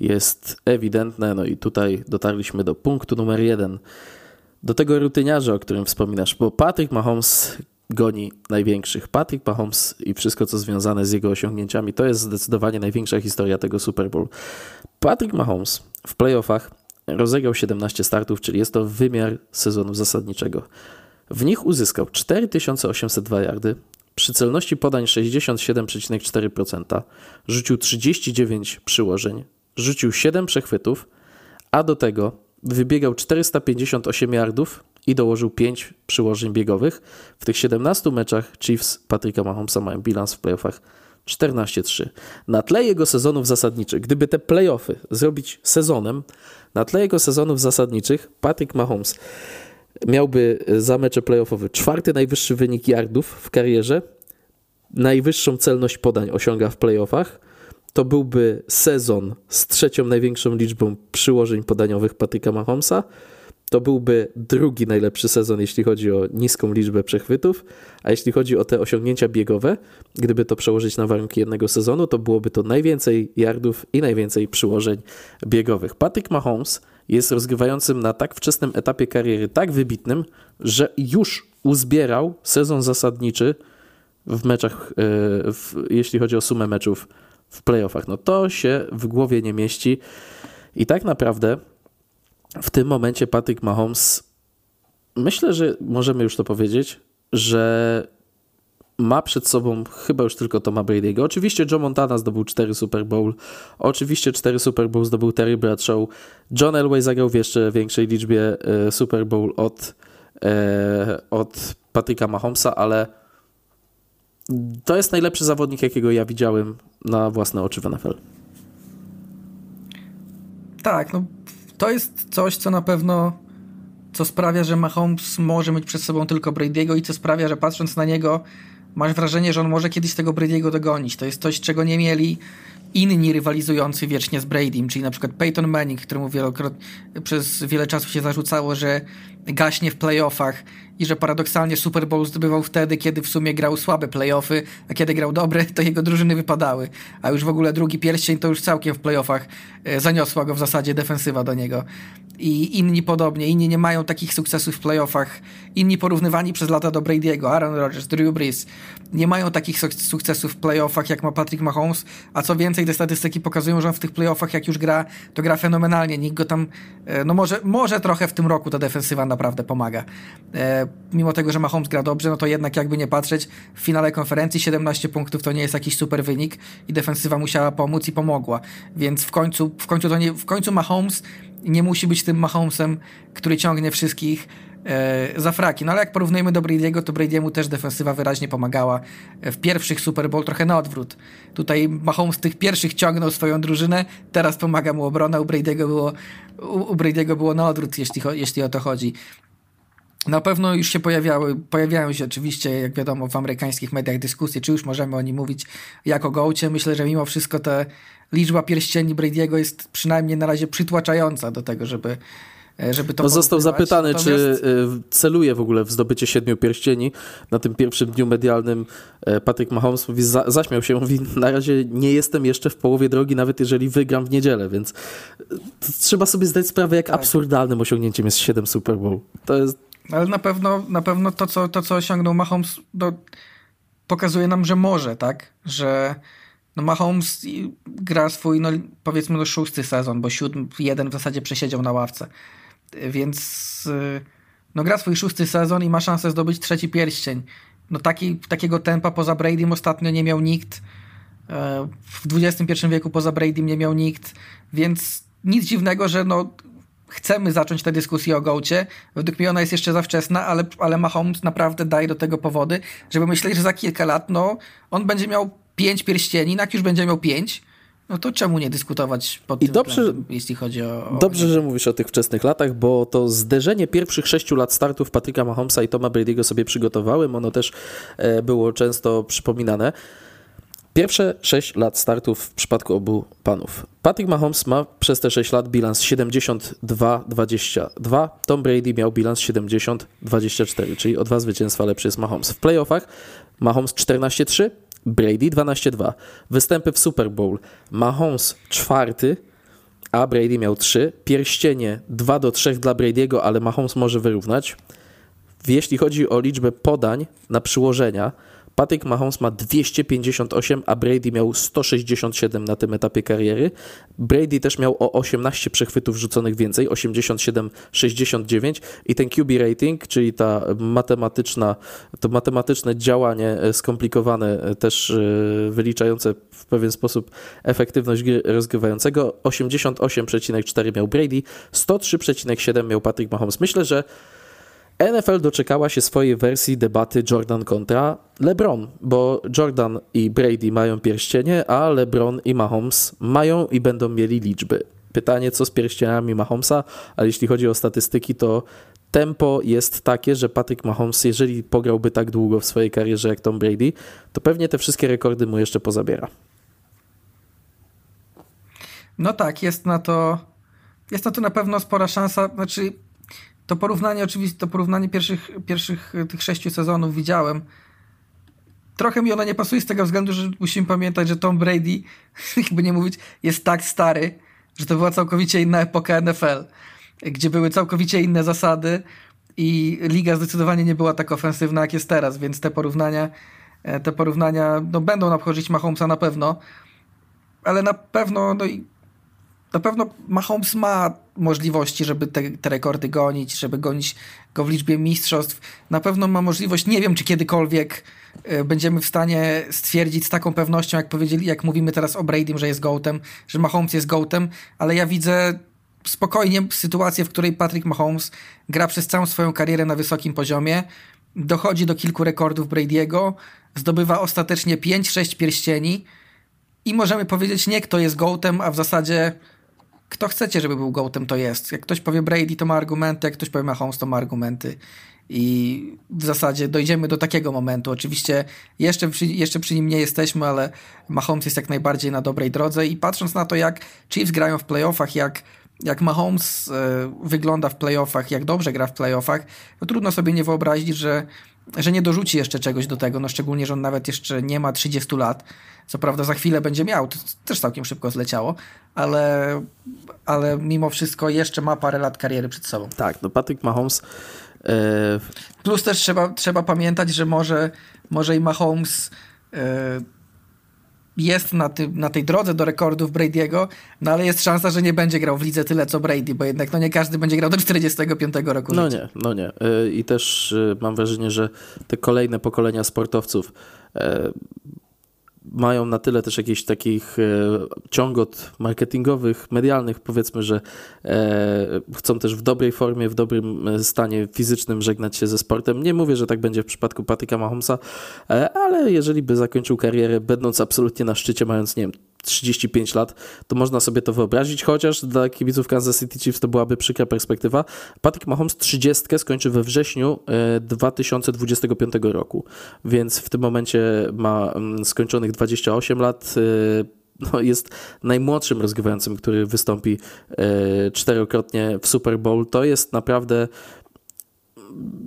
jest ewidentne, no i tutaj dotarliśmy do punktu numer jeden – do tego rutyniarza, o którym wspominasz, bo Patrick Mahomes goni największych. Patrick Mahomes i wszystko, co związane z jego osiągnięciami, to jest zdecydowanie największa historia tego Super Bowl. Patrick Mahomes w playoffach rozegrał 17 startów, czyli jest to wymiar sezonu zasadniczego. W nich uzyskał 4802 yardy, przy celności podań 67,4%, rzucił 39 przyłożeń, rzucił 7 przechwytów, a do tego wybiegał 458 yardów i dołożył 5 przyłożeń biegowych. W tych 17 meczach Chiefs Patryka Mahomesa mają bilans w playoffach 14-3. Na tle jego sezonów zasadniczych, gdyby te playoffy zrobić sezonem, na tle jego sezonów zasadniczych Patrick Mahomes miałby za mecze playoffowe czwarty najwyższy wynik yardów w karierze, najwyższą celność podań osiąga w playoffach, to byłby sezon z trzecią największą liczbą przyłożeń podaniowych Patryka Mahomesa. To byłby drugi najlepszy sezon, jeśli chodzi o niską liczbę przechwytów, a jeśli chodzi o te osiągnięcia biegowe, gdyby to przełożyć na warunki jednego sezonu, to byłoby to najwięcej yardów i najwięcej przyłożeń biegowych. Patrick Mahomes jest rozgrywającym na tak wczesnym etapie kariery, tak wybitnym, że już uzbierał sezon zasadniczy w meczach, e, w, jeśli chodzi o sumę meczów w playoffach. No to się w głowie nie mieści. I tak naprawdę w tym momencie Patrick Mahomes, myślę, że możemy już to powiedzieć, że ma przed sobą chyba już tylko Toma Brady'ego. Oczywiście Joe Montana zdobył 4 Super Bowl, oczywiście 4 Super Bowl zdobył Terry Bradshaw. John Elway zagrał w jeszcze większej liczbie e, Super Bowl od, e, od Patricka Mahomesa, ale to jest najlepszy zawodnik, jakiego ja widziałem na własne oczy w NFL. Tak, no to jest coś, co na pewno co sprawia, że Mahomes może mieć przed sobą tylko Brady'ego i co sprawia, że patrząc na niego masz wrażenie, że on może kiedyś tego Brady'ego dogonić. To jest coś, czego nie mieli inni rywalizujący wiecznie z Bradym, czyli na przykład Peyton Manning, któremu wielokrotnie przez wiele czasu się zarzucało, że gaśnie w playoffach i że paradoksalnie Super Bowl zdobywał wtedy, kiedy w sumie grał słabe playoffy, a kiedy grał dobre, to jego drużyny wypadały. A już w ogóle drugi pierścień to już całkiem w playoffach e, zaniosła go w zasadzie defensywa do niego. I inni podobnie, inni nie mają takich sukcesów w playoffach, inni porównywani przez lata do Brady'ego, Aaron Rodgers, Drew Brees, nie mają takich sukcesów w playoffach jak ma Patrick Mahomes, a co więcej te statystyki pokazują, że on w tych playoffach jak już gra, to gra fenomenalnie, nikt go tam, e, no może, może trochę w tym roku ta defensywa naprawdę pomaga. E, mimo tego, że Mahomes gra dobrze, no to jednak jakby nie patrzeć, w finale konferencji 17 punktów to nie jest jakiś super wynik i defensywa musiała pomóc i pomogła. Więc w końcu, w końcu to nie, w końcu Mahomes nie musi być tym Mahomesem, który ciągnie wszystkich za fraki. No ale jak porównujemy do Brady'ego, to Brady'emu też defensywa wyraźnie pomagała. W pierwszych Super Bowl trochę na odwrót. Tutaj Mahomes tych pierwszych ciągnął swoją drużynę, teraz pomaga mu obrona, u Brady'ego było, u, Brady'ego było na odwrót, jeśli, jeśli o to chodzi. Na pewno już się pojawiały, pojawiają się oczywiście, jak wiadomo, w amerykańskich mediach dyskusje, czy już możemy o nim mówić jako gołcie. Myślę, że mimo wszystko ta liczba pierścieni Brady'ego jest przynajmniej na razie przytłaczająca do tego, żeby, e, żeby to no Został zapytany, Natomiast... czy e, celuje w ogóle w zdobycie siedmiu pierścieni. Na tym pierwszym dniu medialnym e, Patryk Mahomes mówi, za, zaśmiał się, mówi, na razie nie jestem jeszcze w połowie drogi, nawet jeżeli wygram w niedzielę, więc trzeba sobie zdać sprawę, jak tak. absurdalnym osiągnięciem jest 7 Super Bowl. To jest ale na pewno, na pewno to, co, to, co osiągnął Mahomes, no, pokazuje nam, że może, tak? Że no Mahomes gra swój, no powiedzmy, no szósty sezon, bo siódmy, jeden w zasadzie przesiedział na ławce. Więc no gra swój szósty sezon i ma szansę zdobyć trzeci pierścień. No taki, takiego tempa poza Bradym ostatnio nie miał nikt. E, w XXI wieku poza Bradym nie miał nikt, więc nic dziwnego, że no chcemy zacząć tę dyskusję o Gołcie. Według mnie ona jest jeszcze za wczesna, ale, ale Mahomes naprawdę daje do tego powody, żeby myśleć, że za kilka lat no, on będzie miał pięć pierścieni, jak już będzie miał pięć, no to czemu nie dyskutować pod I tym dobrze, jeśli chodzi o, o... Dobrze, że mówisz o tych wczesnych latach, bo to zderzenie pierwszych sześciu lat startów Patryka Mahomesa i Toma Brady'ego sobie przygotowałem. Ono też e, było często przypominane. Pierwsze 6 lat startów w przypadku obu panów. Patrick Mahomes ma przez te 6 lat bilans 72-22. Tom Brady miał bilans 70-24, czyli o dwa zwycięstwa lepszy jest Mahomes. W playoffach Mahomes 14-3, Brady 12-2. Występy w Super Bowl. Mahomes czwarty, a Brady miał 3. Pierścienie 2 do 3 dla Brady'ego, ale Mahomes może wyrównać. Jeśli chodzi o liczbę podań na przyłożenia, Patrick Mahomes ma 258, a Brady miał 167 na tym etapie kariery. Brady też miał o 18 przechwytów rzuconych więcej, 87-69 i ten QB rating, czyli ta matematyczna, to matematyczne działanie e, skomplikowane, e, też e, wyliczające w pewien sposób efektywność gry rozgrywającego, 88,4 miał Brady, 103,7 miał Patrick Mahomes. Myślę, że NFL doczekała się swojej wersji debaty Jordan kontra LeBron, bo Jordan i Brady mają pierścienie, a LeBron i Mahomes mają i będą mieli liczby. Pytanie, co z pierścieniami Mahomesa, ale jeśli chodzi o statystyki, to tempo jest takie, że Patrick Mahomes, jeżeli pograłby tak długo w swojej karierze jak Tom Brady, to pewnie te wszystkie rekordy mu jeszcze pozabiera. No tak, jest na to jest na to na pewno spora szansa, znaczy to porównanie, oczywiście, to porównanie pierwszych, pierwszych e, tych sześciu sezonów widziałem. Trochę mi ona nie pasuje z tego względu, że musimy pamiętać, że Tom Brady, <laughs> jakby nie mówić, jest tak stary, że to była całkowicie inna epoka NFL, gdzie były całkowicie inne zasady i liga zdecydowanie nie była tak ofensywna, jak jest teraz, więc te porównania, e, te porównania no, będą obchodzić Mahomesa na pewno, ale na pewno no, na pewno Mahomes ma możliwości, żeby te, te, rekordy gonić, żeby gonić go w liczbie mistrzostw. Na pewno ma możliwość, nie wiem czy kiedykolwiek y, będziemy w stanie stwierdzić z taką pewnością, jak powiedzieli, jak mówimy teraz o Bradym, że jest gołtem, że Mahomes jest gołtem, ale ja widzę spokojnie sytuację, w której Patrick Mahomes gra przez całą swoją karierę na wysokim poziomie, dochodzi do kilku rekordów Brady'ego, zdobywa ostatecznie 5-6 pierścieni i możemy powiedzieć nie kto jest gołtem, a w zasadzie kto chcecie, żeby był gołtem, to jest. Jak ktoś powie Brady, to ma argumenty, jak ktoś powie Mahomes, to ma argumenty. I w zasadzie dojdziemy do takiego momentu. Oczywiście jeszcze przy, jeszcze przy nim nie jesteśmy, ale Mahomes jest jak najbardziej na dobrej drodze i patrząc na to, jak Chiefs grają w playoffach, jak, jak Mahomes y, wygląda w playoffach, jak dobrze gra w playoffach, to trudno sobie nie wyobrazić, że że nie dorzuci jeszcze czegoś do tego, no szczególnie, że on nawet jeszcze nie ma 30 lat. Co prawda za chwilę będzie miał, to też całkiem szybko zleciało, ale, ale mimo wszystko jeszcze ma parę lat kariery przed sobą. Tak, no Patrick Mahomes e, Plus też trzeba, trzeba pamiętać, że może, może i Mahomes e, jest na, ty, na tej drodze do rekordów Brady'ego, no ale jest szansa, że nie będzie grał w lidze tyle co Brady, bo jednak no nie każdy będzie grał do 45 roku No życia. nie, no nie. E, I też mam wrażenie, że te kolejne pokolenia sportowców mają na tyle też jakichś takich e, ciągot marketingowych, medialnych, powiedzmy, że e, chcą też w dobrej formie, w dobrym e, stanie fizycznym żegnać się ze sportem. Nie mówię, że tak będzie w przypadku Patryka Mahomesa, ale jeżeli by zakończył karierę, będąc absolutnie na szczycie, mając, nie wiem, 35 lat, to można sobie to wyobrazić, chociaż dla kibiców Kansas City Chiefs to byłaby przykra perspektywa. Patrick Mahomes 30 skończy we wrześniu 2025 e, roku, więc w tym momencie ma mm, skończonych 28 lat e, no, jest najmłodszym rozgrywającym, który wystąpi e, czterokrotnie w Super Bowl. To jest naprawdę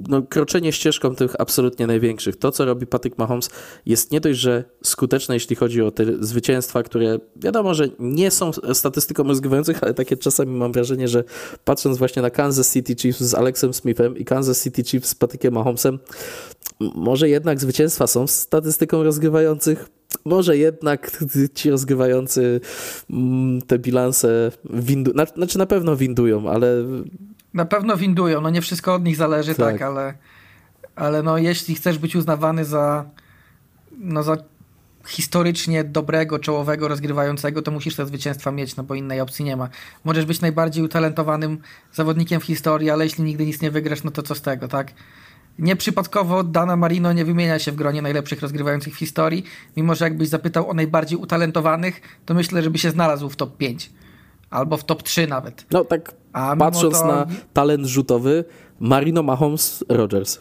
no, kroczenie ścieżką tych absolutnie największych. To, co robi Patrick Mahomes, jest nie dość, że skuteczne, jeśli chodzi o te zwycięstwa, które wiadomo, że nie są statystyką rozgrywających, ale takie czasami mam wrażenie, że patrząc właśnie na Kansas City Chiefs z Alexem Smithem i Kansas City Chiefs z Patrickiem Mahomesem, może jednak zwycięstwa są statystyką rozgrywających, może jednak ci rozgrywający te bilanse windują, znaczy na pewno windują, ale na pewno windują, no nie wszystko od nich zależy, tak, tak ale, ale no jeśli chcesz być uznawany za, no za historycznie dobrego, czołowego, rozgrywającego, to musisz te zwycięstwa mieć, no bo innej opcji nie ma. Możesz być najbardziej utalentowanym zawodnikiem w historii, ale jeśli nigdy nic nie wygrasz, no to co z tego, tak? Nieprzypadkowo Dana Marino nie wymienia się w gronie najlepszych rozgrywających w historii, mimo że jakbyś zapytał o najbardziej utalentowanych, to myślę, żeby się znalazł w top 5. Albo w top 3 nawet. No tak A patrząc to... na talent rzutowy, Marino Mahomes Rogers.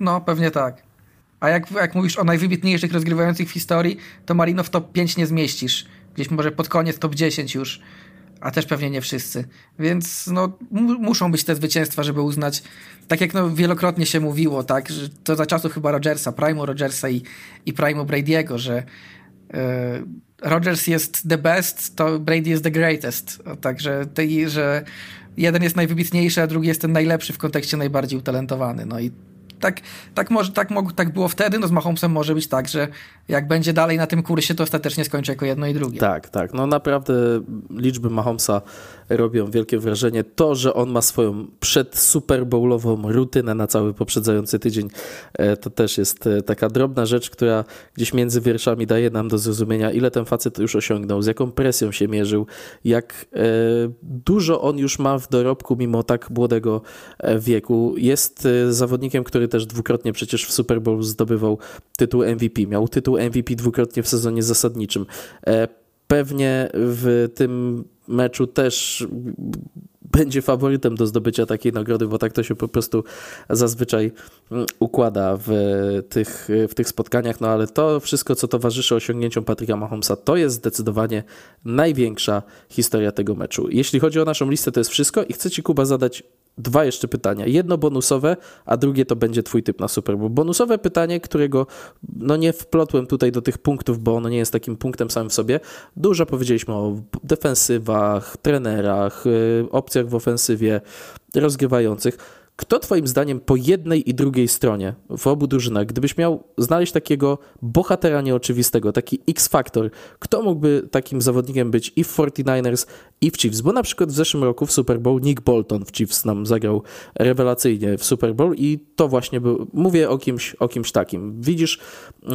No, pewnie tak. A jak, jak mówisz o najwybitniejszych rozgrywających w historii, to Marino w top 5 nie zmieścisz. Gdzieś może pod koniec top 10 już. A też pewnie nie wszyscy. Więc no, muszą być te zwycięstwa, żeby uznać, tak jak no, wielokrotnie się mówiło, tak, że to za czasów chyba Rogersa, Primo Rogersa i, i Primo Brady'ego, że yy, Rodgers jest the best, to Brady jest the greatest. Także że jeden jest najwybitniejszy, a drugi jest ten najlepszy w kontekście najbardziej utalentowany. No i tak, tak, może, tak, mógł, tak było wtedy, no z Mahomesem może być tak, że jak będzie dalej na tym kursie, to ostatecznie skończy jako jedno i drugie. Tak, tak. No naprawdę liczby Mahomesa robią wielkie wrażenie. To, że on ma swoją przed Super Bowlową rutynę na cały poprzedzający tydzień, e, to też jest e, taka drobna rzecz, która gdzieś między wierszami daje nam do zrozumienia, ile ten facet już osiągnął, z jaką presją się mierzył, jak e, dużo on już ma w dorobku mimo tak młodego wieku. Jest zawodnikiem, który też dwukrotnie przecież w Super Bowl zdobywał tytuł MVP. Miał tytuł MVP dwukrotnie w sezonie zasadniczym. Pewnie w tym meczu też będzie faworytem do zdobycia takiej nagrody, bo tak to się po prostu zazwyczaj mm, układa w tych, w tych spotkaniach. No ale to wszystko, co towarzyszy osiągnięciom Patryka Mahomesa, to jest zdecydowanie największa historia tego meczu. Jeśli chodzi o naszą listę, to jest wszystko i chcę Ci, Kuba, zadać dwa jeszcze pytania. Jedno bonusowe, a drugie to będzie twój typ na Super. Bonusowe pytanie, którego no nie wplotłem tutaj do tych punktów, bo ono nie jest takim punktem samym w sobie. Dużo powiedzieliśmy o defensywach, trenerach, y, opcjach w ofensywie, rozgrywających. Kto Twoim zdaniem po jednej i drugiej stronie w obu drużynach, gdybyś miał znaleźć takiego bohatera nieoczywistego, taki X-Factor, kto mógłby takim zawodnikiem być i w 49ers, i w Chiefs? Bo na przykład w zeszłym roku w Super Bowl Nick Bolton w Chiefs nam zagrał rewelacyjnie w Super Bowl i to właśnie był, mówię o kimś, o kimś takim. Widzisz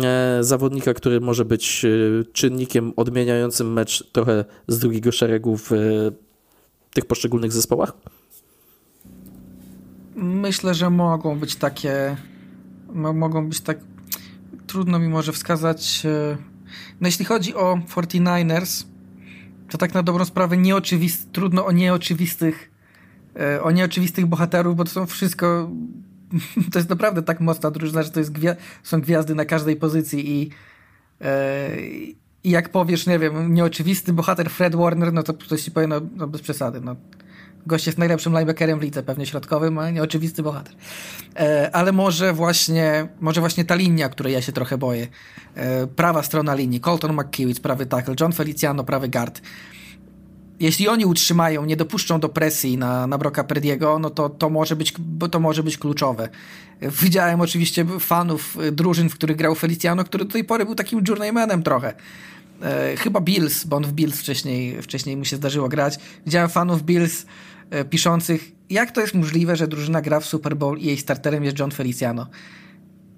e, zawodnika, który może być e, czynnikiem odmieniającym mecz trochę z drugiego szeregu w e, tych poszczególnych zespołach? Myślę, że mogą być takie. Mogą być tak. Trudno mi może wskazać. E, no, jeśli chodzi o 49ers, to tak na dobrą sprawę nieoczywist, trudno o nieoczywistych e, o nieoczywistych bohaterów, bo to są wszystko <laughs> to jest naprawdę tak mocna drużyna, że to jest gwia są gwiazdy na każdej pozycji i, e, i jak powiesz, nie wiem, nieoczywisty bohater Fred Warner, no to ktoś ci powie, no, no bez przesady, no Gość jest najlepszym linebackerem w lidze, pewnie środkowym, ale nieoczywisty bohater. E, ale może właśnie, może właśnie ta linia, której ja się trochę boję. E, prawa strona linii. Colton McKiewicz, prawy tackle. John Feliciano, prawy guard. Jeśli oni utrzymają, nie dopuszczą do presji na, na Broka no to, to, może być, to może być kluczowe. Widziałem oczywiście fanów drużyn, w których grał Feliciano, który do tej pory był takim journeymanem trochę. E, chyba Bills, bo on w Bills wcześniej, wcześniej mu się zdarzyło grać. Widziałem fanów Bills e, piszących, jak to jest możliwe, że drużyna gra w Super Bowl i jej starterem jest John Feliciano.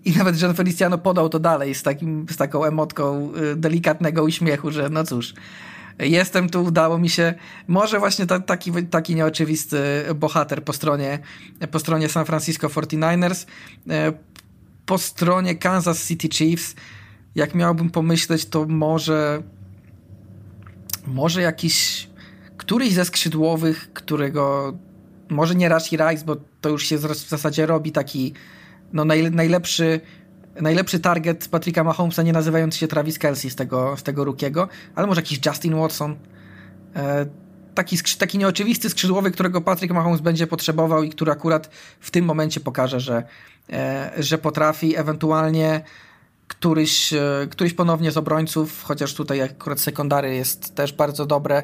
I nawet John Feliciano podał to dalej z, takim, z taką emotką y, delikatnego uśmiechu, że no cóż, jestem tu, udało mi się. Może właśnie ta, taki, taki nieoczywisty bohater po stronie, po stronie San Francisco 49ers. E, po stronie Kansas City Chiefs, jak miałbym pomyśleć, to może może jakiś któryś ze skrzydłowych, którego może nie Rashi Rice, bo to już się w zasadzie robi taki no naj, najlepszy najlepszy target Patricka Mahomesa, nie nazywając się Travis Kelsey z tego, z tego rukiego, ale może jakiś Justin Watson. E, taki, taki nieoczywisty skrzydłowy, którego Patrick Mahomes będzie potrzebował i który akurat w tym momencie pokaże, że, e, że potrafi ewentualnie któryś, e, któryś ponownie z obrońców, chociaż tutaj akurat sekundary jest też bardzo dobre.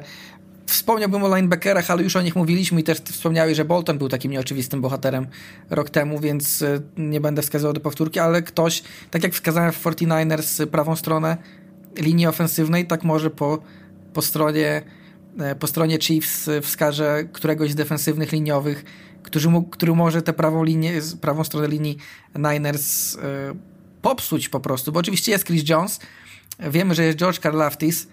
Wspomniałbym o linebackerach, ale już o nich mówiliśmy i też wspomniałeś, że Bolton był takim nieoczywistym bohaterem rok temu, więc e, nie będę wskazywał do powtórki, ale ktoś, tak jak wskazałem w 49ers prawą stronę linii ofensywnej, tak może po, po stronie e, po stronie Chiefs wskaże któregoś z defensywnych liniowych, który, który może tę prawą linię, prawą stronę linii Niners popsuć po prostu, bo oczywiście jest Chris Jones, wiemy, że jest George Karlaftis,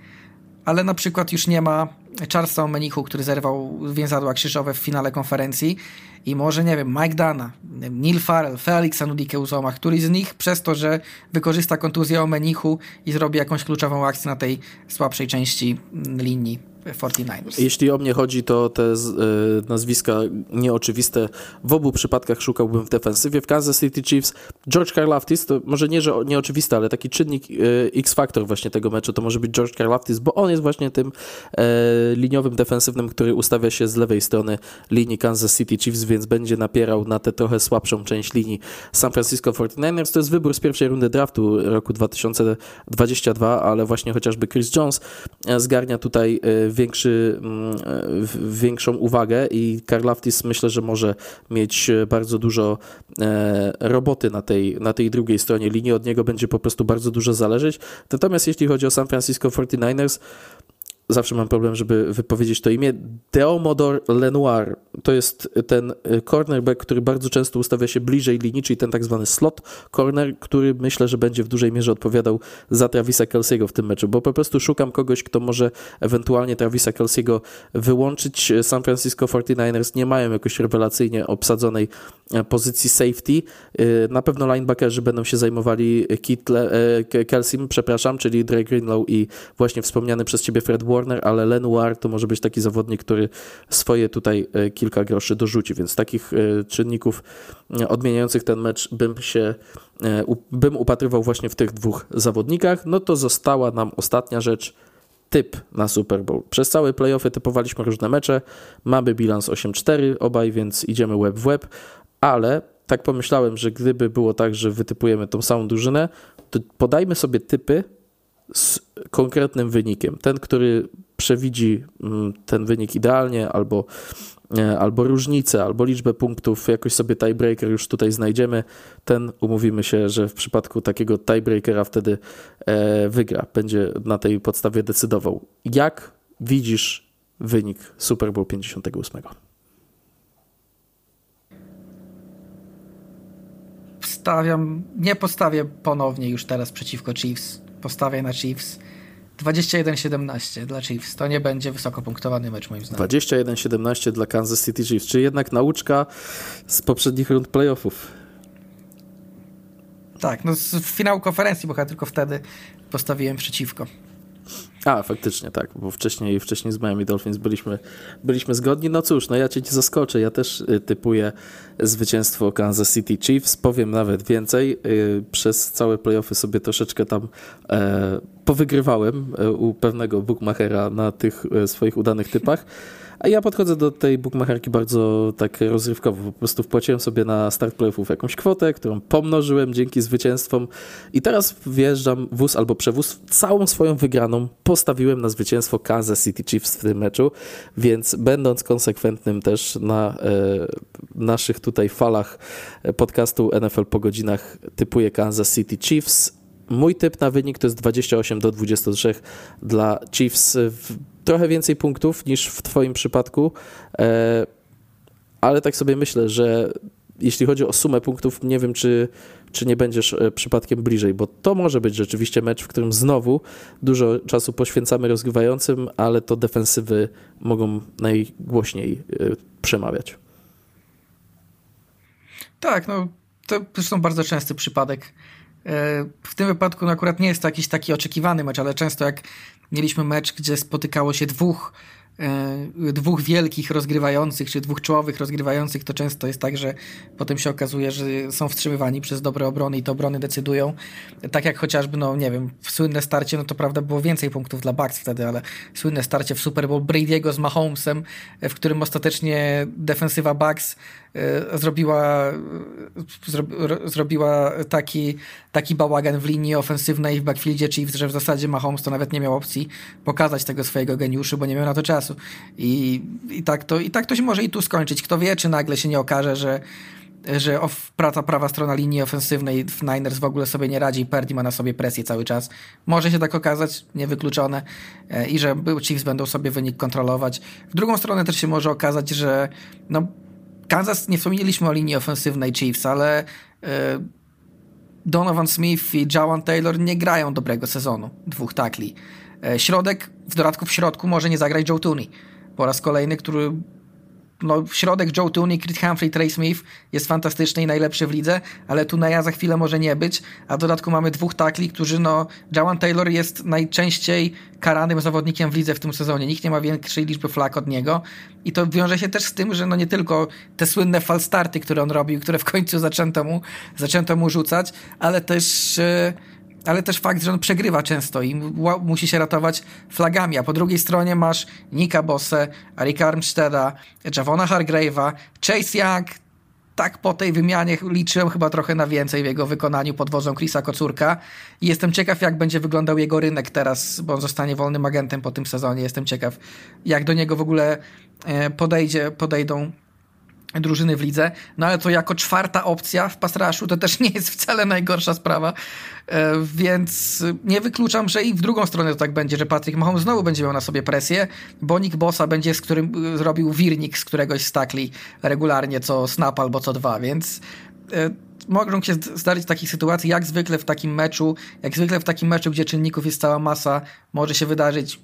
ale na przykład już nie ma Charlesa Omenichu, który zerwał więzadła krzyżowe w finale konferencji i może, nie wiem, Mike Dana, Neil Farrell, Felix Anudike Uzoma, któryś z nich przez to, że wykorzysta kontuzję Omenichu i zrobi jakąś kluczową akcję na tej słabszej części linii 49ers. Jeśli o mnie chodzi, to te y, nazwiska nieoczywiste w obu przypadkach szukałbym w defensywie. W Kansas City Chiefs George Karlaftis, to może nie, że nieoczywiste, ale taki czynnik y, X-faktor właśnie tego meczu to może być George Karlaftis, bo on jest właśnie tym y, liniowym defensywnym, który ustawia się z lewej strony linii Kansas City Chiefs, więc będzie napierał na tę trochę słabszą część linii San Francisco 49ers. To jest wybór z pierwszej rundy draftu roku 2022, ale właśnie chociażby Chris Jones zgarnia tutaj większy, mm, większą uwagę i Karlaftis myślę, że może mieć bardzo dużo e, roboty na tej, na tej drugiej stronie linii. Od niego będzie po prostu bardzo dużo zależeć. Natomiast jeśli chodzi o San Francisco 49ers, zawsze mam problem, żeby wypowiedzieć to imię. Deomodor Lenoir to jest ten y, cornerback, który bardzo często ustawia się bliżej linii, czyli ten tak zwany slot corner, który myślę, że będzie w dużej mierze odpowiadał za Travisa Kelsey'ego w tym meczu, bo po prostu szukam kogoś, kto może ewentualnie Travisa Kelsey'ego wyłączyć. San Francisco 49ers nie mają jakoś rewelacyjnie obsadzonej e, pozycji safety. Y, na pewno linebackerzy będą się zajmowali Kitle, Kelsey, przepraszam, czyli Dre Greenlow i właśnie wspomniany przez ciebie Fred Warner Warner, ale Lenoir to może być taki zawodnik, który swoje tutaj e, kilka groszy dorzuci, więc takich e, czynników e, odmieniających ten mecz bym się bym upatrywał właśnie w tych dwóch zawodnikach. No to została nam ostatnia rzecz, typ na Super Bowl. Przez całe playoffy typowaliśmy różne mecze, mamy bilans 8-4 obaj, więc idziemy web w web, ale tak pomyślałem, że gdyby było tak, że wytypujemy tą samą drużynę, to podajmy sobie typy z konkretnym wynikiem. Ten, który przewidzi mm, ten wynik idealnie, albo, e, albo różnicę, albo liczbę punktów, jakoś sobie tiebreaker już tutaj znajdziemy, ten umówimy się, że w przypadku takiego tiebreakera wtedy e, wygra, będzie na tej podstawie decydował. Jak widzisz wynik Super Bowl 58? Stawiam, nie postawię ponownie już teraz przeciwko Chiefs postawię na Chiefs. 21-17 dla Chiefs. To nie będzie wysoko punktowany mecz moim zdaniem. 21-17 dla Kansas City Chiefs. Czy jednak nauczka z poprzednich rund playoffów? Tak, no z finału konferencji, bo ja tylko wtedy postawiłem przeciwko. A, faktycznie tak, bo wcześniej, wcześniej z Miami Dolphins byliśmy, byliśmy zgodni. No cóż, no ja cię zaskoczę, ja też y, typuję zwycięstwo Kansas City Chiefs, powiem nawet więcej, y, przez całe playoffy sobie troszeczkę tam e, powygrywałem e, u pewnego bookmachera na tych e, swoich udanych typach. A ja podchodzę do tej bookmacherki bardzo tak rozrywkowo. Po prostu wpłaciłem sobie na start playoffów jakąś kwotę, którą pomnożyłem dzięki zwycięstwom i teraz wjeżdżam wóz albo przewóz. Całą swoją wygraną postawiłem na zwycięstwo Kansas City Chiefs w tym meczu, więc będąc konsekwentnym też na e, naszych tutaj falach podcastu NFL po godzinach typuję Kansas City Chiefs. Mój typ na wynik to jest 28 do 23 dla Chiefs trochę więcej punktów niż w Twoim przypadku, e, ale tak sobie myślę, że jeśli chodzi o sumę punktów, nie wiem, czy, czy nie będziesz e, przypadkiem bliżej, bo to może być rzeczywiście mecz, w którym znowu dużo czasu poświęcamy rozgrywającym, ale to defensywy mogą najgłośniej e, przemawiać. Tak, no to zresztą bardzo częsty przypadek. W tym wypadku no akurat nie jest to jakiś taki oczekiwany mecz, ale często jak mieliśmy mecz, gdzie spotykało się dwóch E, dwóch wielkich rozgrywających, czy dwóch czołowych rozgrywających, to często jest tak, że potem się okazuje, że są wstrzymywani przez dobre obrony i te obrony decydują. Tak jak chociażby, no nie wiem, w słynne starcie, no to prawda było więcej punktów dla Bucks wtedy, ale słynne starcie w Super Bowl Brady'ego z Mahomesem, w którym ostatecznie defensywa Bucks e, zrobiła, zro, zrobiła taki, taki bałagan w linii ofensywnej w backfieldzie Chiefs, że w zasadzie Mahomes to nawet nie miał opcji pokazać tego swojego geniuszu, bo nie miał na to czasu czasu. I, i, tak to, I tak to się może i tu skończyć. Kto wie, czy nagle się nie okaże, że że of, praca prawa strona linii ofensywnej w Niners w ogóle sobie nie radzi i Perdi ma na sobie presję cały czas. Może się tak okazać, niewykluczone e, i że Chiefs będą sobie wynik kontrolować. W drugą stronę też się może okazać, że no, Kansas, nie wspomnieliśmy o linii ofensywnej Chiefs, ale e, Donovan Smith i Jawan Taylor nie grają dobrego sezonu, dwóch takli. E, środek, w dodatku w środku może nie zagrać Joe Tooney. Po raz kolejny, który no, środek Joe Tooney, Creed Humphrey, Trey Smith jest fantastyczny i najlepszy w lidze, ale Tuneja za chwilę może nie być, a w dodatku mamy dwóch takli, którzy no, Jawan Taylor jest najczęściej karanym zawodnikiem w lidze w tym sezonie. Nikt nie ma większej liczby flag od niego i to wiąże się też z tym, że no nie tylko te słynne falstarty, które on robił, które w końcu zaczęto mu, zaczęto mu rzucać, ale też... Yy ale też fakt, że on przegrywa często i musi się ratować flagami, a po drugiej stronie masz Nika Bosse, Erika Armsteada, Javona Hargrave'a, Chase Young, tak po tej wymianie liczyłem chyba trochę na więcej w jego wykonaniu pod wodzą Chrisa Kocurka i jestem ciekaw, jak będzie wyglądał jego rynek teraz, bo on zostanie wolnym agentem po tym sezonie. Jestem ciekaw, jak do niego w ogóle e, podejdzie, podejdą drużyny w lidze, no ale to jako czwarta opcja w pasraszu to też nie jest wcale najgorsza sprawa, więc nie wykluczam, że i w drugą stronę to tak będzie, że Patrick Mahomes znowu będzie miał na sobie presję, bo Nick Bossa będzie, z którym e, zrobił wirnik z któregoś stakli regularnie co snap albo co dwa, więc e, mogą się zdarzyć takich sytuacji, jak zwykle w takim meczu, jak zwykle w takim meczu, gdzie czynników jest cała masa, może się wydarzyć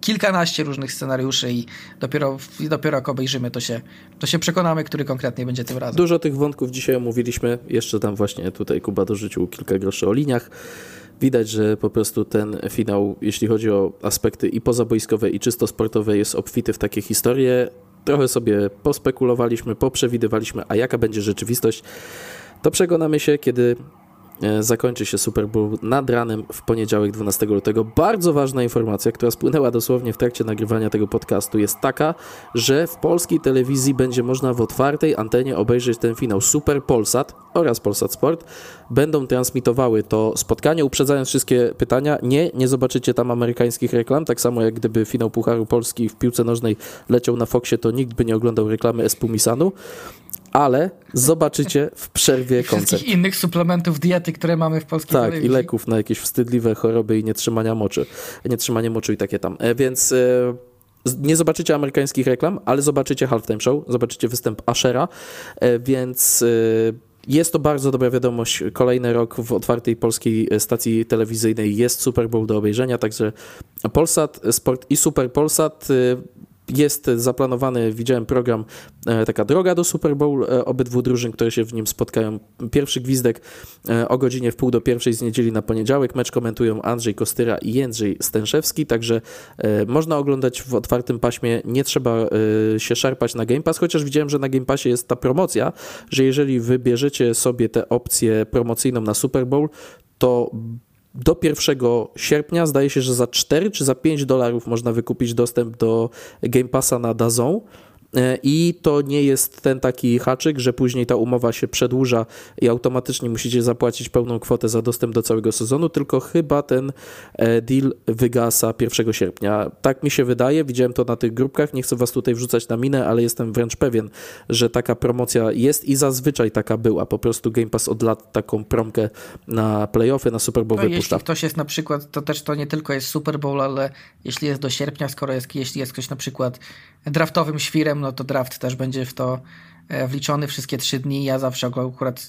kilkanaście różnych scenariuszy i dopiero, dopiero jak obejrzymy, to się, to się przekonamy, który konkretnie będzie tym razem. Dużo tych wątków dzisiaj omówiliśmy. Jeszcze tam właśnie tutaj Kuba dorzucił kilka groszy o liniach. Widać, że po prostu ten finał, jeśli chodzi o aspekty i pozaboiskowe, i czysto sportowe, jest obfity w takie historie. Trochę sobie pospekulowaliśmy, poprzewidywaliśmy, a jaka będzie rzeczywistość. To przekonamy się, kiedy zakończy się Super Bowl nad ranem w poniedziałek 12 lutego. Bardzo ważna informacja, która spłynęła dosłownie w trakcie nagrywania tego podcastu jest taka, że w polskiej telewizji będzie można w otwartej antenie obejrzeć ten finał Super Polsat oraz Polsat Sport. Będą transmitowały to spotkanie, uprzedzając wszystkie pytania. Nie, nie zobaczycie tam amerykańskich reklam, tak samo jak gdyby finał Pucharu Polski w piłce nożnej leciał na Foxie, to nikt by nie oglądał reklamy Espumisanu ale zobaczycie w przerwie koncert. Wszystkich innych suplementów diety, które mamy w polskiej Tak, telewizji. i leków na jakieś wstydliwe choroby i nietrzymania moczy. Nietrzymanie moczu i takie tam. E, więc e, nie zobaczycie amerykańskich reklam, ale zobaczycie halftime show, zobaczycie występ Ashera, e, więc jest to bardzo dobra wiadomość. Kolejny rok w otwartej polskiej stacji telewizyjnej jest Super Bowl do obejrzenia, także Polsat Sport i Super Polsat jest zaplanowany, widziałem program, e, taka droga do Super Bowl e, obydwu drużyn, które się w nim spotkają. Pierwszy gwizdek e, o godzinie w pół do pierwszej z niedzieli na poniedziałek. Mecz komentują Andrzej Kostyra i Jędrzej Stęszewski, także można oglądać w otwartym paśmie, nie trzeba się szarpać na Game Pass, chociaż widziałem, że na Game Passie jest ta promocja, że jeżeli wybierzecie sobie tę opcję promocyjną na Super Bowl, to do 1 sierpnia zdaje się, że za 4 czy za 5 dolarów można wykupić dostęp do Game Passa na Dazon. E, I to nie jest ten taki haczyk, że później ta umowa się przedłuża i automatycznie musicie zapłacić pełną kwotę za dostęp do całego sezonu, tylko chyba ten e, deal wygasa 1 sierpnia. Tak mi się wydaje, widziałem to na tych grupkach, nie chcę was tutaj wrzucać na minę, ale jestem wręcz pewien, że taka promocja jest i zazwyczaj taka była. Po prostu Game Pass od lat taką promkę na playoffy, na Super Bowl no, wypuszcza. Jeśli ktoś jest na przykład, to też to nie tylko jest Super Bowl, ale jeśli jest do sierpnia, skoro jest, jeśli jest ktoś na przykład draftowym świrem, no to draft też będzie w to wliczony wszystkie trzy dni. Ja zawsze akurat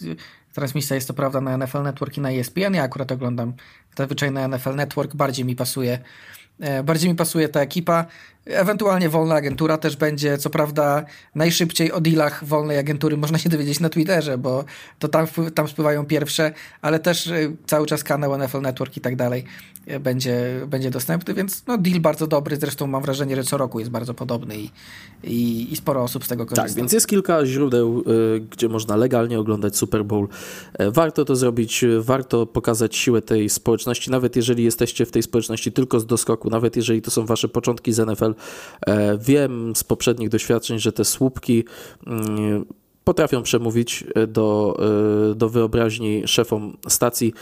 transmisja jest to prawda na NFL Network i na ESPN. Ja akurat oglądam zazwyczaj na NFL Network. Bardziej mi pasuje bardziej mi pasuje ta ekipa. Ewentualnie wolna agentura też będzie, co prawda najszybciej o dealach wolnej agentury można się dowiedzieć na Twitterze, bo to tam, tam spływają pierwsze, ale też y, cały czas kanał NFL Network i tak dalej y, będzie, będzie dostępny, więc no deal bardzo dobry, zresztą mam wrażenie, że co roku jest bardzo podobny i, i, i sporo osób z tego korzysta. Tak, więc jest kilka źródeł, y, gdzie można legalnie oglądać Super Bowl. E, warto to zrobić, warto pokazać siłę tej społeczności, nawet jeżeli jesteście w tej społeczności tylko z doskoku, nawet jeżeli to są wasze początki z NFL, wiem z poprzednich doświadczeń, że te słupki mm, potrafią przemówić do, e, do wyobraźni szefom stacji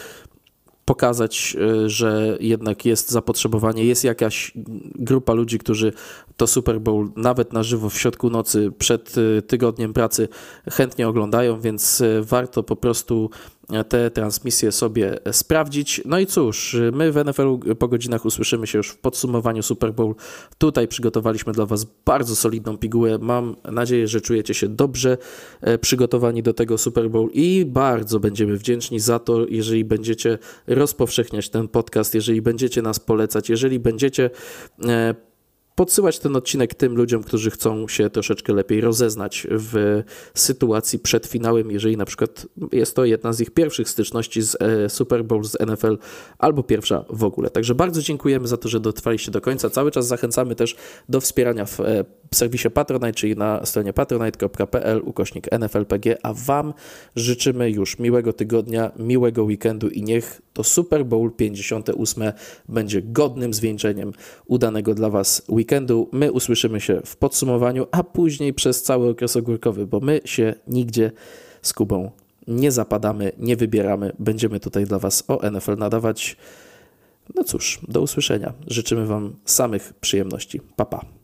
pokazać, e, że jednak jest zapotrzebowanie, jest jakaś grupa ludzi, którzy to Super Bowl nawet na żywo w środku nocy przed tygodniem pracy chętnie oglądają, więc warto po prostu te transmisje sobie sprawdzić. No i cóż, my w NFL po godzinach usłyszymy się już w podsumowaniu Super Bowl. Tutaj przygotowaliśmy dla Was bardzo solidną pigułę. Mam nadzieję, że czujecie się dobrze e, przygotowani do tego Super Bowl i bardzo będziemy wdzięczni za to, jeżeli będziecie rozpowszechniać ten podcast, jeżeli będziecie nas polecać, jeżeli będziecie e, podsyłać ten odcinek tym ludziom, którzy chcą się troszeczkę lepiej rozeznać w sytuacji przed finałem, jeżeli na przykład jest to jedna z ich pierwszych styczności z e, Super Bowl, z NFL albo pierwsza w ogóle. Także bardzo dziękujemy za to, że dotrwaliście do końca. Cały czas zachęcamy też do wspierania w e, serwisie Patronite, czyli na stronie patronite.pl ukośnik NFLPG, a Wam życzymy już miłego tygodnia, miłego weekendu i niech to Super Bowl 58 będzie godnym zwieńczeniem udanego dla Was weekendu. My usłyszymy się w podsumowaniu, a później przez cały okres ogórkowy, bo my się nigdzie z Kubą nie zapadamy, nie wybieramy. Będziemy tutaj dla Was o NFL nadawać. No cóż, do usłyszenia. Życzymy Wam samych przyjemności. Pa, pa.